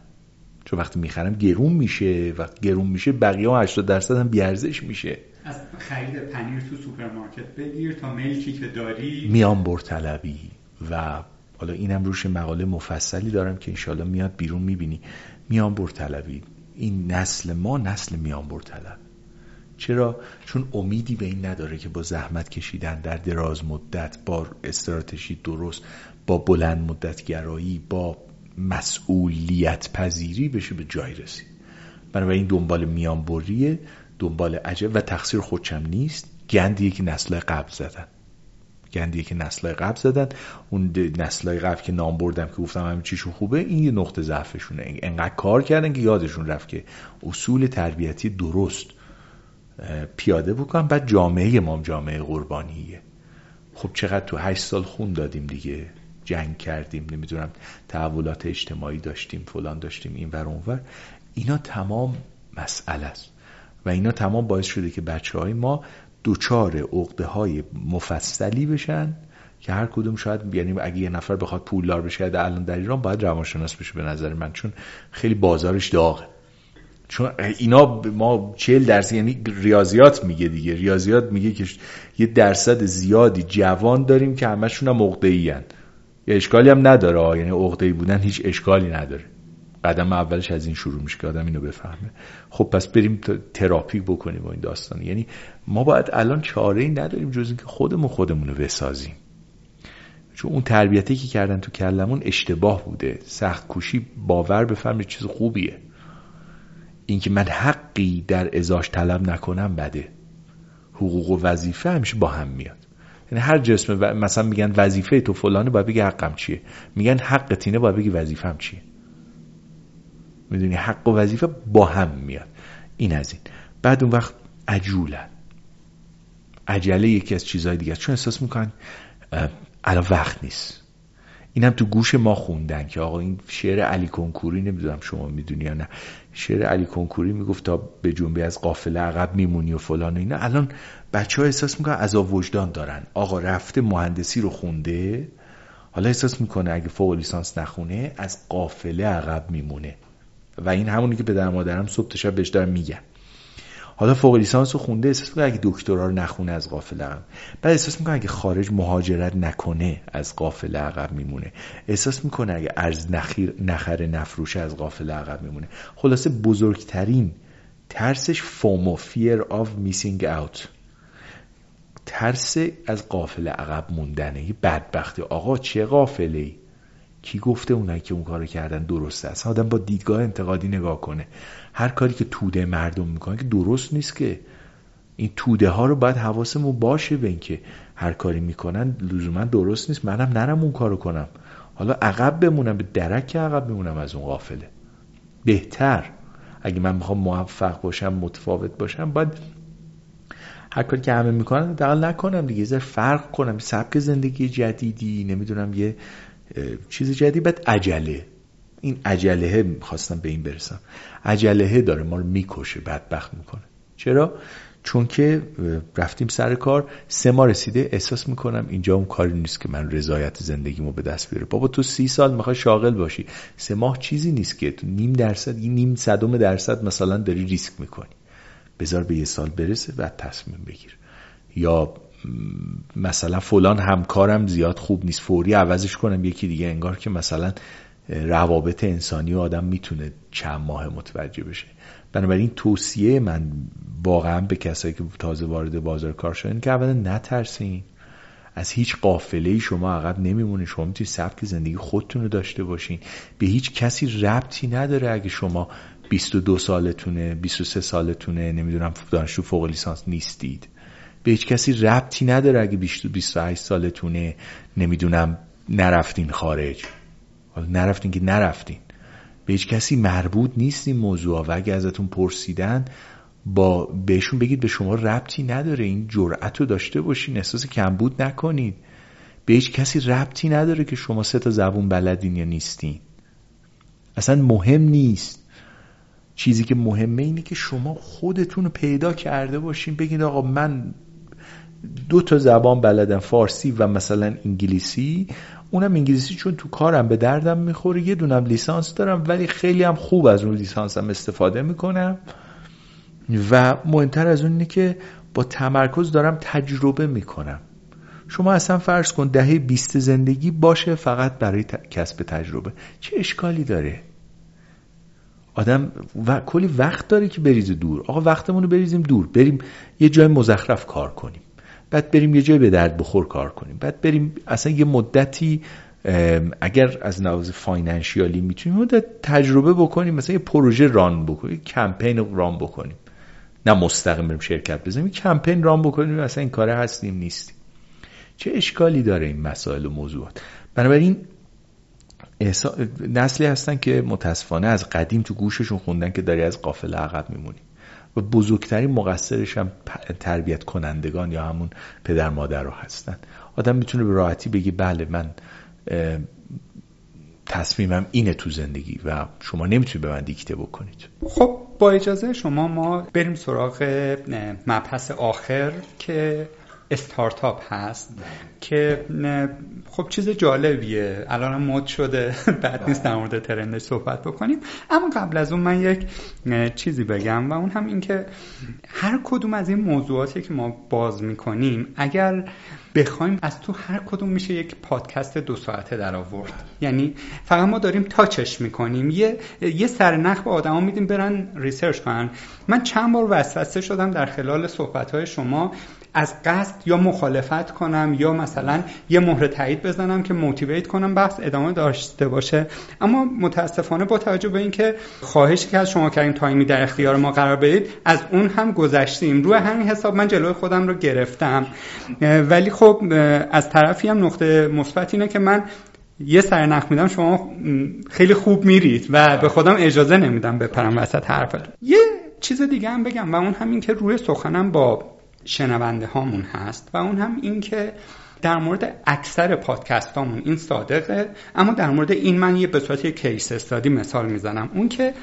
چون وقتی می‌خرم گرون میشه وقتی گرون میشه بقیه ها 80 درصد هم بی‌ارزش میشه. از خرید پنیر تو سوپرمارکت بگیر تا ملکی که داری. میان برطلبی و حالا اینم روش مقاله مفصلی دارم که انشالله میاد بیرون می‌بینی. میان برطلبی. این نسل ما نسل میان برطلب. چرا؟ چون امیدی به این نداره که با زحمت کشیدن در دراز مدت با استراتژی درست با بلند مدت گرایی با مسئولیت پذیری بشه به جای رسید. بنابراین دنبال میان بریه دنبال عجب و تقصیر خودشم نیست. گندیه که نسل قبل زدن. گندیه که نسل قبل زدن. اون نسل قبل که نام بردم که گفتم همین چیشون خوبه این یه نقطه ضعفشونه. انقدر کار کردن که یادشون رفت که اصول تربیتی درست. پیاده بکنم. بعد جامعه ما جامعه قربانیه. خب چقدر تو هشت سال خون دادیم دیگه. جنگ کردیم نمی‌دونم تحولات اجتماعی داشتیم فلان داشتیم این ور اونور اینا تمام مسئله است. و اینا تمام باعث شده که بچه های ما دوچار عقده های مفصلی بشن که هر کدوم شاید یعنی اگه یه نفر بخواد پولدار بشه الان در ایران باید روانشناس بشه به نظر من چون خیلی بازارش داغه. چون اینا ما چهل درصد یعنی ریاضیات میگه دیگه. ریاضیات میگه که یه درصد زیادی جوان داریم که همشون هم عقده یه اشکالی هم نداره یعنی عقده بودن هیچ اشکالی نداره. قدم اولش از این شروع میشه که آدم اینو بفهمه. خب پس بریم تراپی بکنیم با این داستان یعنی ما باید الان چاره ای نداریم جز اینکه خودمون خودمون رو بسازیم. چون اون تربیتی که کردن تو کلمون اشتباه بوده. سخت کوشی باور بفهمید چیز خوبیه. اینکه من حقی در ازاش طلب نکنم بده. حقوق و وظیفه همیشه با هم میاد. یعنی هر جسم و... مثلا میگن وظیفه تو فلانه باید بگی حقم چیه. میگن حق تینه باید بگی وظیفم چیه. می‌دونی؟ حق و وظیفه با هم میاد. این از این. بعد اون وقت عجولن. عجله یکی از چیزهای دیگه چون احساس می‌کنن الان وقت نیست. این هم تو گوش ما خوندن که آقا این شعر علی کنکوری نمی‌دونم شما می‌دونی یا نه. شعر علی کنکوری می‌گفت تا به جنبه از قافله عقب میمونی و فلان و اینا. الان بچه ها احساس می‌کنن از وجدان دارن. آقا رفته مهندسی رو خونده. حالا احساس می‌کنه اگه فوق لیسانس نخونه از قافله عقب میمونه. و این همونی که پدر مادرم صبح تا شب بهش دارم میگن. حالا فوق لیسانس رو خونده احساس می‌کنه اگه دکترا رو نخونه از قافله عقب. بعد احساس می‌کنه اگه خارج مهاجرت نکنه از قافله عقب میمونه. احساس می‌کنه اگه ارز نخیر نخره نفروشه از قافله عقب میمونه. خلاصه بزرگترین ترسش FOMO fear of missing out ترس از قافله عقب موندنه. یه بدبختی. آقا چه قافله ای کی گفته اونایی که اون کارو کردن درسته است؟ آدم با دیدگاه انتقادی نگاه کنه. هر کاری که توده مردم می‌کنه که درست نیست که این توده ها رو باید حواسمون باشه به اینکه هر کاری می‌کنن لزوما درست نیست. منم نرم اون کارو کنم. حالا عقب بمونم به درک عقب بمونم از اون قافله بهتر. اگه من می‌خوام موفق باشم متفاوت باشم باید هر کاری که همه می‌کنن دقل نکنم دیگه. یه فرق کنم. سبک زندگی جدیدی نمی‌دونم یه چیز جدید. بعد عجله. این عجله خواستم به این برسم. عجله داره ما رو می‌کشه بدبخت می‌کنه. چرا؟ چون که رفتیم سر کار سه ماه رسیده احساس می‌کنم اینجا اون کاری نیست که من رضایت زندگیمو به دست بیاره بابا تو سی سال می‌خوای شاغل باشی. سه ماه چیزی نیست که تو نیم درصد نیم صدم درصد مثلا داری ریسک می‌کنی. بذار به یه سال برسه بعد تصمیم بگیر. یا مثلا فلان همکارم زیاد خوب نیست فوری عوضش کنم یکی دیگه انگار که مثلا روابط انسانی و آدم می‌تونه چند ماه متوجه بشه. بنابراین توصیه من واقعا به کسایی که تازه وارد بازار کار شدن که اولا نترسین. از هیچ قافله شما عقب نمیمونه شما می‌تونید سبک زندگی خودتون رو داشته باشین. به هیچ کسی ربطی نداره اگه شما 22 سالتونه 23 سالتونه نمی‌دونم دانشجو فوق لیسانس نیستید. به هیچ کسی ربطی نداره اگه 28 سالتونه نمی‌دونم نرفتین خارج. حالا نرفتین که نرفتین. به هیچ کسی مربوط نیست این موضوع. و اگه ازتون پرسیدن با بهشون بگید به شما ربطی نداره. این جرأت رو داشته باشین. احساس کمبود نکنید به هیچ کسی ربطی نداره که شما سه تا زبون بلدین یا نیستین. اصلا مهم نیست. چیزی که مهمه اینه که شما خودتون رو پیدا کرده باشین. بگید آقا من دو تا زبان بلدم فارسی و مثلا انگلیسی. اونم انگلیسی چون تو کارم به دردم می‌خوره یه دونم لیسانس دارم ولی خیلی هم خوب از اون لیسانسم استفاده می‌کنم. و مهمتر از اون اینه که با تمرکز دارم تجربه می‌کنم. شما اصلا فرض کن دهه بیست زندگی باشه فقط برای کسب تجربه. چه اشکالی داره؟ آدم و کلی وقت داره که بریزه دور. آقا وقتمون رو بریزیم دور. بریم یه جای مزخرف کار کنیم. بعد بریم یه جای به درد بخور کار کنیم. بعد بریم اصلا یه مدتی اگر از نواز فاینانشیالی می‌تونیم مدت تجربه بکنیم مثلا یه پروژه ران بکنیم کمپین ران بکنیم. نه مستقیم بریم شرکت بزنیم کمپین ران بکنیم اصلا این کاره هستیم نیستیم. چه اشکالی داره این مسائل و موضوعات؟ بنابراین نسلی هستن که متاسفانه از قدیم تو گوششون خوندن که داری از قافل عقب میمونی. و بزرگترین مقصرش هم تربیت کنندگان یا همون پدر مادر رو هستن. آدم می‌تونه به راحتی بگی بله من تصمیمم اینه تو زندگی و شما نمی‌تونید به من دیکته بکنید. خب با اجازه شما ما بریم سراغ مبحث آخر که استارتاپ هست که خب چیز جالبیه. الان مد شده. بعد نیست در مورد trend ش صحبت بکنیم. اما قبل از اون من یک چیزی بگم و اون هم این که هر کدوم از این موضوعاتی که ما باز می‌کنیم اگر بخوایم از تو هر کدوم میشه یک پادکست دو ساعته در آورد. یعنی فقط ما داریم touch ش می‌کنیم. یه یه سرنخ به آدما میدیم برن research کنن. من چند بار وسوسه شدم در خلال صحبت های شما از قصد یا مخالفت کنم یا مثلا یه مهر تایید بزنم که موتیویت کنم بحث ادامه داشته باشه. اما متاسفانه با توجه به اینکه خواهشی که از شما کردیم تایمی در اختیار ما قرار بدید از اون هم گذشتیم. روی همین حساب من جلوی خودم رو گرفتم. ولی خب از طرفی هم نقطه مثبت اینه که من یه سرنخ میدم شما خیلی خوب میرید و به خودم اجازه نمیدم بپرم وسط حرفتون یه چیز دیگه هم بگم و اون همین که روی سخنم با شنونده هامون هست و اون هم این که در مورد اکثر پادکست هامون این صادقه اما در مورد این من یه به صورت کیس استادی مثال می‌زنم. اون که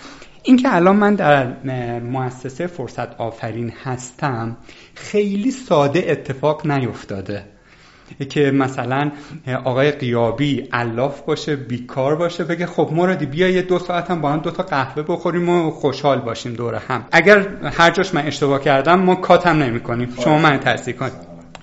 اینکه الان من در مؤسسه فرصت آفرین هستم خیلی ساده اتفاق نیفتاده. که مثلا آقای قیابی علاف باشه بیکار باشه بگه خب مرادی بیا یه دو ساعت هم با هم دو تا قهوه بخوریم و خوشحال باشیم دور هم. اگر هر جاش من اشتباه کردم ما کاتم نمی کنیم شما من تصدیق کنید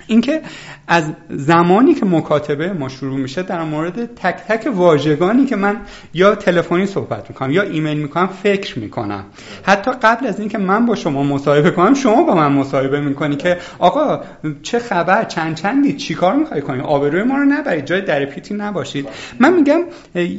اینکه از زمانی که مکاتبه ما شروع میشه در مورد تک تک واژگانی که من یا تلفنی صحبت می‌کنم یا ایمیل می‌کنم فکر می‌کنم. حتی قبل از اینکه من با شما مصاحبه کنم شما با من مصاحبه می‌کنی که آقا چه خبر؟ چند چندی؟ چیکار می‌خوای کنی؟ آبروی ما رو نبرید جای در پیتی نباشید. من میگم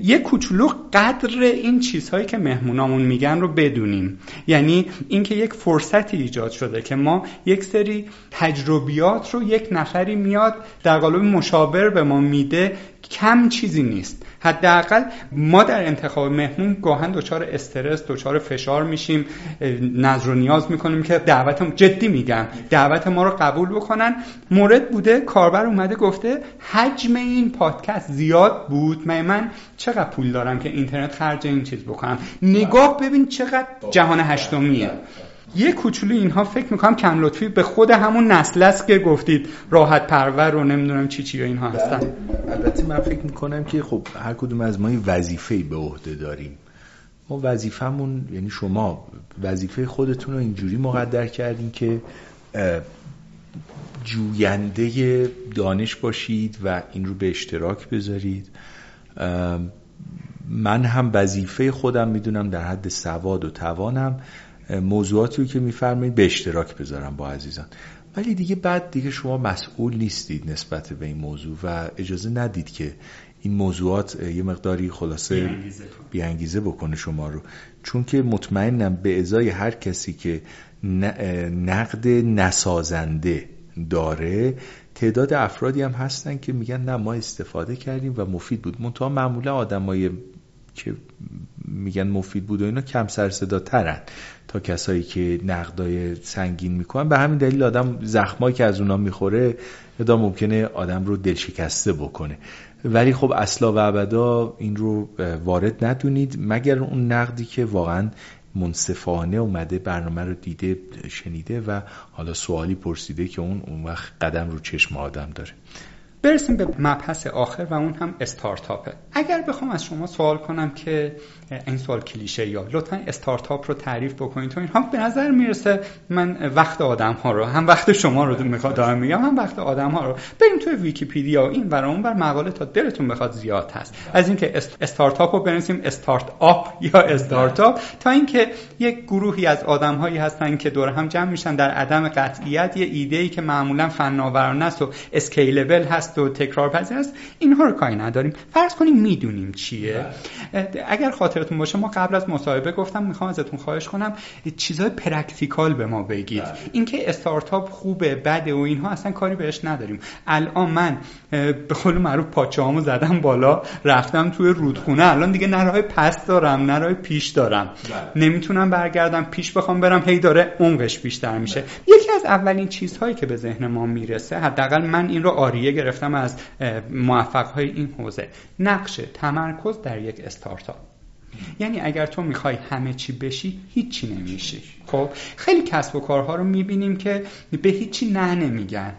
یه کوچولو قدر این چیزهایی که مهمونامون میگن رو بدونیم. یعنی اینکه یک فرصتی ایجاد شده که ما یک سری تجربیات رو یک نفری میاد در قالب مشاور به ما میده کم چیزی نیست. حداقل ما در انتخاب مهمون گاهن دچار استرس دچار فشار میشیم نظر و نیاز می‌کنیم که دعوت جدی میگم دعوت ما رو قبول بکنن. مورد بوده کاربر اومده گفته حجم این پادکست زیاد بود. من من چقدر پول دارم که اینترنت خرج این چیز بکنم؟ نگاه ببین چقدر جهان هشتمیه. یه کوچولو اینها فکر می‌کنم کم لطفی به خود همون نسل است که گفتید راحت پرور رو نمی‌دونم چی چی اینها هستن. البته من فکر می‌کنم که خب هر کدوم از ما وظیفه به عهده داریم. ما وظیفمون یعنی شما وظیفه خودتون رو اینجوری مقدر کردین که جوینده دانش باشید و این رو به اشتراک بذارید. من هم وظیفه خودم می‌دونم در حد سواد و توانم. موضوعاتی رو که میفرمایید به اشتراک بذارم با عزیزان. ولی دیگه بعد دیگه شما مسئول نیستید نسبت به این موضوع و اجازه ندید که این موضوعات یه مقداری خلاصه بیانگیزه بکنه شما رو. چون که مطمئنم به ازای هر کسی که نقد نسازنده داره تعداد افرادی هم هستن که میگن نه ما استفاده کردیم و مفید بود. منتها معمولا آدمای که میگن مفید بود و اینا کم سر ترن تا کسایی که نقدای سنگین می‌کنن. به همین دلیل آدم زخمایی که از اونا می‌خوره ادا ممکنه آدم رو دلشکسته بکنه. ولی خب اصلا و ابدا این رو وارد ندونید مگر اون نقدی که واقعا منصفانه اومده برنامه رو دیده شنیده و حالا سوالی پرسیده که اون اون وقت قدم رو چشم آدم داره. برسیم به مبحث آخر و اون هم استارتاپه. اگر بخوام از شما سوال کنم که این سوال کلیشه یا لطفا استارتاپ رو تعریف بکنید. تو اینها به نظر می‌رسه من وقت آدم ها رو هم وقت شما رو می‌خواد دارم میگم هم وقت آدم ها رو. بریم توی ویکیپیدیا این برای اون بر مقاله تا دلتون بخواد زیاد هست. از اینکه استارتاپ رو بنویسیم استارت آپ یا استارتاپ. تا اینکه یک گروهی از آدم هایی هستن که دور هم جمع میشن در عدم قطعیت یه ایده ای که معمولا فناورانه است و scalable هست و تکرار پذیر است اینها رو کاری نداریم. فرض کنیم می‌دونیم چیه. اگر خاطرتون باشه ما قبل از مصاحبه گفتم می‌خوام ازتون خواهش کنم چیزای practical به ما بگید. بله. اینکه استارتاپ خوبه بده و اینها اصلا کاری بهش نداریم. الان من به قول معروف پاچه‌هامو زدم بالا رفتم توی رودخونه. الان دیگه نه راه پس دارم نه راه پیش دارم. بله. نمی‌تونم برگردم پیش بخوام برم هی داره عمقش بیشتر میشه. بله. یکی از اولین چیزهایی که به ذهن ما می‌رسه حداقل من این رو آریه گرفتم از موفق های این حوزه. نقش تمرکز در یک استارتاپ. یعنی اگر تو می‌خوای همه چی بشی هیچی نمیشی. خب خیلی کسب و کارها رو می‌بینیم که به هیچی نه نمیگن.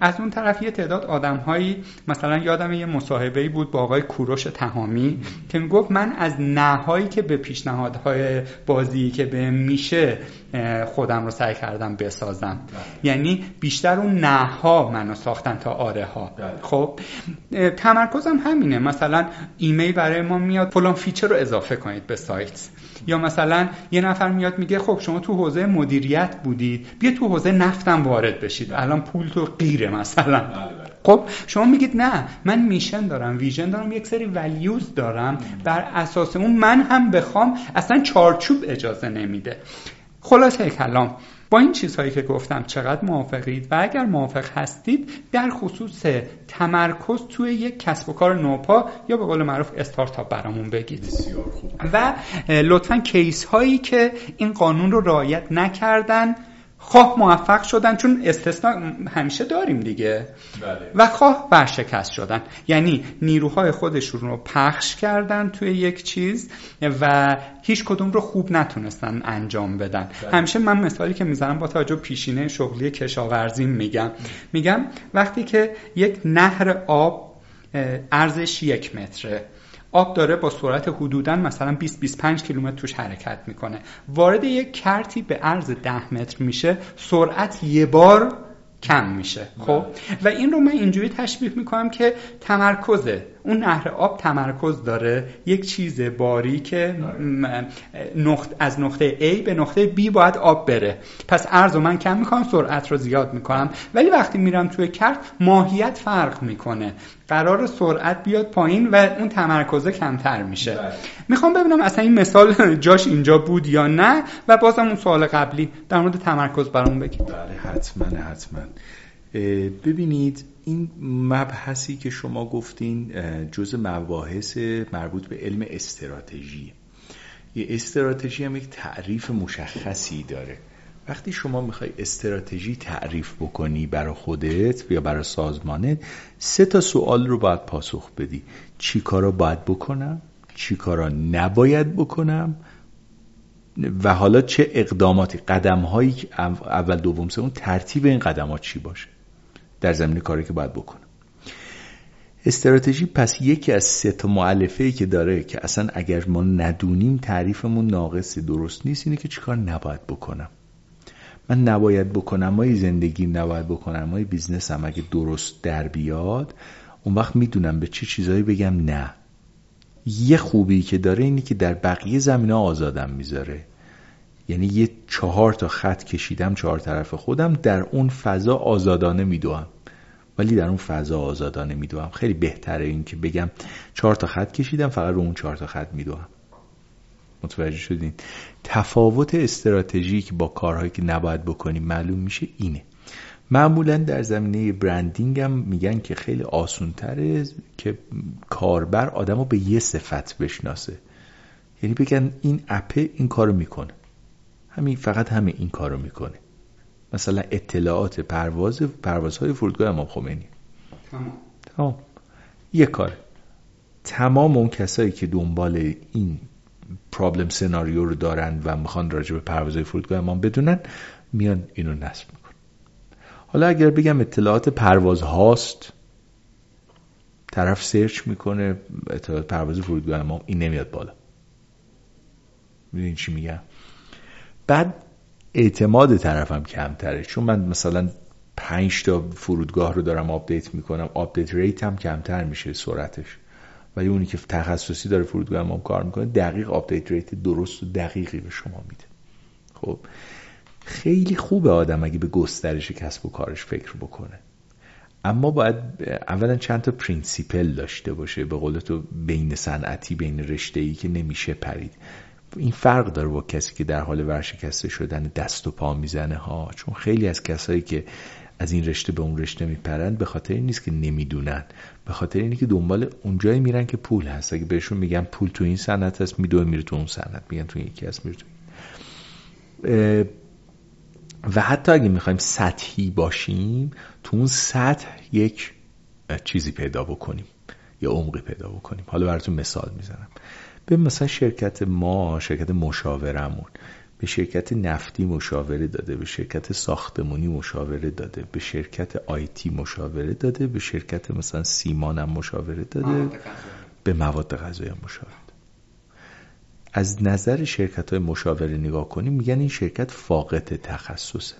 از اون طرف یه تعداد آدمهایی مثلا یادم یه مصاحبه بود با آقای کوروش تهامی که می‌گفت من از نهایی که به پیشنهادهای بازی که به میشه خودم رو سعی کردم بسازم. بله. یعنی بیشتر اون نها منو ساختن تا آره ها بله. خب تمرکزم همینه. مثلا ایمیل برای ما میاد فلان feature رو اضافه کنید به سایت. یا مثلا یه نفر میاد میگه خب شما تو حوزه مدیریت بودید. بیا تو حوزه نفتم وارد بشید. الان پول تو غیره مثلا. بله، بله. خب شما میگید نه من mission دارم vision دارم یک سری values دارم. بر اساس اون من هم بخوام اصلا چارچوب اجازه نمیده. خلاصه کلام. با این چیزهایی که گفتم چقدر موافقید و اگر موافق هستید در خصوص تمرکز توی یک کسب و کار نوپا یا به قول معروف استارتاپ برامون بگید. و لطفا کیس هایی که این قانون رو رعایت نکردن خواه موفق شدن چون استثنا همیشه داریم دیگه. بله. و خواه ورشکست شدن. یعنی نیروهای خودشون رو پخش کردن توی یک چیز و هیچ کدوم رو خوب نتونستن انجام بدن. بله. همیشه من مثالی که می‌زنم با توجه پیشینه شغلی کشاورزی میگم. میگم وقتی که یک نهر آب ارزش یک متره. آب داره با سرعت حدودا مثلا 20 25 کیلومتر توش حرکت می‌کنه. وارد یک کرتی به عرض 10 متر میشه سرعت یه بار کم میشه. خب؟ و این رو من اینجوری تشبیه می‌کنم که تمرکزه اون نهر آب تمرکز داره. یک چیز باری که نقط از نقطه A به نقطه B باید آب بره. پس عرض من کم می‌کنم سرعت رو زیاد می‌کنم. ولی وقتی میرم توی کرت ماهیت فرق می‌کنه. قرار سرعت بیاد پایین و اون تمرکزه کمتر میشه. بله. می‌خوام ببینم اصلا این مثال جاش اینجا بود یا نه و بازم اون سوال قبلی در مورد تمرکز برام بگید. بله حتما حتما. ببینید این مبحثی که شما گفتین جز مباحث مربوط به علم استراتژی. یه استراتژی هم یک تعریف مشخصی داره. وقتی شما می‌خوای استراتژی تعریف بکنی برای خودت یا برای سازمانت سه تا سوال رو باید پاسخ بدی. چی کارا باید بکنم؟ چی کارا نباید بکنم؟ و حالا چه اقداماتی قدم هایی اول دوم سوم ترتیب این قدمات چی باشه؟ در زمین کاری که باید بکنم استراتژی پس یکی از سه تا ای که داره که اصلا اگر ما ندونیم تعریفمون ناقص درست نیست اینه که چیکار نباید بکنم. من نباید بکنم مای زندگی نباید بکنم مای بیزنس هم اگه درست در بیاد اون وقت می‌دونم به چه چی چیزایی بگم نه. یه خوبی که داره اینه که در بقیه زمینه آزادم می‌ذاره. یعنی یه چهار تا خط کشیدم چهار طرف خودم در اون فضا آزادانه میدوم. ولی در اون فضا آزادانه میدوم. خیلی بهتره این که بگم چهار تا خط کشیدم فقط رو اون چهار تا خط میدوم. متوجه شدین؟ تفاوت استراتژیک با کارهایی که نباید بکنیم معلوم میشه اینه. معمولا در زمینه برندینگ هم میگن که خیلی آسون تره که کاربر آدم رو به یه صفت بشناسه. یعنی بگن این اپه این کارو می‌کنه. همین فقط همین این کارو می‌کنه. مثلا اطلاعات پرواز پروازهای فرودگاه امام خمینی. تمام. تمام. یه کار. تمام اون کسایی که دنبال این پرابلم سناریو رو دارن و می‌خوان راجع به پروازهای فرودگاه ما بدونن میان اینو نصب میکن حالا اگر بگم اطلاعات پرواز هاست طرف سرچ می‌کنه اطلاعات پرواز فرودگاه ما این نمیاد بالا. می‌دونین چی میگم؟ بعد اعتماد طرفم کمتره. چون من مثلا پنج تا فرودگاه رو دارم update می‌کنم update rate هم کمتر میشه سرعتش. ولی اونی که تخصصی داره فرودگاه ما کار می‌کنه دقیق update rate درست و دقیقی به شما میده. خب خیلی خوبه آدم اگه به گسترش کسب و کارش فکر بکنه. اما باید اولا چند تا principle داشته باشه. به قول تو بین صنعتی بین رشته ای که نمیشه پرید. این فرق داره با کسی که در حال ورشکسته شدن دست و پا می‌زنه ها. چون خیلی از کسایی که از این رشته به اون رشته میپرند به خاطر این نیست که نمی‌دونن. به خاطر اینه که دنبال اونجایی میرن که پول هست. اگه بهشون میگن پول تو این صنعت هست میدوه میره تو اون صنعت. میگن تو یکی هست میره تو. و حتی اگه می‌خوایم سطحی باشیم تو اون سطح یک چیزی پیدا بکنیم. یا عمقی پیدا بکنیم. حالا براتون مثال می‌زنم. به مثلا شرکت ما شرکت مشاورمون به شرکت نفتی مشاوره داده به شرکت ساختمونی مشاوره داده به شرکت آیتی مشاوره داده به شرکت مثلا سیمان هم مشاوره داده به مواد غذایی مشاوره از نظر شرکت های مشاوره نگاه کنیم میگن این شرکت فاقد تخصصه.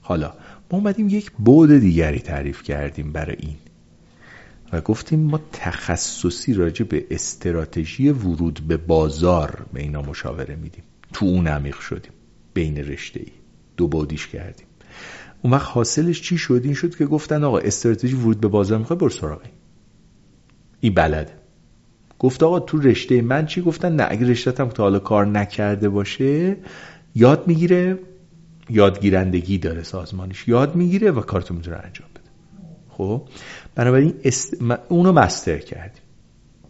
حالا ما اومدیم یک بود دیگری تعریف کردیم برای این. و گفتیم ما تخصصی راجع به استراتژی ورود به بازار به اینا مشاوره میدیم. تو اون عمیق شدیم بین رشته ای دو بودیش کردیم. اون وقت حاصلش چی شد؟ این شد که گفتن آقا استراتژی ورود به بازار می‌خوای برو سراغ این. بلده. گفت آقا تو رشته من چی گفتن؟ نه اگه هم تا حالا کار نکرده باشه یاد می‌گیره یادگیرندگی داره سازمانش. یاد می‌گیره و کارتو می‌تونه انجام بده. خب بنابراین است... اونو master کردیم.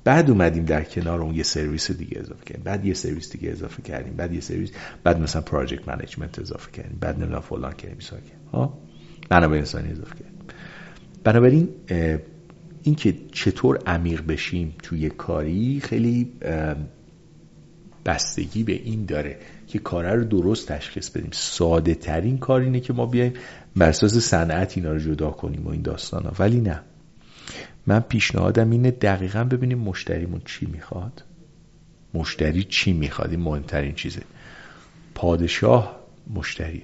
بعد اومدیم در کنار اون یه سرویس دیگه اضافه کردیم. بعد یه سرویس دیگه اضافه کردیم. بعد یه سرویس بعد مثلا project management اضافه کردیم. بعد نمی‌دونم فلان کردیم بیسار کردیم. ها منابع انسانی اضافه کردیم. بنابراین اینکه چطور عمیق بشیم توی کاری خیلی بستگی به این داره. که کاره رو درست تشخیص بدیم. ساده ترین کار اینه که ما بیایم بر اساس صنعت اینا رو جدا کنیم و این داستان ها. ولی نه. من پیشنهادم اینه دقیقا ببینیم مشتریمون چی می‌خواد. مشتری چی می‌خواد؟ این مهمترین چیزه. پادشاه مشتری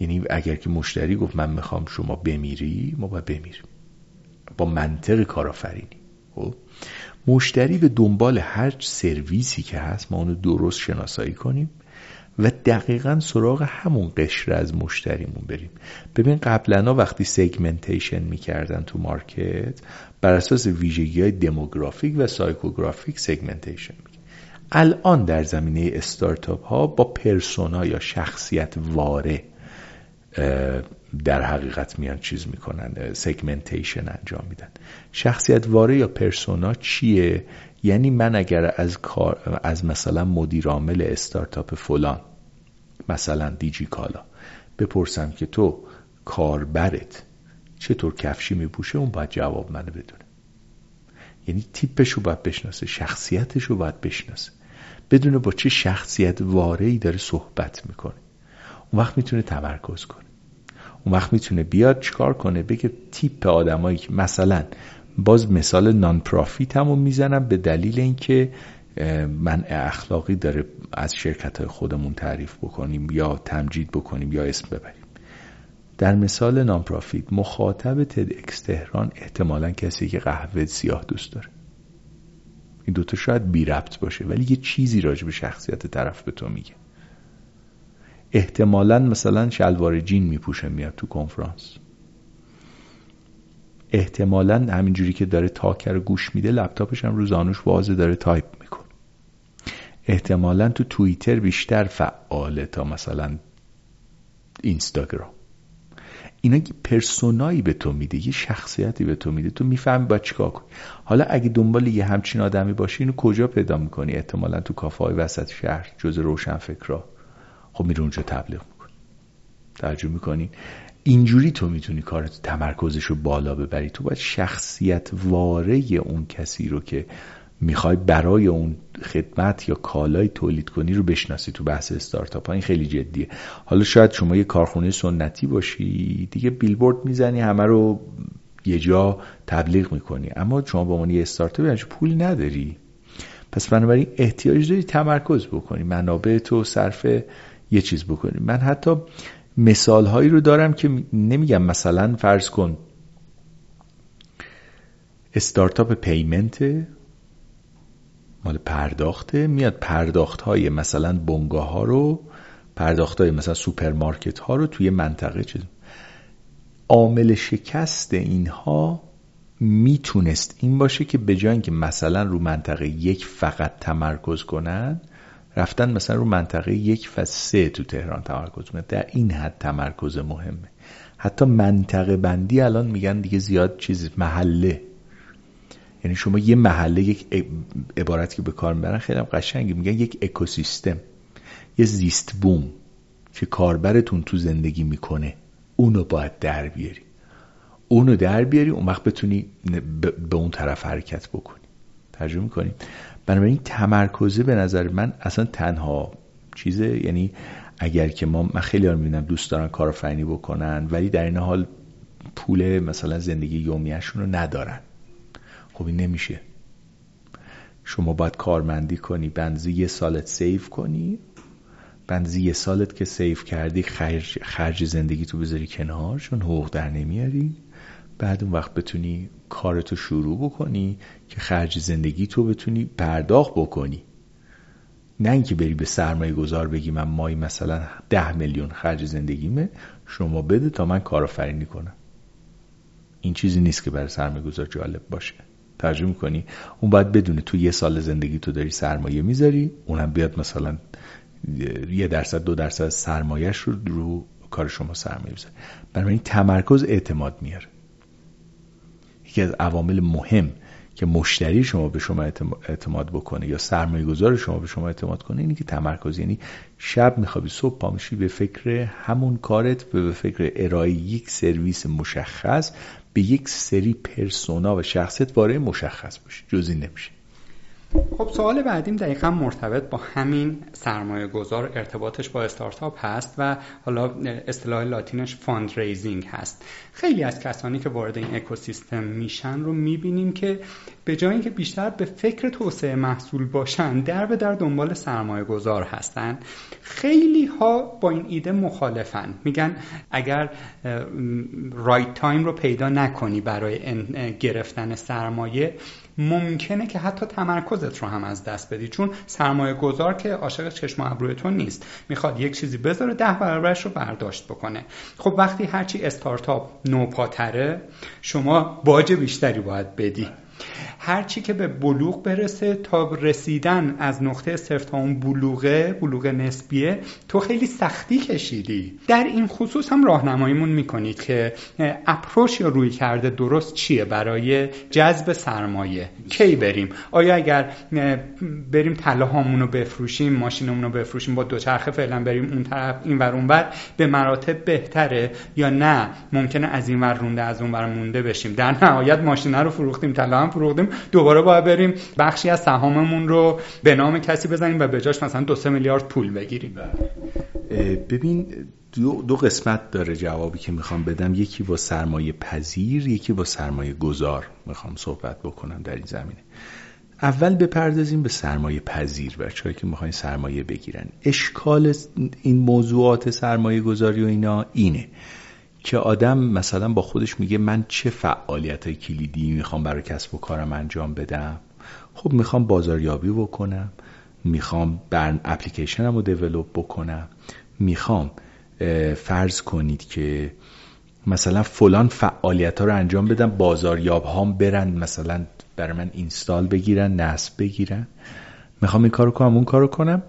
یعنی اگر که مشتری گفت من می‌خوام شما بمیری ما باید بمیریم. با منطق کارآفرینی. خب؟ مشتری به دنبال هر سرویسی که هست ما اونو درست شناسایی کنیم. و دقیقا سراغ همون قشر از مشتریمون بریم. ببین قبلا وقتی segmentation می‌کردن تو market بر اساس ویژگی های demographic و psychographic segmentation می‌کنن الان در زمینه استارتاپ ها با persona یا شخصیت واره در حقیقت میان چیز می‌کنن segmentation انجام میدن. شخصیت واره یا پرسونا چیه؟ یعنی من اگر از کار از مثلا مدیر عامل استارتاپ فلان مثلا دیجی کالا بپرسم که تو کاربرت چطور کفشی میپوشه اون باید جواب منو بدونه. یعنی تیپش رو باید بشناسه شخصیتش رو باید بشناسه. بدونه با چه شخصیت وارهی داره صحبت می‌کنه. اون وقت می‌تونه تمرکز کنه. اون وقت می‌تونه بیاد چیکار کنه؟ بگه تیپ آدمایی که مثلا باز مثال نان پرافیت همو می‌زنم به دلیل اینکه من اخلاقی داره از شرکت های خودمون تعریف بکنیم یا تمجید بکنیم یا اسم ببریم. در مثال نان پرافیت مخاطب تد اکس تهران احتمالا کسی که قهوه سیاه دوست داره. این دوتا شاید بی ربط باشه ولی یه چیزی راجع به شخصیت طرف به تو میگه. احتمالا مثلا شلوار جین میپوشه میاد تو کنفرانس. احتمالا همینجوری که داره تاکر رو گوش میده لپتاپش هم رو زانوش داره تایپ می‌کنه. احتمالا تو توییتر بیشتر فعاله تا مثلا اینستاگرام. اینا که persona یی به تو میده یه شخصیتی به تو میده تو می‌فهمی با چیکار کنی. حالا اگه دنبال یه همچین آدمی باشی اینو کجا پیدا می‌کنی؟ احتمالا تو کافه های وسط شهر جز روشن فکرها خب میره اونجا تبلیغ می‌کنی. ترجمه می‌کنی؟ اینجوری تو می‌تونی کارت تمرکزش رو بالا ببری. تو باید شخصیت واره اون کسی رو که می‌خوای برای اون خدمت یا کالای تولید کنی رو بشناسی تو بحث استارتاپ ها. این خیلی جدیه. حالا شاید شما یه کارخونه سنتی باشی دیگه بیلبورد می‌زنی همه رو یه جا تبلیغ می‌کنی. اما شما به عنوان یه استارتاپ یعنی پول نداری. پس بنابراین احتیاج داری تمرکز بکنی منابع تو صرف یه چیز بکنی. من حتی مثال هایی رو دارم که نمیگم مثلا فرض کن استارتاپ payment مال پرداخته میاد پرداخت های مثلا بنگاه ها رو پرداخت های مثلا سوپرمارکت ها رو توی منطقه چیز عامل شکست اینها می‌تونست این باشه که به جای اینکه مثلا رو منطقه یک فقط تمرکز کنن رفتن مثلا رو منطقه یک و سه تو تهران تمرکز کنن در این حد تمرکز مهمه. حتی منطقه بندی الان میگن دیگه زیاد چیز محله. یعنی شما یه محله یک عبارت که به کار می‌برن خیلی هم قشنگی میگن یک اکوسیستم یه زیست بوم که کاربرتون تو زندگی می‌کنه. اونو باید در بیاری. اونو در بیاری اون وقت بتونی به اون طرف حرکت بکنی. ترجمه می‌کنی؟ بنابراین تمرکزه به نظر من اصلا تنها چیزه. یعنی اگر که ما من خیلی ها می‌بینم دوست دارن کارآفرینی بکنن ولی در این حال پول مثلا زندگی یومیشون رو ندارن. خب این نمیشه. شما باید کارمندی کنی بنزی یه سالت سیف کنی. بنزی یه سالت که سیف کردی خرج, خرج زندگی تو بذاری کنار چون حقوق در نمیاری. بعد اون وقت بتونی کارتو شروع بکنی که خرج زندگی تو بتونی پرداخت بکنی. نه اینکه بری به سرمایه گذار بگی من مایی مثلا ده میلیون خرج زندگیمه شما بده تا من کارآفرینی کنم. این چیزی نیست که برای سرمایه گذار جالب باشه. ترجمه کنی اون باید بدونه تو یه سال زندگی تو داری سرمایه می‌ذاری اونم بیاد مثلا یه درصد دو درصد سرمایهش رو رو کار شما سرمایه بذاره بنابراین تمرکز اعتماد میاره. یکی از عوامل مهم که مشتری شما به شما اعتماد بکنه یا سرمایه گذار شما به شما اعتماد کنه اینی که تمرکز یعنی شب میخوابی صبح پامشی به فکر همون کارت به فکر ارائه یک سرویس مشخص به یک سری پرسونا و شخصیت وارد مشخص باشه جزی نمیشه. خب سوال بعدیم دقیقا مرتبط با همین سرمایه گذار ارتباطش با استارتاپ هست و حالا اصطلاح لاتینش fundraising هست. خیلی از کسانی که وارد این اکوسیستم میشن رو می‌بینیم که به جای اینکه بیشتر به فکر توسعه محصول باشن در به در دنبال سرمایه گذار هستن. خیلی ها با این ایده مخالفن. میگن اگر right time رو پیدا نکنی برای گرفتن سرمایه ممکنه که حتی تمرکزت رو هم از دست بدی چون سرمایه گذار که عاشق چشم ابروی تو نیست. می‌خواد یک چیزی بذاره ده برابرش رو برداشت بکنه. خب وقتی هرچی استارتاپ نوپاتره شما باج بیشتری باید بدی. هر چی که به بلوغ برسه تا رسیدن از نقطه صفر تا اون بلوغه بلوغ نسبیه تو خیلی سختی کشیدی. در این خصوص هم راهنماییمون می‌کنید که اپروش یا روی کرده درست چیه برای جذب سرمایه؟ کی بریم؟ آیا اگر بریم طلاهامون رو بفروشیم ماشینمون رو بفروشیم با دوچرخه فعلا بریم اون طرف این ور اون به مراتب بهتره یا نه؟ ممکنه از این ور رونده از اون ور مونده بشیم. در نهایت ماشین رو فروختیم طلا هم دوباره باید بریم بخشی از سهاممون رو به نام کسی بزنیم و به جاش مثلا دو سه میلیارد پول بگیریم. ببین دو, دو قسمت داره جوابی که می‌خوام بدم. یکی با سرمایه پذیر یکی با سرمایه گذار می‌خوام صحبت بکنم در این زمینه. اول بپردازیم به سرمایه پذیر بچه‌ای که می‌خواین سرمایه بگیرن. اشکال این موضوعات سرمایه گذاری و اینا اینه. که آدم مثلا با خودش میگه من چه فعالیت های کلیدی می‌خوام برای کسب و کارم انجام بدم؟ خب می‌خوام بازاریابی بکنم می‌خوام بر اپلیکیشنم رو دیولوب بکنم می‌خوام فرض کنید که مثلا فلان فعالیت ها رو انجام بدم بازاریاب هام برن مثلا برای من اینستال بگیرن نصب بگیرن. می‌خوام این کارو کنم اون کارو کنم.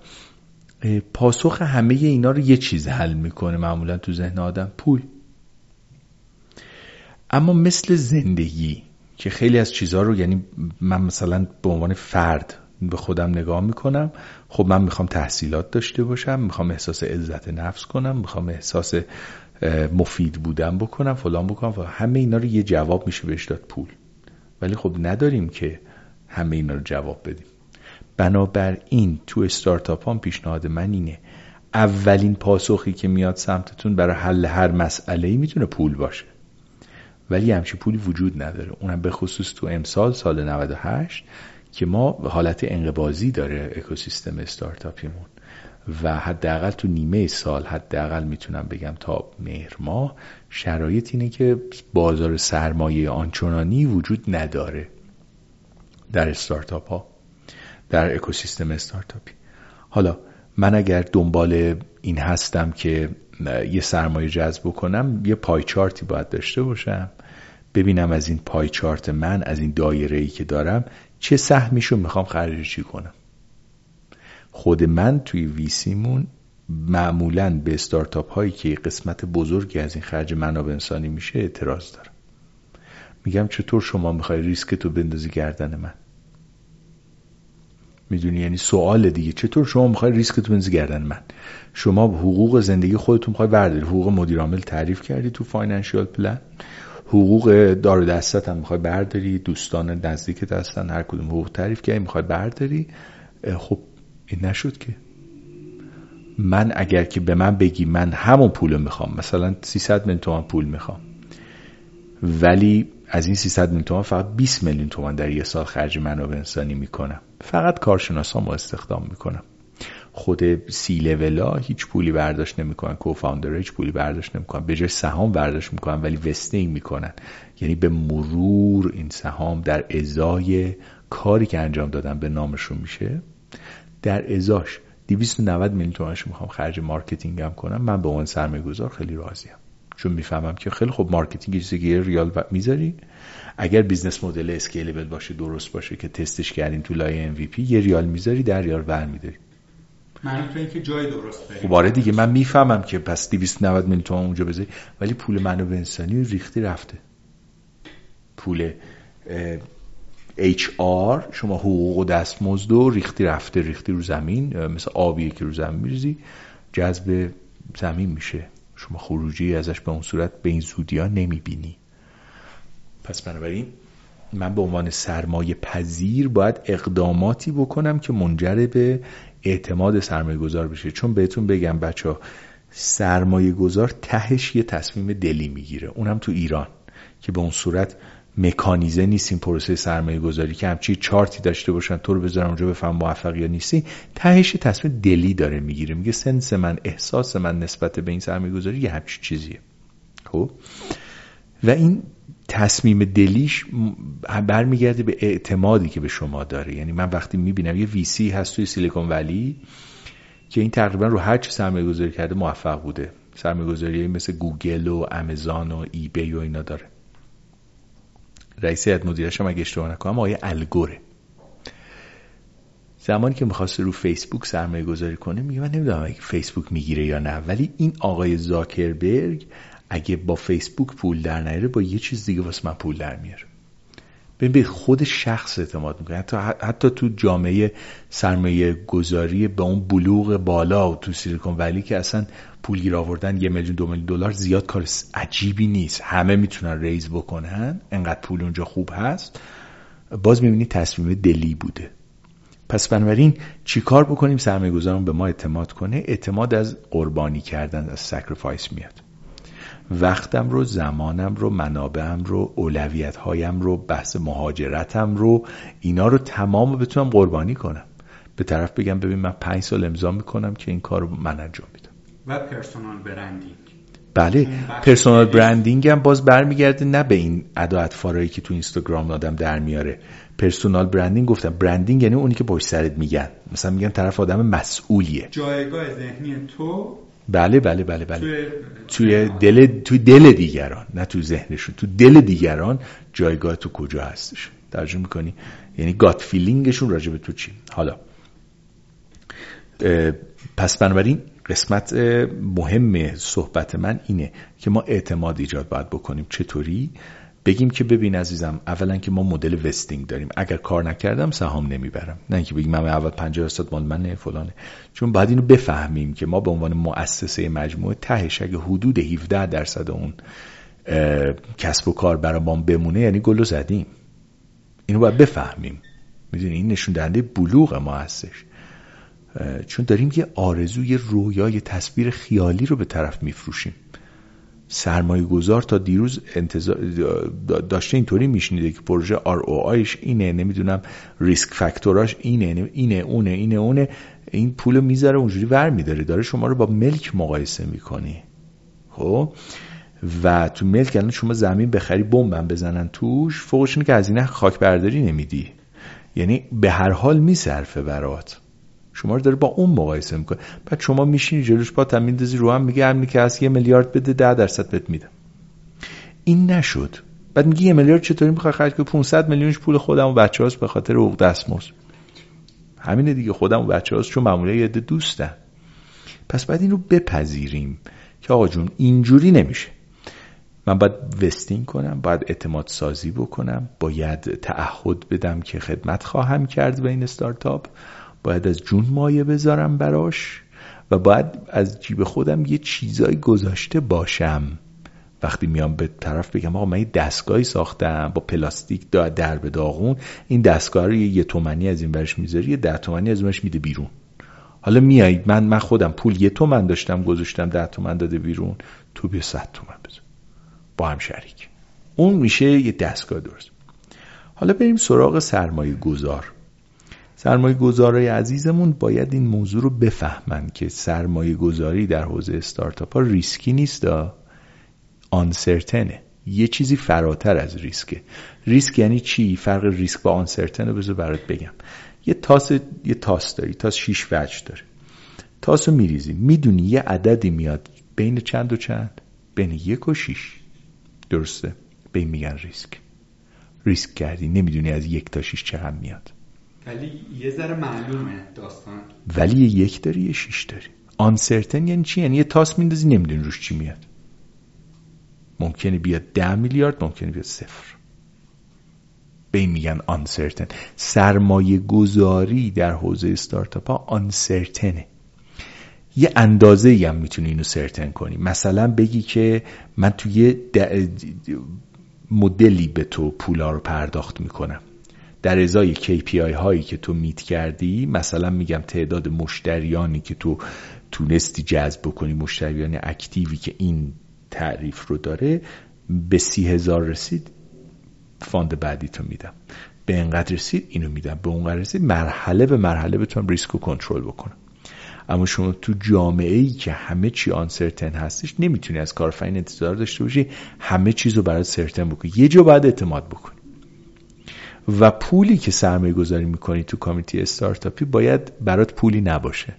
پاسخ همه اینا رو یه چیز حل می‌کنه معمولا تو ذهن آدم پول. اما مثل زندگی که خیلی از چیزها رو یعنی من مثلا به عنوان فرد به خودم نگاه می‌کنم. خب من می‌خوام تحصیلات داشته باشم می‌خوام احساس عزت نفس کنم می‌خوام احساس مفید بودن بکنم فلان بکنم و همه اینا رو یه جواب میشه بهش داد پول. ولی خب نداریم که همه اینا رو جواب بدیم. بنابراین تو استارتاپ هم پیشنهاد من اینه اولین پاسخی که میاد سمتتون برای حل هر مسئله ای می‌تونه پول باشه. ولی همچی پولی وجود نداره. اونم به خصوص تو امسال سال 98 که ما حالت انقبازی داره اکوسیستم استارتاپیمون. و حداقل تو نیمه سال حداقل می‌تونم بگم تا مهر ماه شرایط اینه که بازار سرمایه آنچنانی وجود نداره در استارتاپ ها در اکوسیستم استارتاپی. حالا من اگر دنبال این هستم که یه سرمایه جذب کنم یه پای چارتی باید داشته باشم. ببینم از این پای چارت من از این دایره ای که دارم چه سهمیشو می‌خوام خرجی کنم. خود من توی ویسیمون معمولا به استارتاپ هایی که قسمت بزرگی از این خرج منابع انسانی میشه اعتراض دارم. میگم چطور شما می‌خوای ریسک تو بندازی گردن من؟ می‌دونی؟ یعنی سوال دیگه. چطور شما می‌خوای ریسک تو بندازی گردن من؟ شما حقوق زندگی خودتون می‌خوای برداری. حقوق مدیر عامل تعریف کردی تو فاینانشیال پلن حقوق دار دستت هم می‌خوای برداری. دوستان نزدیکت هستن. هر کدوم حقوق تعریف کردی می‌خوای برداری. خب این نشد که. من اگر که به من بگی من همون پول می‌خوام مثلا 300 میلیون تومان پول می‌خوام ولی از این 300 میلیون تومان فقط 20 میلیون تومان در یه سال خرج منابع انسانی می‌کنم. فقط کارشناسان رو استخدام می‌کنم. خود سی لولا هیچ پولی برداشت نمی‌کنن. co-founder هیچ پولی برداشت نمی‌کنن. به جای سهام برداشت می‌کنن ولی vesting می‌کنن. یعنی به مرور این سهام در ازای کاری که انجام دادن به نامشون میشه در ازاش 290 میلیون تومنش می‌خوام خرج marketing م کنم. من به عنوان سرمایه گذار خیلی راضیم. چون می‌فهمم که خیلی خوب marketing چیزی که ریال می‌ذاری. اگر business model scalable باشه درست باشه که تستش کردین تو لایه MVP یه ریال می‌ذاری ده ریال برمیداری من تو اینکه جای درست خب آره دیگه من می‌فهمم که پس 290 میلیون تومان اونجا بذاری ولی پول منو انسانی ریختی رفته. پول HR شما حقوق و دستمزد و ریختی رفته ریختی رو زمین مثل آبیه که رو زمین میریزی جذب زمین میشه. شما خروجی ازش به اون صورت به این زودی ها نمی‌بینی. پس بنابراین من به عنوان سرمایه پذیر باید اقداماتی بکنم که منجر به اعتماد سرمایه گذار بشه. چون بهتون بگم بچه سرمایه گذار تهش یه تصمیم دلی می‌گیره. اونم تو ایران که به اون صورت مکانیزه نیست این پروسه سرمایه گذاری که همچی چارتی داشته باشن تو رو بذارم اونجا بفهم موفق یا نیستی. تهش تصمیم دلی داره می‌گیره میگه سنس من احساس من نسبت به این سرمایه گذاری یه همچی چیزیه. خب؟ و این تصمیم دلیش برمیگرده به اعتمادی که به شما داره. یعنی من وقتی می‌بینم یه ویسی هست توی سیلیکون ولی که این تقریبا رو هر چی سرمایه گذاری کرده موفق بوده. سرمایه گذاری مثل گوگل و امازون و ای بی و اینا داره. رئیس هیئت مدیرش هم اگه اشتباه نکنم آقای الگوره زمانی که می‌خواسته رو فیسبوک سرمایه گذاری کنه میگه من نمی‌دونم اگه فیسبوک می‌گیره یا نه ولی این آقای زاکربرگ اگه با فیسبوک پول در نیاره با یه چیز دیگه واسه من پول در میاره. ببین به خود شخص اعتماد می‌کنه. حتی, حتی تو جامعه سرمایه گذاری به اون بلوغ بالا و تو سیلیکون ولی که اصلا پول گیر آوردن یه میلیون دو میلیون دلار زیاد کار عجیبی نیست. همه می‌تونن raise بکنن. انقدر پول اونجا خوب هست. باز می‌بینی تصمیم دلی بوده. پس بنابراین چیکار بکنیم؟ سرمایه به ما اعتماد کنه. اعتماد از قربانی کردن از sacrifice میاد. وقتم رو زمانم رو منابعم رو اولویت هایم رو بحث مهاجرتم رو اینا رو تمام بتونم قربانی کنم. به طرف بگم ببین من پنج سال امضا می‌کنم که این کار رو من انجام و personal branding بله personal branding هم باز برمیگرده نه به این ادا اطفارایی که تو اینستاگرام آدم در میاره. personal branding گفتم. branding یعنی اونی که پشت سرت میگن. مثلا میگن طرف آدم مسئولیه. جایگاه ذهنی تو بله بله بله بله. توی دل توی دل دیگران نه تو ذهنشون. تو دل دیگران جایگاه تو کجا هستش؟ ترجمه می‌کنی؟ یعنی گات فیلینگشون راجع به تو چی؟ حالا پس بنابراین قسمت مهم صحبت من اینه که ما اعتماد ایجاد باید بکنیم. چطوری؟ بگیم که ببین عزیزم اولا که ما مدل وستینگ داریم. اگر کار نکردم سهام نمی‌برم. نه اینکه بگیم من اول 50 درصد مال منه فلانه. چون بعد اینو بفهمیم که ما به عنوان مؤسسه مجموعه تهش اگه حدود 17 درصد اون کسب و کار برای بمونه یعنی گلو زدیم. اینو باید بفهمیم. می‌دونی؟ این نشون دهنده بلوغ ما هستش. چون داریم یه آرزو یه رویا یه تصویر خیالی رو به طرف میفروشیم. سرمایه گذار تا دیروز انتظار داشته اینطوری میشنیده که پروژه آر او آیش اینه نمی‌دونم ریسک فاکتوراش اینه اینه اونه اینه اونه. این پول می‌ذاره اونجوری ور میداره. داره شما رو با ملک مقایسه می‌کنی خب؟ و تو ملک الان شما زمین بخری بمبم بزنن توش فوقش اینه که هزینه خاک برداری نمیدی. یعنی به هر حال میصرفه برات. شما رو داره با اون مقایسه می‌کنه. بعد شما میشینی جلوش با میندازی رو هم میگه همینی که از یه میلیارد بده ده درصد بهت میدم این نشد. بعد میگه یه میلیارد چطوری می‌خوای خرج کنی؟ 500 میلیونش پول خودم و بچه هاست به خاطر حقوق دستمزد. همینه دیگه خودم و بچه هاست چون معمولا یه دوستن. پس باید این رو بپذیریم که آقا جون اینجوری نمیشه. من باید وستینگ کنم باید اعتماد سازی بکنم باید تعهد بدم که خدمت خواهم کرد به این استارتاپ. باید از جون مایه بذارم براش و باید از جیب خودم یه چیزایی گذاشته باشم. وقتی میام به طرف بگم آقا من یه دستگاهی ساختم با پلاستیک در به داغون این دستگاه رو یه تومنی از این برش می‌ذاری یه ده تومنی از اونش میده بیرون. حالا میایید من من خودم پول یه تومن داشتم گذاشتم ده تومن داده بیرون تو بیا صد تومن بذار. با هم شریک. اون میشه یه دستگاه درست. حالا بریم سراغ سرمایه گذار سرمایه گذارای عزیزمون باید این موضوع رو بفهمن که سرمایه گذاری در حوزه استارتاپ ها ریسکی نیست آنسرتنه یه چیزی فراتر از ریسکه. ریسک یعنی چی؟ فرق ریسک با آنسرتن رو بذار برات بگم. یه تاس یه تاس داری تاس شیش وجه داره. تاس رو میریزی. می‌دونی یه عددی میاد بین چند و چند؟ بین یک و شیش. درسته؟ به میگن ریسک. ریسک کردی. نمی‌دونی از یک تا شیش چقدر میاد. ولی یه ذره معلومه داستان. ولی یک داری یه شیش داری. آنسرتن یعنی چی؟ یعنی یه تاس میندازی نمی‌دونی روش چی میاد. ممکنه بیاد ده میلیارد ممکنه بیاد صفر. به این میگن آنسرتن سرمایه گذاری در حوزه استارتاپ ها آنسرتنه یه اندازه هم می‌تونی اینو سرتن کنی. مثلا بگی که من توی مدلی به تو پولا رو پرداخت می‌کنم. در ازای KPI هایی که تو میت کردی مثلا میگم تعداد مشتریانی که تو تونستی جذب بکنی مشتریان active ی که این تعریف رو داره به سی هزار رسید fund بعدی تو میدم. به انقدر رسید اینو میدم. به اونقدر رسید مرحله به مرحله بتونم ریسک رو کنترل بکنم. اما شما تو جامعه ای که همه چی uncertain هستش نمی‌تونی از کارآفرین انتظار داشته باشی همه چیز رو certain بکنی. یه جا باید اعتماد بکنی. و پولی که سرمایه گذاری می‌کنی تو community استارتاپی باید برات پولی نباشه.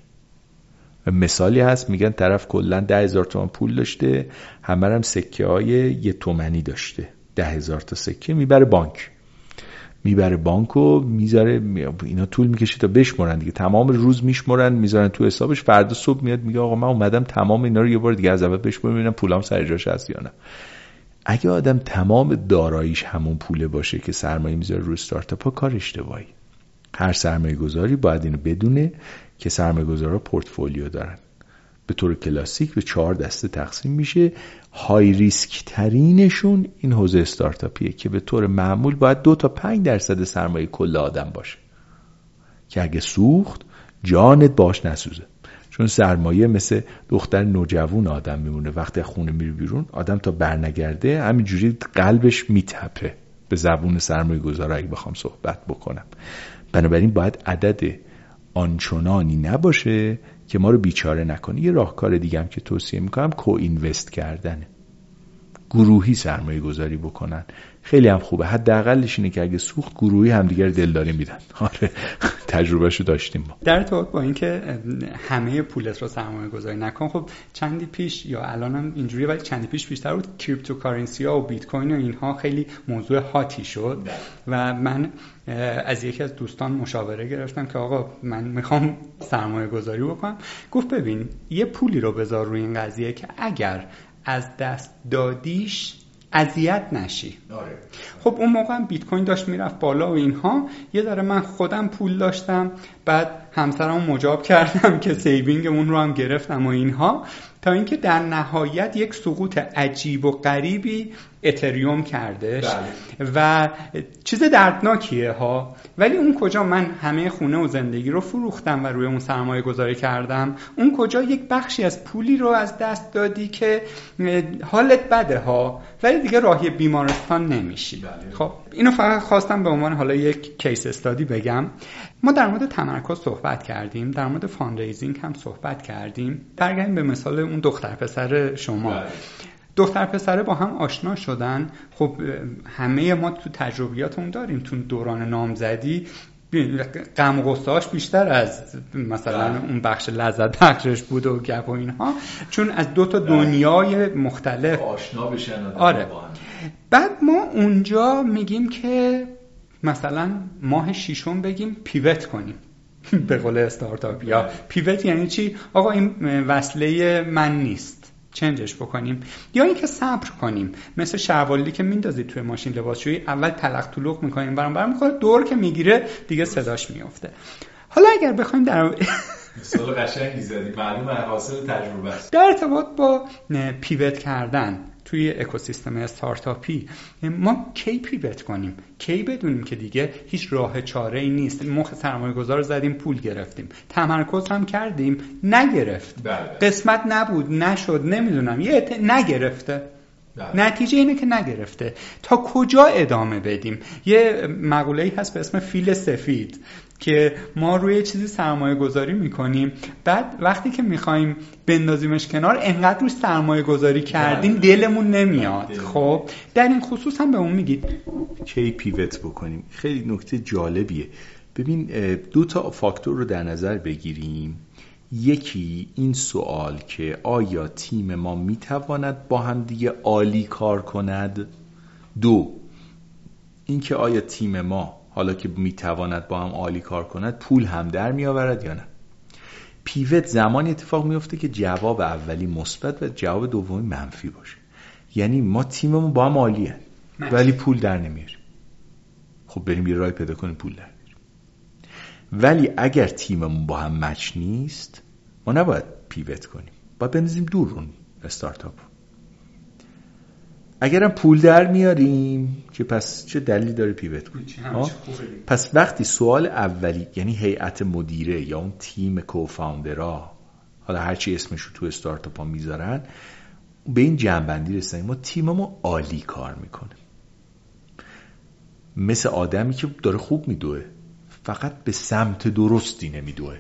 مثالی هست میگن طرف کلا ده هزار تومن پول داشته همه هم سکه های یه تومنی داشته. ده هزار تا سکه می‌بره بانک. می‌بره بانک و می‌ذاره اینا طول می‌کشه تا بشمرن دیگه. تمام روز میشمرن می‌ذارن تو حسابش. فردا صبح میاد میگه آقا من اومدم تمام اینا رو یه بار دیگه از اول بشمرم ببینم پولام سر جاش هست یا نه. اگه آدم تمام داراییش همون پوله باشه که سرمایه می‌ذاره رو استارتاپ کار اشتباهی. هر سرمایه گذاری باید اینو بدونه که سرمایه گذارا پورتفولیو دارن. به طور کلاسیک به چهار دسته تقسیم میشه. های ریسک ترینشون این حوزه استارتاپیه که به طور معمول باید دو تا پنج درصد سرمایه کل آدم باشه. که اگه سوخت جانت باش نسوزه. چون سرمایه مثل دختر نوجوون آدم میمونه. وقتی خونه میره بیرون آدم تا برنگرده همینجوری قلبش میتپه. به زبون سرمایه گذار اگه بخوام صحبت بکنم. بنابراین باید عدد آنچنانی نباشه که ما رو بیچاره نکنه. یه راهکار دیگه هم که توصیه می‌کنم co-invest کردنه گروهی سرمایه گذاری بکنن. خیلی هم خوبه. حداقلش اینه که اگه سوخت گروهی همدیگر دلداری میدن. آره. تجربهشو داشتیم ما. در تو با اینکه همه پولت رو سرمایه گذاری نکن خب چندی پیش یا الان هم اینجوری ولی چندی پیش بیشتر بود cryptocurrency ها و بیت کوین و اینها خیلی موضوع hot ی شد. و من از یکی از دوستان مشاوره گرفتم که آقا من می‌خوام سرمایه گذاری بکنم. گفت ببین یه پولی رو بذار روی این قضیه که اگر از دست دادیش اذیت نشی. آره. خب اون موقع هم بیت کوین داشت می‌رفت بالا و اینها. یه داره من خودم پول داشتم بعد همسرم مجاب کردم که سیوینگمون رو هم گرفتم و اینها. تا اینکه در نهایت یک سقوط عجیب و غریبی اتریوم کردش بله. و چیز دردناکیه ها ولی اون کجا من همه خونه و زندگی رو فروختم و روی اون سرمایه گذاری کردم اون کجا یک بخشی از پولی رو از دست دادی که حالت بده ها ولی دیگه راهی بیمارستان نمیشی بله. خب اینو فقط خواستم به عنوان حالا یک case study بگم ما در مورد تمرکز صحبت کردیم در مورد fundraising هم صحبت کردیم. برگردیم به مثال اون دختر پسر شما. بله. دختر پسره با هم آشنا شدن. خب همه ما تو تجربیاتمون داریم. تو دوران نامزدی غم و بیشتر از مثلا بله. اون بخش لذت بخشش بود و گپ و اینها. چون از دو تا بله. دنیای مختلف. آشنا بشن آره. بعد ما اونجا میگیم که مثلا ماه شیشم بگیم پیوت کنیم. به قول استارتاپ. یا پیوت یعنی چی؟ آقا این وصله من نیست. چنجش بکنیم. یا اینکه صبر کنیم. مثل شوالی که میندازید توی ماشین لباسشویی اول تلق طلوق می‌کنیم برام برام می‌خوره دور که می‌گیره دیگه صداش میفته حالا اگر بخوایم در مثال قشنگی زدی. معلومه حاصل تجربه است. در ارتباط با پیوت کردن. توی اکوسیستم استارتاپی. ما کی پیوت کنیم؟ کی بدونیم که دیگه هیچ راه چاره ای نیست؟ مخ سرمایه گذار زدیم پول گرفتیم. تمرکز هم کردیم نگرفت. بله. قسمت نبود نشد نمی‌دونم. یه نگرفته. بله. نتیجه اینه که نگرفته. تا کجا ادامه بدیم؟ یه مقوله هست به اسم فیل سفید. که ما روی چیزی سرمایه گذاری می‌کنیم. بعد وقتی که می‌خوایم بندازیمش کنار انقدر روی سرمایه گذاری کردیم بله. دلمون نمیاد. خب؟ در این خصوص هم به اون میگید. کی پیوت بکنیم؟ خیلی نکته جالبیه. ببین دو تا فاکتور رو در نظر بگیریم. یکی این سوال که آیا تیم ما می‌تواند با هم دیگه عالی کار کند؟ دو اینکه آیا تیم ما حالا که می‌تواند با هم عالی کار کند پول هم در میآورد یا نه؟ پیوت زمانی اتفاق میفته که جواب اولی مثبت و جواب دومی منفی باشه. یعنی ما تیممون با هم عالیه ولی پول در نمیاریم خب بریم یه رای پیدا کنیم پول در ولی اگر تیممون با هم مچ نیست ما نباید پیوت کنیم. باید بندازیم دور اون استارتاپ اگرم پول در میاریم که پس چه دلیلی داره پیوت کنیم؟ پس وقتی سوال اولی یعنی هیئت مدیره یا اون تیم کوفاندرا حالا هرچی اسمش رو تو استارتاپ ها می‌ذارن به این جنبندی رسیدیم ما تیممون عالی کار می‌کنه. مثل آدمی که داره خوب میدوه فقط به سمت درستی نمیدوه.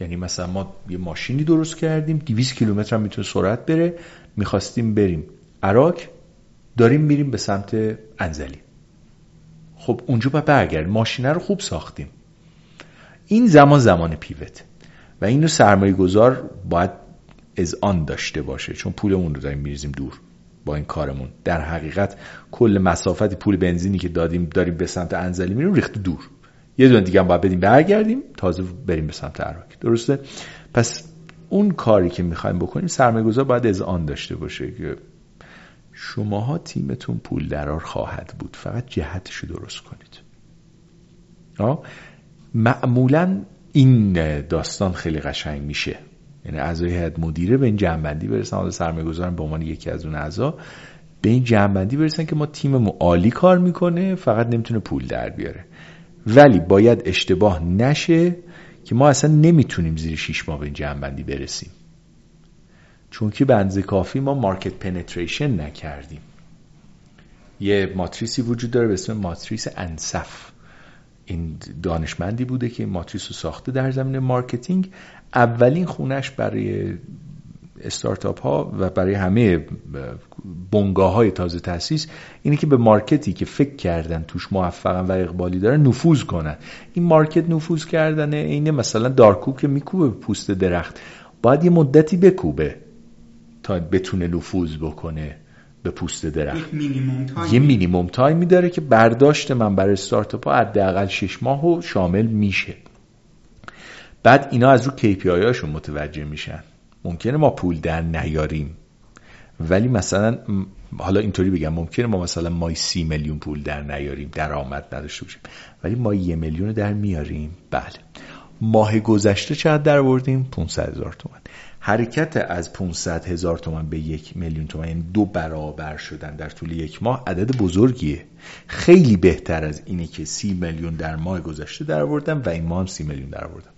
یعنی مثلا ما یه ماشینی درست کردیم 200 کیلومتر هم می‌تونه سرعت بره می‌خواستیم بریم. عراق داریم میریم به سمت انزلی. خب اونجا باید برگردیم. ماشینه رو خوب ساختیم. این زمان زمان پیوت. و اینو سرمایه گذار باید از آن داشته باشه. چون پولمون رو داریم میریزیم دور با این کارمون. در حقیقت کل مسافت پول بنزینی که دادیم داریم به سمت انزلی میریم ریخت دور. یه دونه دیگه هم باید بدیم برگردیم تازه بریم به سمت عراق. درسته؟ پس اون کاری که می‌خوایم بکنیم سرمایه گذار باید از آن داشته باشه که شماها تیمتون پول درار خواهد بود. فقط جهتش رو درست کنید. معمولا این داستان خیلی قشنگ میشه. یعنی اعضای هیئت مدیره به این جنبندی برسن. حالا سرمایه گذارن به عنوان یکی از اون اعضا به این جنبندی برسن که ما تیممون عالی کار می‌کنه فقط نمی‌تونه پول در بیاره. ولی باید اشتباه نشه که ما اصلا نمی‌تونیم زیر شیش ماه به این جمع‌بندی برسیم. چون که بنز کافی ما market penetration نکردیم. یه ماتریسی وجود داره به اسم ماتریس Ansoff. این دانشمندی بوده که این ماتریس رو ساخته در زمینه marketing. اولین خونش برای استارتاپ ها و برای همه بنگاه های تازه تاسیس اینه که به market ی که فکر کردن توش موفقن و اقبالی دارن نفوذ کنن. این market نفوذ کردن اینه مثلا دارکوب که میکوبه پوست درخت. باید یه مدتی بکوبه. تا بتونه نفوذ بکنه به پوست درخت. یه minimum time ی داره که برداشت من برای استارتاپ ها حداقل 6 ماه و شامل میشه. بعد اینا از رو KPI هاشون متوجه میشن. ممکنه ما پول در نیاریم. ولی مثلا حالا اینطوری بگم ممکنه ما مثلا مای سی میلیون پول در نیاریم درآمد نداشته باشیم. ولی ما یه میلیون در میاریم. بله. ماه گذشته چقدر در بردیم 500 هزار تومن حرکت از 500 هزار تومن به یک میلیون تومن یعنی دو برابر شدن در طول یک ماه عدد بزرگیه. خیلی بهتر از اینه که سی میلیون در ماه گذشته در و این ماه هم سی میلیون در بردم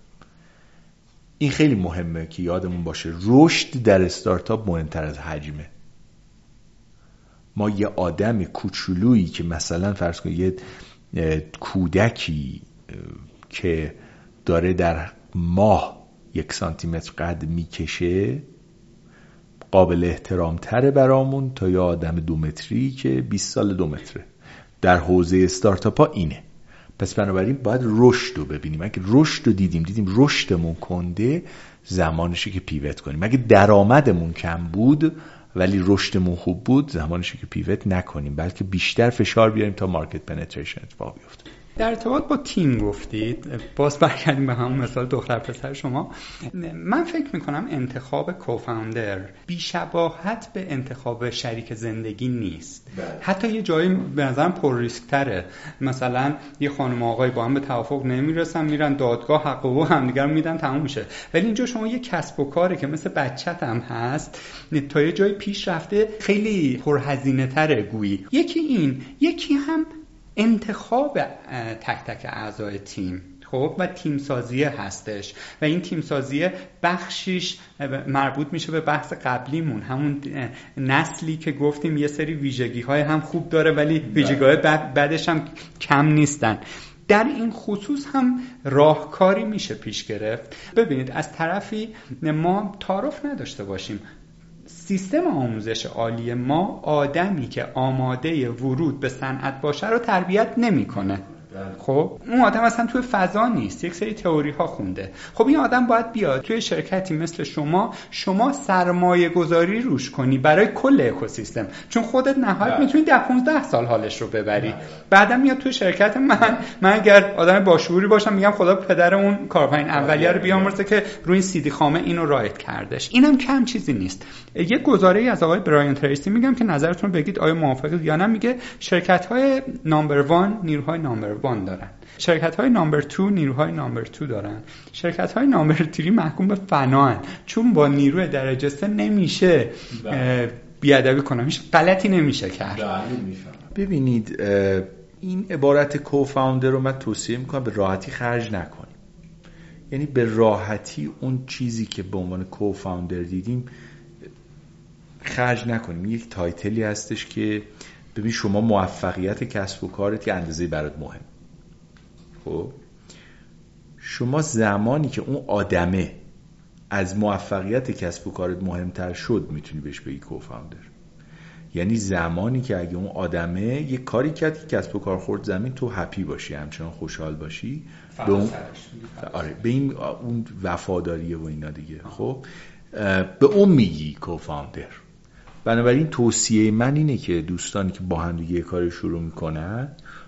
این خیلی مهمه که یادمون باشه رشد در استارتاپ مهمتر از حجمه. ما یه آدم کوچولویی که مثلا فرض کنید یه کودکی که داره در ماه یک سانتیمتر قد می‌کشه قابل احترام تره برامون تا یه آدم دو متری که 20 سال دو متره. در حوزه استارتاپ ها اینه. پس بنابراین باید رشد رو ببینیم. اگه رشد رو دیدیم دیدیم رشدمون کنده زمانشه که پیوت کنیم. اگه درآمدمون کم بود ولی رشدمون خوب بود زمانشه که پیوت نکنیم. بلکه بیشتر فشار بیاریم تا مارکت پنتریشن اتفاق بیفته. در ارتباط با تیم گفتید. باز برگردیم به همون مثال دختر پسر شما. من فکر می‌کنم انتخاب کوفاندر بیشباهت به انتخاب شریک زندگی نیست. بله. حتی یه جایی به نظرم پر ریسک تره. مثلا یه خانم آقای با هم به توافق نمی‌رسن میرن دادگاه حق و همدیگر میدن تموم میشه. ولی اینجا شما یه کسب و کاره که مثل بچت هم هست تا یه جای پیش رفته خیلی پرهزینه تره گویی. یکی این یکی هم انتخاب تک تک اعضای تیم خب؟ و تیم سازیه هستش. و این تیم سازیه بخشیش مربوط میشه به بحث قبلیمون. همون نسلی که گفتیم یه سری ویژگی های هم خوب داره ولی ویژگی های بعدش هم کم نیستن. در این خصوص هم راهکاری میشه پیش گرفت. ببینید از طرفی ما تعارف نداشته باشیم. سیستم آموزش عالی ما آدمی که آماده ورود به صنعت باشه رو تربیت نمی‌کنه. خب. اون آدم اصلا توی فضا نیست. یک سری تئوری ها خونده. خب این آدم باید بیاد توی شرکتی مثل شما شما سرمایه گذاری روش کنی برای کل اکوسیستم. چون خودت نهایت. می‌تونی ده 15 سال حالش رو ببری. بعدا میاد توی شرکت من. من اگر آدم باشعوری باشم میگم خدا پدر اون کارپین اولیه رو بیامرزه که روی این سیدی خامه اینو رایت کردش. اینم کم چیزی نیست. یه گزاره ای از آقای براین تریسی میگم که نظرتون بگید آیا موافقید یا نه. میگه شرکت های نامبر 1 نیروهای نامبر وان دارن. شرکت های نامبر 2 نیروهای نامبر 2 دارن. شرکت های نامبر 3 محکوم به فنان چون با نیروی درجه سه نمیشه بله. بیادبی کنم. هیچ غلطی نمیشه کرد. بله، ببینید این عبارت کوفاوندر رو من توصیه می‌کنم به راحتی خرج نکنیم. یعنی به راحتی اون چیزی که به عنوان کوفاوندر دیدیم خرج نکنیم. یک تایتلی هستش که ببین شما موفقیت کسب و کارت یه اندازه برات مهم خب شما زمانی که اون آدمه از موفقیت کسب و کارت مهمتر شد می‌تونی بهش بگی کوفاندر یعنی زمانی که اگه اون آدمه یه کاری کرد که کسب و کار خورد زمین تو هپی باشی همچنان خوشحال باشی. به اون آره به این اون وفاداریه و اینا دیگه. خب به اون میگی کوفاندر بنابراین توصیه من اینه که دوستانی که با هم دیگه کار شروع می‌کنن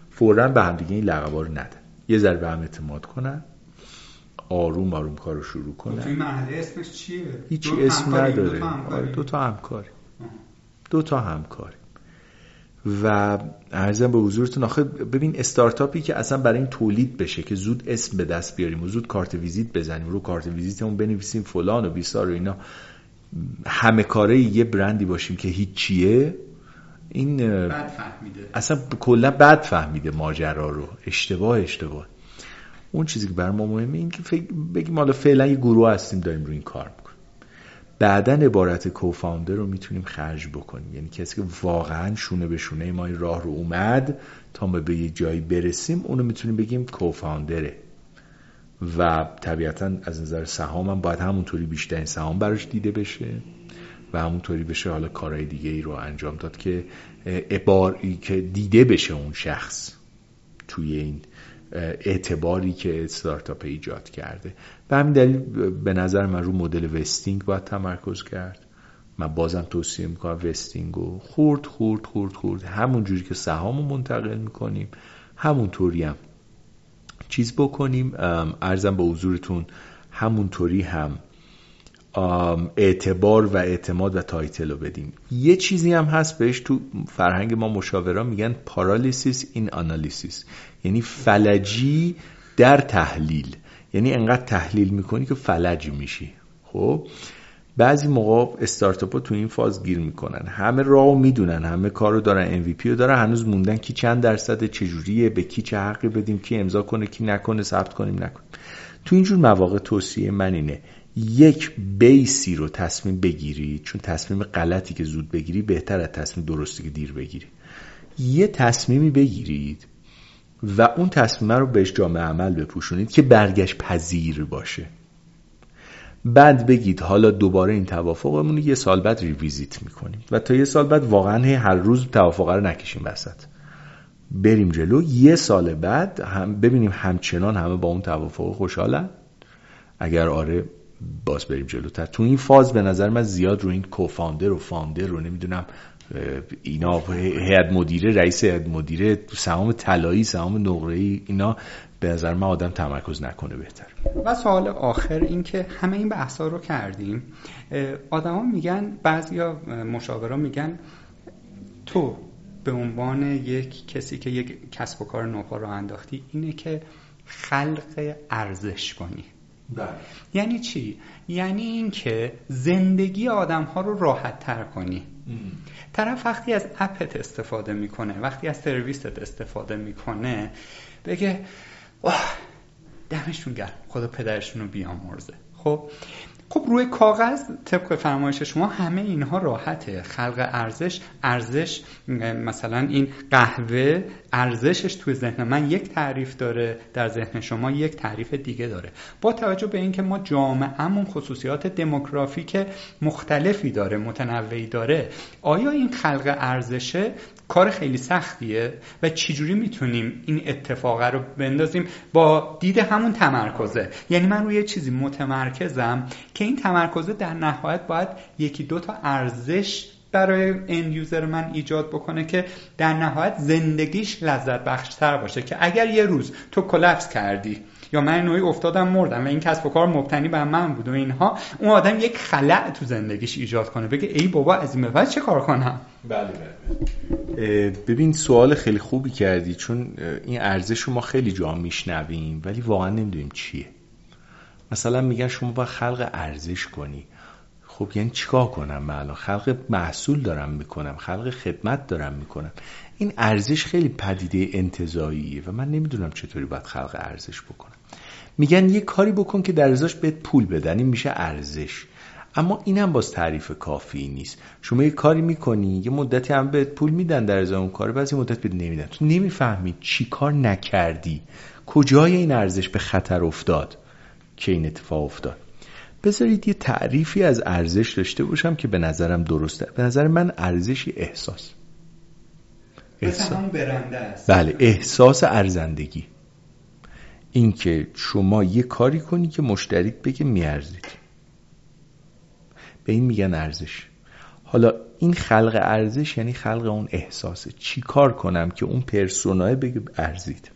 فورا به هم دیگه این لقبا رو ندن یه ذره به هم اعتماد کنن. آروم آروم کار رو شروع کنن. این محله اسمش چیه؟ هیچ اسم نداره. دو تا همکاری. دو تا همکاری. و ارزم به حضورتون آخه ببین استارتاپی که اصلا برای این تولید بشه که زود اسم به دست بیاریم و زود کارت ویزیت بزنیم رو کارت ویزیتمون بنویسیم فلان و بیسار و اینا همه کاره یه برندی باشیم که هیچیه این بد فهمیده. اصلا کلا بد فهمیده ماجرا رو. اشتباه اشتباه. اون چیزی که بر ما مهمه این که بگیم حالا فعلا یه گروه هستیم داریم روی این کار می‌کنیم. بعدا عبارت کوفاندر رو می‌تونیم خرج بکنیم. یعنی کسی که واقعا شونه به شونه ما این راه رو اومد تا ما به یه جایی برسیم اونو می‌تونیم بگیم کوفاندره و طبیعتا از نظر سهام هم باید همونطوری بیشترین سهام براش دیده بشه. و همونطوری بشه حالا کارهای دیگه ای رو انجام داد که عباری که دیده بشه اون شخص توی این اعتباری که استارتاپ ایجاد کرده. به همین دلیل به نظر من رو مدل وستینگ باید تمرکز کرد. من بازم توصیه می‌کنم وستینگ رو خورد خورد خورد خورد. همون جوری که سهام رو منتقل می‌کنیم همونطوری هم چیز بکنیم. ارزم به حضورتون همونطوری هم اعتبار و اعتماد و title رو بدیم. یه چیزی هم هست بهش تو فرهنگ ما مشاوران میگن paralysis in analysis. یعنی فلجی در تحلیل. یعنی انقدر تحلیل می‌کنی که فلج میشی. خب؟ بعضی موقع استارتاپ تو این فاز گیر می‌کنن. همه راه می‌دونن. همه کار رو دارن MVP رو دارن. هنوز موندن کی چند درصد چجوریه به کی چه حقی بدیم کی امضا کنه کی نکنه ثبت کنیم نکنیم. تو اینجور مواقع توصیه من اینه. یک بیسی رو تصمیم بگیری چون تصمیم غلطی که زود بگیری بهتر از تصمیم درستی که دیر بگیری. یه تصمیمی بگیرید و اون تصمیم رو بهش جامعه عمل بپوشونید که برگشت پذیر باشه. بعد بگید حالا دوباره این توافقمون یه سال بعد ریویزیت می‌کنیم و تا یه سال بعد واقعا هر روز توافق رو نکشیم وسط. بریم جلو یه سال بعد هم ببینیم همچنان همه با اون توافق خوشحالن؟ اگر آره باز بریم جلوتر. تو این فاز به نظر من زیاد رو این کوفاندر و فاندر رو نمی‌دونم اینا هیئت مدیره رئیس هیئت مدیره سهام طلایی سهام نقره‌ای اینا به نظر من آدم تمرکز نکنه بهتر. و سوال آخر این که همه این بحثا رو کردیم آدما میگن بعضیا مشاورا میگن تو به عنوان یک کسی که یک کسب و کار نوپا رو انداختی اینه که خلق ارزش کنی. بله. یعنی چی؟ یعنی اینکه زندگی آدم ها رو راحت تر کنی طرف وقتی از اپت استفاده می‌کنه وقتی از سرویست استفاده می‌کنه بگه واه دمشون گرم خدا پدرشون رو بیامرزه. خب خب روی کاغذ طبق فرمایش شما همه اینها راحته. خلق ارزش ارزش مثلا این قهوه ارزشش توی ذهن من یک تعریف داره در ذهن شما یک تعریف دیگه داره. با توجه به اینکه ما جامعهمون خصوصیات دموگرافیک مختلفی داره متنوعی داره آیا این خلق ارزشه کار خیلی سختیه؟ و چجوری می‌تونیم این اتفاق رو بندازیم؟ با دید همون تمرکزه. یعنی من روی چیزی متمرکزم که این تمرکزه در نهایت باید یکی دو تا ارزش برای اند یوزر من ایجاد بکنه که در نهایت زندگیش لذت بخشتر باشه. که اگر یه روز تو کلپس کردی یا من نوعی افتادم مردم و این کسب و کار مبتنی بر من بود و اینها اون آدم یک خلع تو زندگیش ایجاد کنه. بگه ای بابا از این بعد چه کار کنم؟ بله بله. ببین سوال خیلی خوبی کردی چون این ارزش رو ما خیلی جا میشنویم ولی واقعا نمی‌دونیم چیه. مثلا میگن شما با خلق ارزش کنی. خب یعنی چیکار کنم من الان؟ خلق محصول دارم می‌کنم خلق خدمت دارم می‌کنم. این ارزش خیلی پدیده انتظاییه و من نمی‌دونم چطوری باید خلق ارزش بکنم. میگن یه کاری بکن که در ازاش بهت پول بدن این میشه ارزش. اما اینم باز تعریف کافی نیست. شما یه کاری می‌کنی یه مدتی هم بهت پول میدن در ازای اون کار بعضی مدت بهت نمیدن. تو نمی‌فهمی چی کار نکردی. کجای این ارزش به خطر افتاد؟ که این اتفاق افتاد. بذارید یه تعریفی از ارزش داشته باشم که به نظرم درسته. به نظر من ارزشی احساس. احساس برنده است. بله احساس ارزندگی. اینکه شما یه کاری کنی که مشتریت بگه میارزید. به این میگن ارزش. حالا این خلق ارزش یعنی خلق اون احساسه. چی کار کنم که اون پرسونای بگه ارزید؟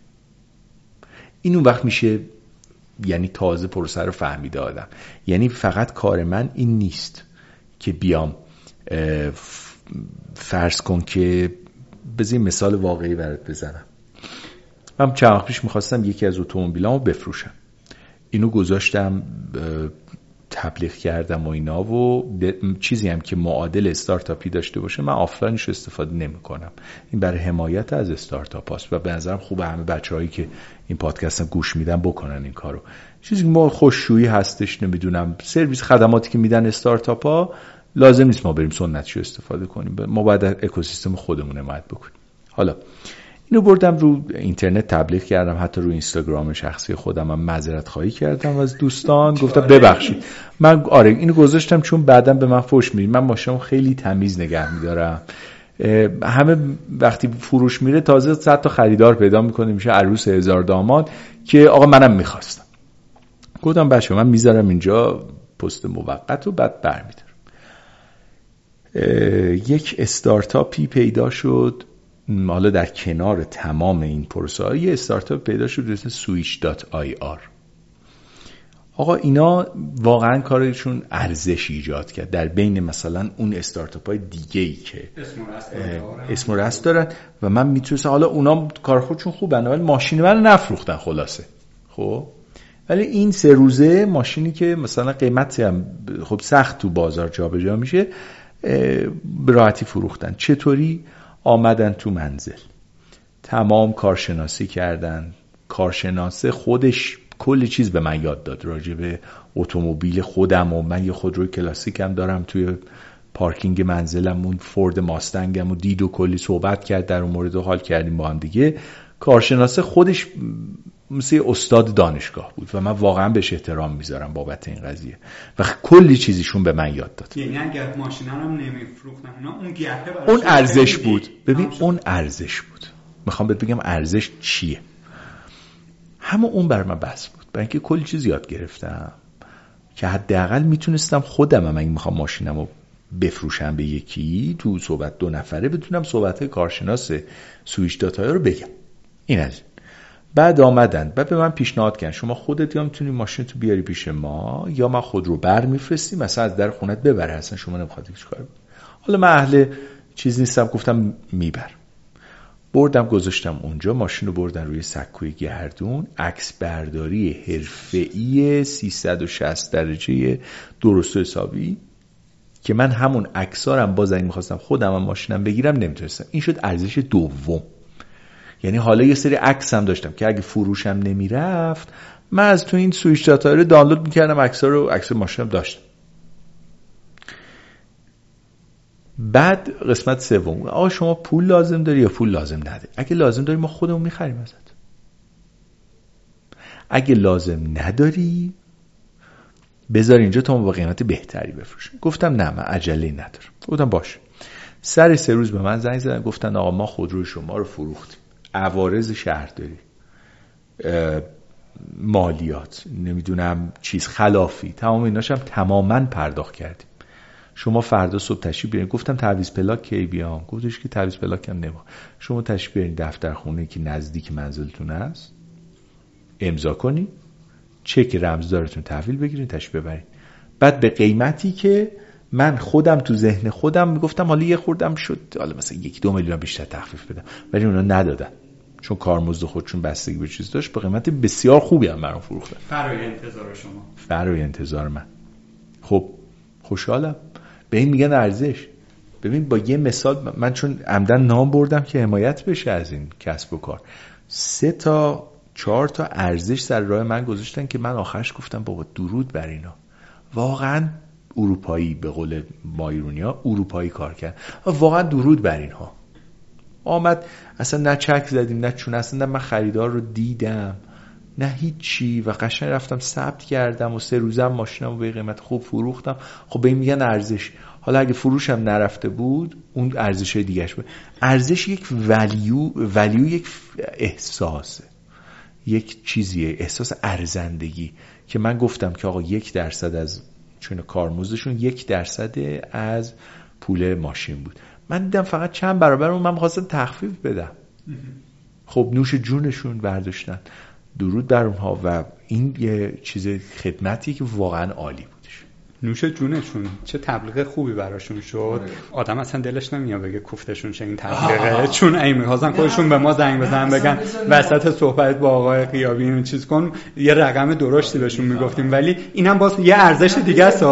این اون وقت میشه یعنی تازه پروسه رو فهمیده آدم. یعنی فقط کار من این نیست که بیام فرض کن که بذاری مثال واقعی برات بزنم. من چند وقت پیش می‌خواستم یکی از اتومبیلامو بفروشم. اینو گذاشتم تبلیغ کردم و اینا و چیزی هم که معادل استارتاپی داشته باشه من آفلاینش استفاده نمی کنم این برای حمایت از استارتاپ هاست و به نظرم خوبه همه بچه هایی که این پادکست هم گوش میدن بکنن این کارو. چیزی که ما خوششویی هستش نمی‌دونم سرویس خدماتی که میدن استارتاپ ها لازم نیست ما بریم سنتشو استفاده کنیم. ما باید اکوسیستم خودمون حمایت بکنیم. حالا اینو بردم رو اینترنت تبلیغ کردم حتی رو اینستاگرام شخصی خودم هم معذرت خواهی کردم از دوستان. گفتم ببخشید. من آره اینو گذاشتم چون بعدا به من فوش می‌دید. من ماشینم خیلی تمیز نگه میدارم. همه وقتی فروش میره تازه صد تا خریدار پیدا می‌کنه. میشه عروس هزار داماد که آقا منم می‌خواستم. گفتم بچه من می‌ذارم اینجا پست موقت و بعد برمیدارم. یک استارتاپی پیدا شد. حالا در کنار تمام این پروسه های یه استارتاپ پیدا شد اسم سویچ dot آی آر. آقا اینا واقعا کارشون ارزش ایجاد کرد در بین مثلا اون استارتاپ های دیگه ای که اسم و رست دارن و من می‌تونستم حالا اونا کار خودشون خوبن ولی ماشین من نفروختن خلاصه. خب؟ ولی این سه روزه ماشینی که مثلا قیمتی هم خب سخت تو بازار جابجا میشه به راحتی فروختن. چطوری؟ آمدن تو منزل. تمام کارشناسی کردن. کارشناسه خودش کلی چیز به من یاد داد. راجع به اتومبیل خودم و من یه خودروی کلاسیکم دارم توی پارکینگ منزلم اون فورد ماستنگم و دید و کلی صحبت کرد. در اون مورد حال کردیم با هم دیگه. کارشناسه خودش مثل استاد دانشگاه بود و من واقعا بهش احترام می‌ذارم بابت این قضیه و کلی چیزیشون به من یاد داد. یعنی اگر ماشینا نمیفروختن اون اون ارزش بود. ببین اون ارزش بود. می‌خوام بهت بگم ارزش چیه؟ همه اون بر من بس بود. برای اینکه کلی چیز یاد گرفتم که حداقل می‌تونستم خودم هم اگه می‌خوام ماشینم رو بفروشم به یکی تو صحبت دو نفره بتونم صحبت کارشناس سویش داتای رو بگم. این از بعد آمدن. بعد به من پیشنهاد کردن. شما خودت یا می‌تونی ماشین تو بیاری پیش ما یا ما خود رو بر میفرستیم مثلا از در خونت ببره. اصلا شما نمی‌خواد هیچ کار حالا من اهل چیز نیستم. گفتم میبر. بردم گذاشتم اونجا. ماشین رو بردن روی سکوی گردون. عکس برداری حرفه‌ای 360 درجه درست و حسابی که من همون عکسارم باز اگه می‌خواستم خودم هم ماشینم بگیرم نمی‌تونستم. این شد ارزش دوم. یعنی حالا یه سری عکس هم داشتم که اگه فروشم نمی‌رفت من از تو این سویش داتا دانلود می‌کردم عکس‌ها رو عکس ماشینم داشتم بعد قسمت سوم آقا شما پول لازم داری یا پول لازم نداری اگه لازم داری ما خودمون می‌خریم ازت. اگه لازم نداری بذار اینجا تا با قیمت بهتری بفروشیم. گفتم نه من عجله ندارم. گفتم باش سر سه روز به من زنگ زدن گفتن آقا ما خودروی شما رو فروختیم. عوارض شهرداری مالیات نمی‌دونم چیز خلافی تمام ایناشم تماما پرداخت کردیم. شما فردا صبح تشریف بیارین. گفتم تعویض پلاک کی بیام؟ گفتش که تعویض پلاک هم نما شما تشریف بیارین دفتر خونه که نزدیک منزلتون است. امضا کنی چک رمزدارتون تحویل بگیرین تشریف ببرین. بعد به قیمتی که من خودم تو ذهن خودم می‌گفتم حالا یه خوردم شد. حالا مثلا یک دو میلیون بیشتر تخفیف بدم. ولی اونا ندادن. چون کارمزد خودشون بستگی به چیز داشت به قیمت بسیار خوبی هم برام فروختن فرای انتظار شما. فرای انتظار من. خب خوشحالم. به این میگن ارزش. ببین با یه مثال من چون عمدن نام بردم که حمایت بشه از این کسب و کار. سه تا چهار تا ارزش سر راه من گذاشتن که من آخرش گفتم بابا درود بر اینا. واقعا اروپایی به قول مایرونیا اروپایی کار کرد. واقعا درود بر اینها. آمد. اصلا نه چک زدیم نه چون اصلا من خریدار رو دیدم. نه هیچی و قشنگ رفتم ثبت کردم و سه روزم ماشینم به قیمت خوب فروختم. خب به این میگن ارزش. حالا اگه فروشم نرفته بود اون ارزش دیگهش بود. ارزش یک ولیو ولیو یک احساسه. یک چیزیه احساس ارزندگی. که من گفتم که آقا یک درصد از چون کارمزدشون یک درصد از پول ماشین بود. من دیدم فقط چند برابر اون من می‌خواستم تخفیف بدم. خب نوش جونشون برداشتن. درود بر اونها و این یه چیز خدمتی که واقعا عالی بودش نوش جونشون. چه تبلیغ خوبی براشون شد. آره. آدم اصلا دلش نمیاد بگه کوفتشون چه این تبلیغه. چون ای می‌خواستن خودشون به ما زنگ بزنن بگن وسط صحبت با آقای قیابی این چیز کن. یه رقم درشتی بهشون می‌گفتیم. ولی اینم باز یه ارزش دیگه است.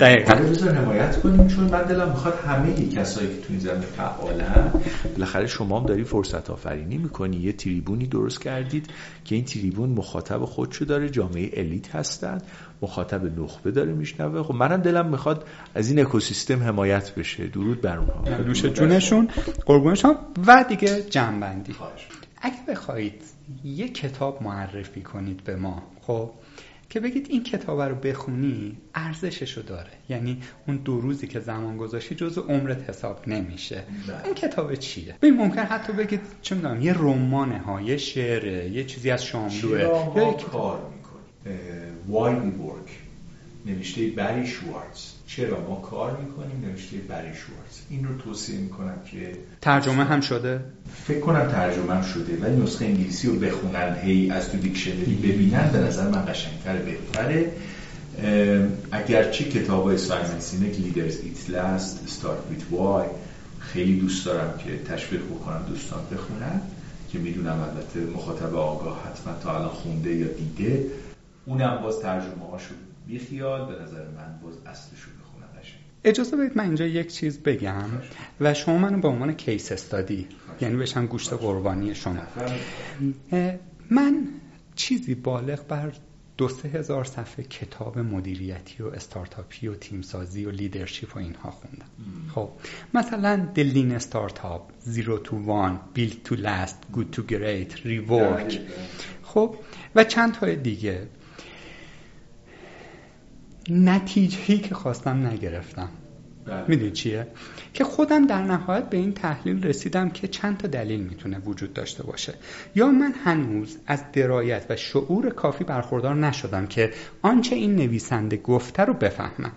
دقیقاً. بذار حمایت کنیم چون من دلم می‌خواد همه کسایی که تو این زمینه فعالن بالاخره شما هم داری فرصت آفرینی می‌کنی. یه تریبونی درست کردید که این تریبون مخاطب خودشو داره جامعه الیت هستن. مخاطب نخبه داره میشنوه. خب منم دلم می‌خواد از این اکوسیستم حمایت بشه. درود بر اونها. دوش جونشون قربونشون و دیگه جنبندی. اگه بخواید یه کتاب معرفی کنید به ما خب که بگید این کتاب رو بخونی ارزششو داره. یعنی اون دو روزی که زمان گذاشتی جز عمرت حساب نمیشه. بله. این کتاب چیه؟ ببین ممکن حتی بگید چه می‌دونم یه رمانه ها یه شعره یه چیزی از شاملوه. یا یک کار می‌کنی؟ Why we work نوشته بری شوارتز. چرا ما کار می‌کنیم؟ نوشته بری شوارتز. این رو توصیه می‌کنم که ترجمه هم شده؟ فکر کنم ترجمه هم شده ولی نسخه انگلیسی رو بخونن هی از تو دیکشنری ببینن به نظر من قشنگتر بهتره. اگرچه کتاب های سایمن سینک Leaders Eat Last Start With Why خیلی دوست دارم که تشویق بکنم دوستان بخونن که می‌دونم البته مخاطب آگاه حتما تا الان خونده یا دیده. اونم باز ترجمه هاشو بیخیال به نظر من باز اصلشو بخونن اجازه بدید من اینجا یک چیز بگم و شما منو به عنوان case study یعنی بشم گوشت قربانی شما. من چیزی بالغ بر دو سه هزار صفحه کتاب مدیریتی و استارتاپی و تیمسازی و leadership و اینها خوندم. خب مثلا دلین استارتاپ زیرو تو وان بیل تو لاست گود تو گریت ریورک خب و چند تا دیگه. نتیجهی که خواستم نگرفتم. بله. می‌دونی چیه؟ که خودم در نهایت به این تحلیل رسیدم که چند تا دلیل می‌تونه وجود داشته باشه. یا من هنوز از درایت و شعور کافی برخوردار نشدم که آنچه این نویسنده گفته رو بفهمم.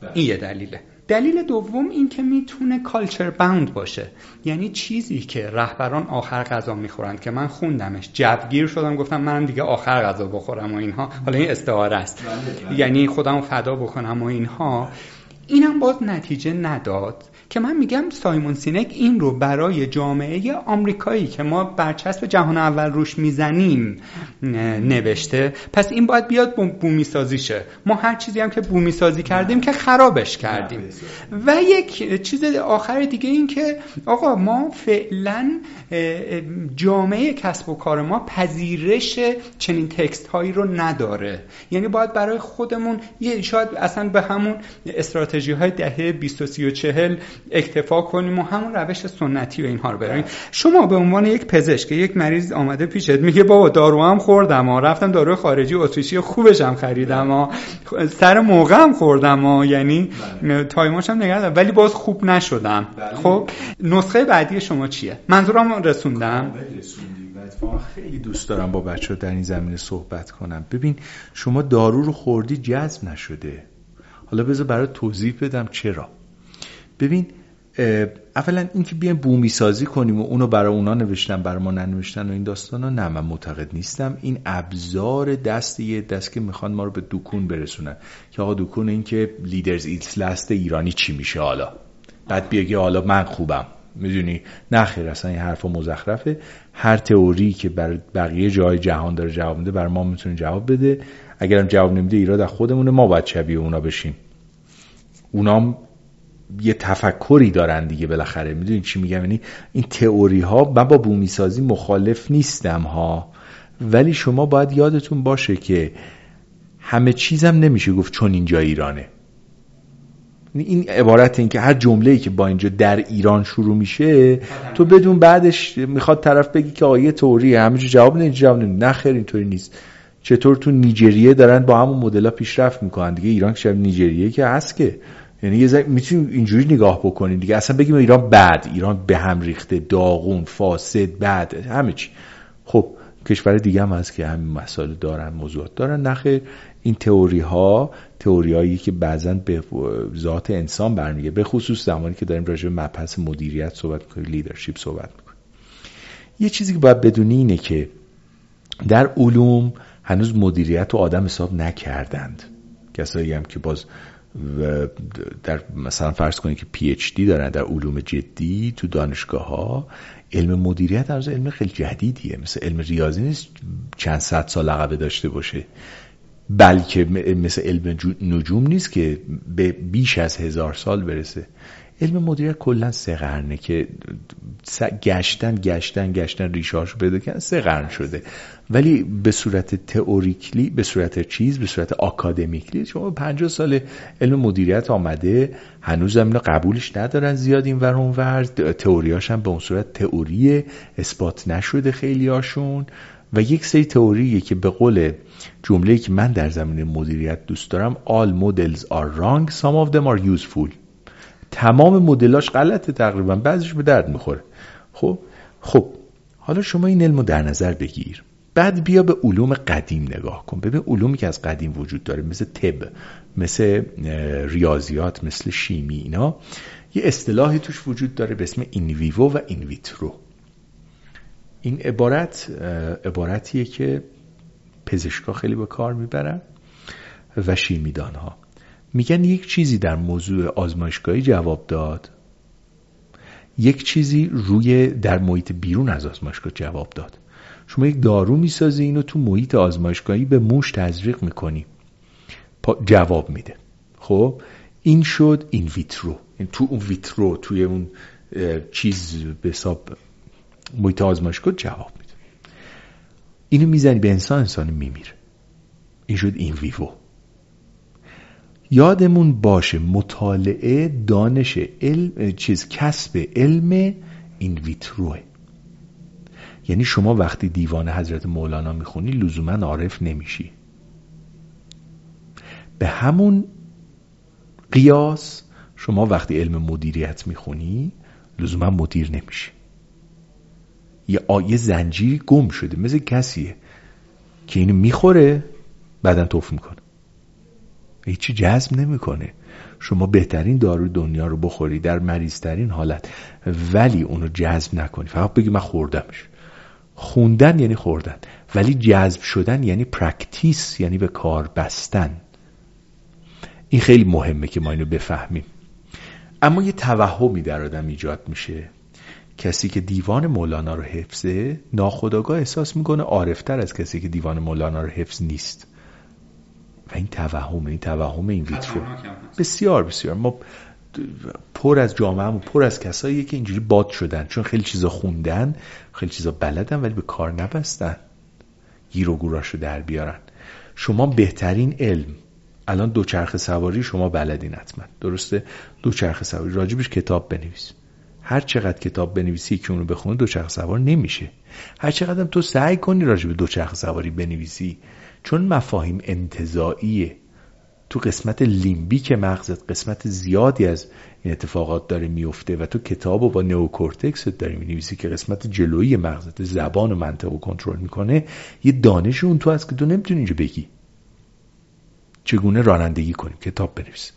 بله. این یه دلیله. دلیل دوم این که می‌تونه کالچر باوند باشه. یعنی چیزی که رهبران آخر غذا می‌خورند که من خوندمش. جوگیر شدم گفتم منم دیگه آخر غذا بخورم و اینها. حالا این استعاره است. بله، بله. یعنی خودم فدا بکنم و اینها. اینم باز نتیجه نداد. که من میگم سایمون سینک این رو برای جامعه آمریکایی که ما برچسب جهان اول روش می‌زنیم نوشته. پس این باید بیاد بومی سازی شه. ما هر چیزی هم که بومی سازی کردیم که خرابش کردیم. و یک چیز آخر دیگه این که آقا ما فعلا جامعه کسب و کار ما پذیرش چنین تکست هایی رو نداره. یعنی باید برای خودمون یه شاید اصلا به همون استراتژی های دهه 20 و 30 و 40 اکتفا کنیم و همون روش سنتی و اینها رو بریم شما به عنوان یک پزشک یک مریض آمده پیشت میگه بابا دارو هم خوردم و رفتم دارو خارجی اتریشی خوبش هم خریدم و سر موقع هم خوردم و یعنی بله. تایماش هم نگردم ولی باز خوب نشدم. بله. خب نسخه بعدی شما چیه؟ منظورم رسوندم. خیلی دوست دارم با بچه در این زمینه صحبت کنم. ببین شما دارو رو خوردی جذب نشده. حالا بذار برای توضیح بدم چرا. ببین اولا اینکه بیایم بومی سازی کنیم و اونو برای اونا نوشتن برای ما ننوشتن و این داستان ها نه من معتقد نیستم. این ابزار دست یه دست که می‌خوان ما رو به دکون برسونن. که آقا دکون این که لیدرز ایتس لست ایرانی چی میشه حالا؟ بعد بیاگه حالا من خوبم. می‌دونی؟ نه خیر اصلا این حرف مزخرفه. هر تئوری که بر بقیه جای جهان داره جواب میده بر ما می‌تونه جواب بده. اگرم جواب نمیده ایراد خودمونه. ما باید شبیه اونا بشیم. اونام یه تفکری دارن دیگه بالاخره. می‌دونین چی میگم؟ یعنی این تئوری ها من با بومی سازی مخالف نیستم ها. ولی شما باید یادتون باشه که همه چیزم نمیشه گفت چون اینجا ایرانه. یعنی این عبارت این که هر جمله که با اینجا در ایران شروع میشه تو بدون بعدش می‌خواد طرف بگی که آیه توریه همه جواب نه جواب نه خیر اینطوری نیست. چطور تو نیجریه دارن با همون مدل پیشرفت می‌کنن؟ دیگه ایران که نیجریه که هست که. یعنی یه می‌تونیم اینجوری نگاه بکنیم دیگه. اصلا بگیم ایران بد ایران به هم ریخته داغون فاسد بد همه چی. خب کشور دیگه هم هست که همین مسائل دارن موضوعات دارن. نخیر این تئوری ها تئوری هایی که بعضا به ذات انسان برمیگه به خصوص زمانی که داریم راجع به مبحث مدیریت صحبت می‌کنیم leadership صحبت می‌کنیم. یه چیزی که باید بدونی اینه که در علوم هنوز مدیریت و آدم حساب نکردند. کسایی هم که باز و در مثلا فرض کنید که PhD دارن در علوم جدی تو دانشگاه ها علم مدیریت از علم خیلی جدیدیه. مثل علم ریاضی نیست چند صد سال عقبه داشته باشه. بلکه مثل علم نجوم نیست که به بیش از هزار سال برسه. علم مدیریت کلا سه قرنه که گشتن گشتن گشتن ریشاش پیدا کردن سه قرن شده. ولی به صورت تئوریکلی به صورت چیز به صورت آکادمیکلی شما 50 سال علم مدیریت آمده هنوز هم قبولش ندارن زیاد این ور اونور تئوریاش هم به اون صورت تئوری اثبات نشده خیلی هاشون. و یک سری تئوریه که به قول جمله که من در زمینه مدیریت دوست دارم all models are wrong some of them are useful. تمام مدلاش غلطه تقریبا. بعضیش به درد می‌خوره. خب؟ خب حالا شما این علمو در نظر بگیر. بعد بیا به علوم قدیم نگاه کن. ببین علومی که از قدیم وجود داره مثل طب مثل ریاضیات مثل شیمی اینا یه اصطلاحی توش وجود داره به اسم این ویوو و این ویترو این عبارت عبارتیه که پزشکا خیلی به کار می‌برن و شیمیدان ها میگن یک چیزی در موضوع آزمایشگاهی جواب داد. یک چیزی روی در محیط بیرون از آزمایشگاه جواب داد. شما یک دارو می‌سازی اینو تو محیط آزمایشگاهی به موش تزریق می‌کنی. جواب میده. خب این شد این ویترو. این تو اون ویترو توی اون چیز به حساب محیط آزمایشگاه جواب میده. اینو می‌زنی به انسان انسان میمیره. این شد این ویوو. یادمون باشه مطالعه دانش علم چیز کسب علم این ویتروه. یعنی شما وقتی دیوان حضرت مولانا می‌خونی لزوما عارف نمیشی. به همون قیاس شما وقتی علم مدیریت می‌خونی لزوما مدیر نمیشی. یه آیه زنجیری گم شده مثل کسیه که اینو می‌خوره بعدا توف می‌کنه. هیچی جذب نمی‌کنه. شما بهترین داروی دنیا رو بخوری در مریضترین حالت ولی اونو جذب نکنی. فقط بگی من خوردمش. خوندن یعنی خوردن ولی جذب شدن یعنی practice یعنی به کار بستن. این خیلی مهمه که ما اینو بفهمیم. اما یه توهمی در آدم ایجاد میشه. کسی که دیوان مولانا رو حفظه ناخداگاه احساس می‌کنه عارفتر از کسی که دیوان مولانا رو حفظ نیست. و این توهم این توهم این ویترو. بسیار بسیار. ما پر از جامعه و پر از کسایی که اینجوری باد شدن. چون خیلی چیزا خوندن خیلی چیزا بلدن ولی به کار نبستن. گیر و گوراشو در بیارن. شما بهترین علم. الان دوچرخه سواری شما بلدین حتما. درسته؟ دوچرخه سواری. راجبش کتاب بنویس. هر چقدر کتاب بنویسی که اونو بخونه دوچرخه سوار نمیشه. هر چقدر تو سعی کنی راجب دوچرخه سواری بنویسی چون مفاهیم انتظاییه تو قسمت لیمبیک مغزت قسمت زیادی از این اتفاقات داره میفته و تو کتاب و با نئوکورتکس داری می‌نویسی که قسمت جلویی مغزت زبان و منطق رو کنترل می‌کنه یه دانش اون تو هست که تو نمی‌تونی اینجا بگی. چگونه رانندگی کنیم؟ کتاب بنویس.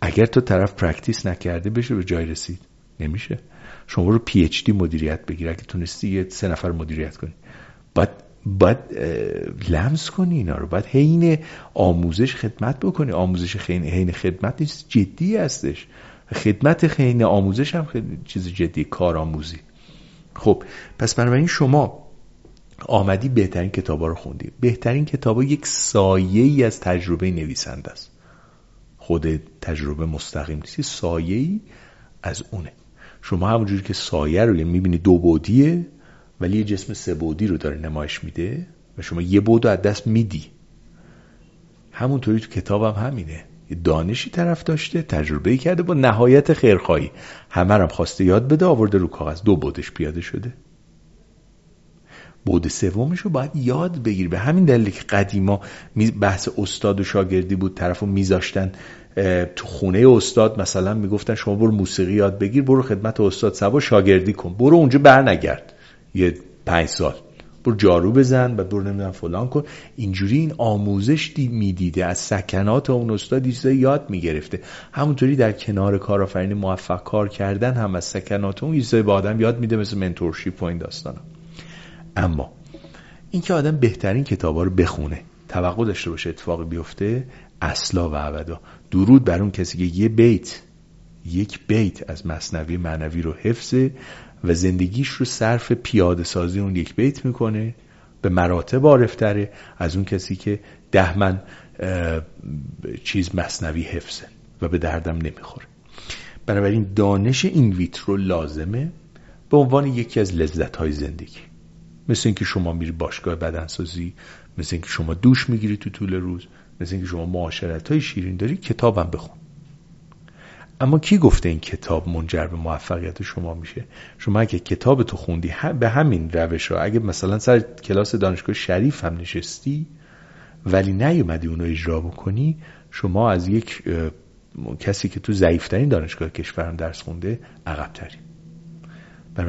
اگر تو طرف practice نکرده بشه به جای رسید. نمیشه. شما رو PhD مدیریت بگیر. اگه تونستی یه سه نفر مدیریت کنی. باید باید لمس کنی اینا رو. باید حین آموزش خدمت بکنی. آموزش حین خدمت نیست جدی هستش. خدمت حین آموزش هم خیلی چیز جدی کار آموزی خب پس بنابراین شما آمدی بهترین کتابا رو خوندی. بهترین کتابا یک سایه ای از تجربه نویسنده است. خود تجربه مستقیم نیست سایه ای از اونه. شما همونجوری که سایه رو یعنی می‌بینی دو بودیه ولی یه جسم سه بودی رو داره نمایش میده و شما یه بود از دست میدی. همونطوری تو کتابم هم همینه. یه دانشی طرف داشته تجربه کرده با نهایت خیرخواهی. همه هم خواسته یاد بده آورده رو کاغذ. دو بودش پیاده شده. بود سومش رو باید یاد بگیر. به همین دلیل که قدیما بحث استاد و شاگردی بود طرف رو میذاشتن تو خونه استاد مثلا می‌گفتن شما برو موسیقی یاد بگیر برو خدمت استاد سبا شاگردی کن. برو اونجا برنگرد. یه پنج سال. برو جارو بزن و برو نمی‌دونم فلان کن. اینجوری این آموزش دی می‌دیده از سکنات اون استاد چیزا یاد می‌گرفته. همونطوری در کنار کارآفرینی موفق کار کردن هم از سکنات اون چیزای به آدم یاد میده مثل منتورشیپ و این داستانا. اما اینکه آدم بهترین کتابا رو بخونه توقع داشته باشه اتفاق بیفته اصلا و ابدا. درود بر اون کسی که یه بیت یک بیت از مصنوی معنوی رو حفظه. و زندگیش رو صرف پیاده سازی اون یک بیت می‌کنه به مراتب عارفتره از اون کسی که ده من چیز مصنوی حفظه و به دردم نمی‌خوره. بنابراین دانش این ویترو لازمه به عنوان یکی از لذت های زندگی. مثل اینکه شما میری باشگاه بدنسازی مثل اینکه شما دوش می‌گیری تو طول روز مثل اینکه شما معاشرت های شیرین داری کتابم بخون. اما کی گفته این کتاب منجر به موفقیت شما میشه؟ شما اگه کتاب تو خوندی به همین روش ها اگه مثلا سر کلاس دانشگاه شریف هم نشستی ولی نیومدی اونو اجرا بکنی شما از یک کسی که تو ضعیفترین دانشگاه کشورم درس خونده عقب تری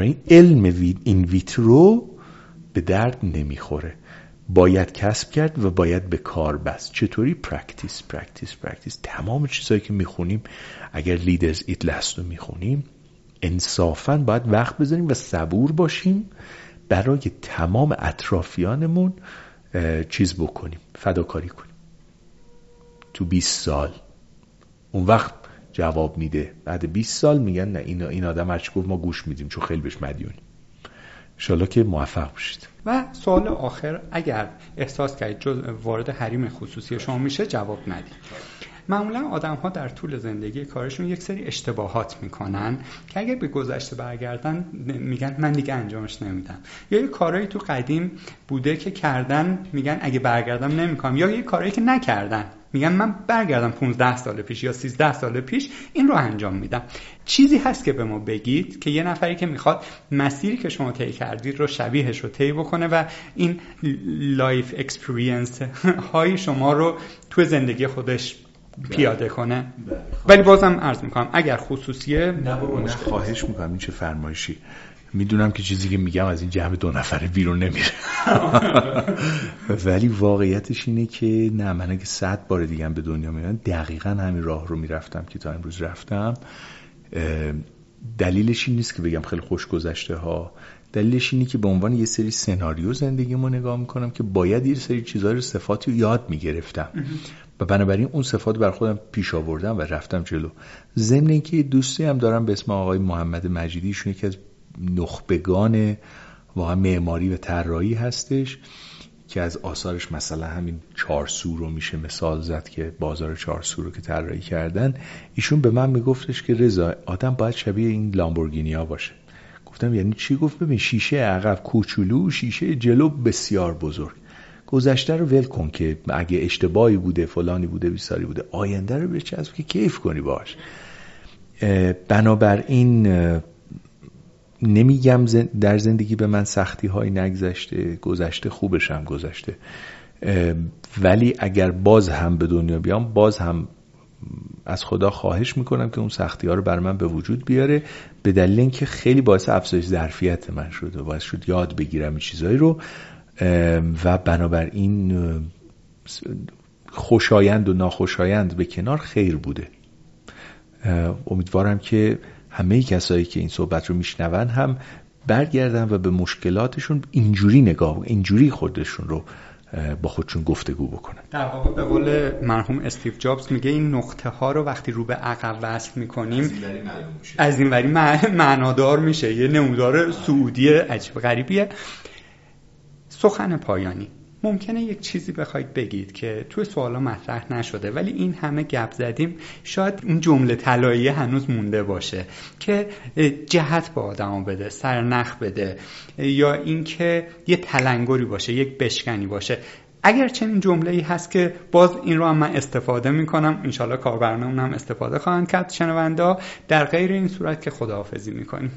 این علم این ویترو به درد نمی‌خوره. باید کسب کرد و باید به کار بست. چطوری؟ practice practice practice تمام چیزهایی که می‌خونیم اگر Leaders Eat Last رو می‌خونیم انصافا باید وقت بذاریم و صبور باشیم برای تمام اطرافیانمون چیز بکنیم فداکاری کنیم. تو 20 سال. اون وقت جواب میده. بعد 20 سال میگن نه این این آدم هرچی گفت ما گوش میدیم چون خیلی بهش مدیونیم. انشالله که موفق باشید و سوال آخر اگر احساس کردید جز وارد حریم خصوصی شما میشه جواب ندید. معمولا آدم ها در طول زندگی کارشون یک سری اشتباهات می‌کنن که اگر به گذشته برگردن میگن من دیگه انجامش نمیدم. یا یه کارهایی تو قدیم بوده که کردن میگن اگه برگردم نمی‌کنم. یا یه کارهایی که نکردن میگن من برگردم 15 سال پیش یا 13 سال پیش این رو انجام میدم. چیزی هست که به ما بگید که یه نفری که می‌خواد مسیری که شما طی کردید رو شبیهش رو طی بکنه و این life experience های شما رو تو زندگی خودش پیاده کنه. ولی بازم عرض می‌کنم اگر خصوصیه نه خواهش می‌کنم این چه فرمایشی. می‌دونم که چیزی که میگم از این جمع دو نفره بیرون نمیره. ولی واقعیتش اینه که نه من اگه صد بار دیگه به دنیا میرم دقیقا همین راه رو می‌رفتم که تا امروز رفتم. دلیلش این نیست که بگم خیلی خوش گذشته ها. دلیلش اینه که به عنوان یه سری سناریو زندگیمو نگاه می‌کنم که باید یه سری چیزهای رو صفاتی رو یاد می‌گرفتم. و بنابراین اون صفات بر خودم پیش آوردم و رفتم جلو. ضمن اینکه دوستی هم دارم به اسم آقای محمد مجیدی ایشون یکی از نخبگان واقعا معماری و طراحی هستش که از آثارش مثلا همین چارسو رو میشه مثال زد که بازار چارسو رو که طراحی کردن. ایشون به من میگفتش که رضا آدم باید شبیه این لامبورگینیا باشه. گفتم یعنی چی؟ گفت ببین شیشه عقب کوچولو شیشه جلو بسیار بزرگ. گذشته رو ول کن که اگه اشتباهی بوده فلانی بوده بیساری بوده آینده رو بچسب که کیف کنی باش. بنابراین نمیگم در زندگی به من سختی های نگذشته گذشته خوبشم گذشته. ولی اگر باز هم به دنیا بیام باز هم از خدا خواهش می‌کنم که اون سختی ها رو بر من به وجود بیاره به دلیل اینکه خیلی باعث افزایش ظرفیت من شد و باعث شد یاد بگیرم این چیزایی رو. و بنابراین خوشایند و ناخوشایند به کنار خیر بوده. امیدوارم که همه کسایی که این صحبت رو میشنون هم برگردن و به مشکلاتشون اینجوری نگاه اینجوری خودشون رو با خودشون گفتگو بکنن. در واقع به قول مرحوم استیو جابز میگه این نقطه ها رو وقتی رو به عقب وصل می‌کنیم از این وری معنادار میشه. یه نمودار سعودی عجیب غریبیه. سخن پایانی. ممکنه یک چیزی بخواید بگید که توی سوالا مطرح نشده ولی این همه گپ زدیم شاید اون جمله طلایی هنوز مونده باشه که جهت به آدما بده سرنخ بده یا اینکه یه تلنگری باشه یک بشکنی باشه. اگر چنین جمله ای هست که باز این رو هم من استفاده می‌کنم انشالله کاربرانمون هم استفاده خواهند کرد. شنونده در غیر این صورت که خداحافظی می‌کنیم.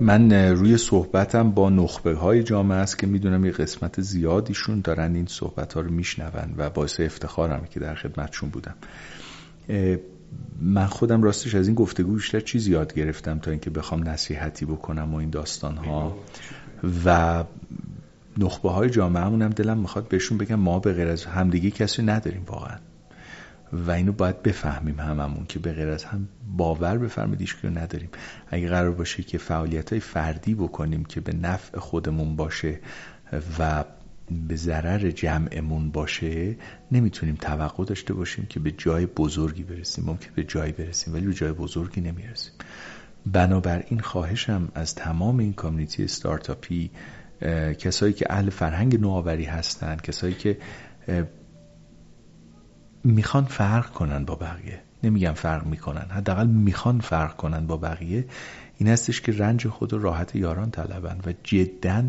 من روی صحبتم با نخبه های جامعه است که می‌دونم یه قسمت زیادیشون دارن این صحبت ها رو میشنون و باعث افتخارم که در خدمتشون بودم. من خودم راستش از این گفتگو بیشتر چیزی یاد گرفتم تا اینکه بخوام نصیحتی بکنم و این داستان ها و نخبه های جامعه هم دلم می‌خواد بهشون بگم ما به غیر از همدیگه کسی نداریم واقعا. و اینو باید بفهمیم هممون که به غیر از هم باور بفرمید هیچ نداریم. اگه قرار باشه که فعالیت های فردی بکنیم که به نفع خودمون باشه و به ضرر جمعمون باشه نمی‌تونیم توقع داشته باشیم که به جای بزرگی برسیم. ممکن به جایی برسیم ولی به جای بزرگی نمی‌رسیم. بنابراین خواهشم از تمام این کامیونیتی استارتاپی کسایی که اهل فرهنگ نوآوری هستند کسایی که می‌خوان فرق کنن با بقیه. نمیگم فرق می‌کنن. حداقل می‌خوان فرق کنن با بقیه. این هستش که رنج خود و راحت یاران طلبن و جدا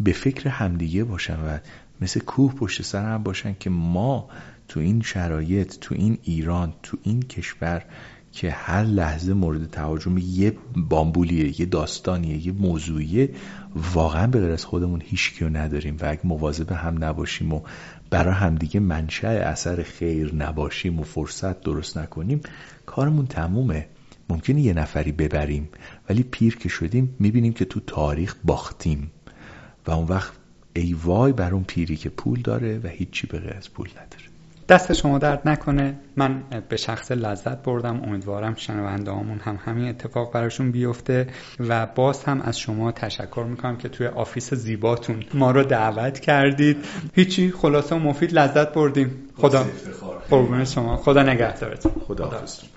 به فکر همدیگه باشن و مثل کوه پشت سر هم باشن که ما تو این شرایط تو این ایران تو این کشور که هر لحظه مورد تهاجم یه بامبولیه یه داستانیه یه موضوعیه واقعا به غیر از خودمون هیچ نداریم و اگه مواظب هم نباشیم و برای همدیگه منشأ اثر خیر نباشیم و فرصت درست نکنیم کارمون تمومه. ممکنه یه نفری ببریم ولی پیر که شدیم می‌بینیم که تو تاریخ باختیم. و اون وقت ای وای بر اون پیری که پول داره و هیچی به غیر از پول نداره. دست شما درد نکنه. من به شخص لذت بردم. امیدوارم شنونده همون هم همین اتفاق براشون بیفته و باز هم از شما تشکر می‌کنم که توی آفیس زیباتون ما رو دعوت کردید. هیچی خلاصه و مفید لذت بردیم. خدا قربون شما. خدا نگهدارتون. خدا باشه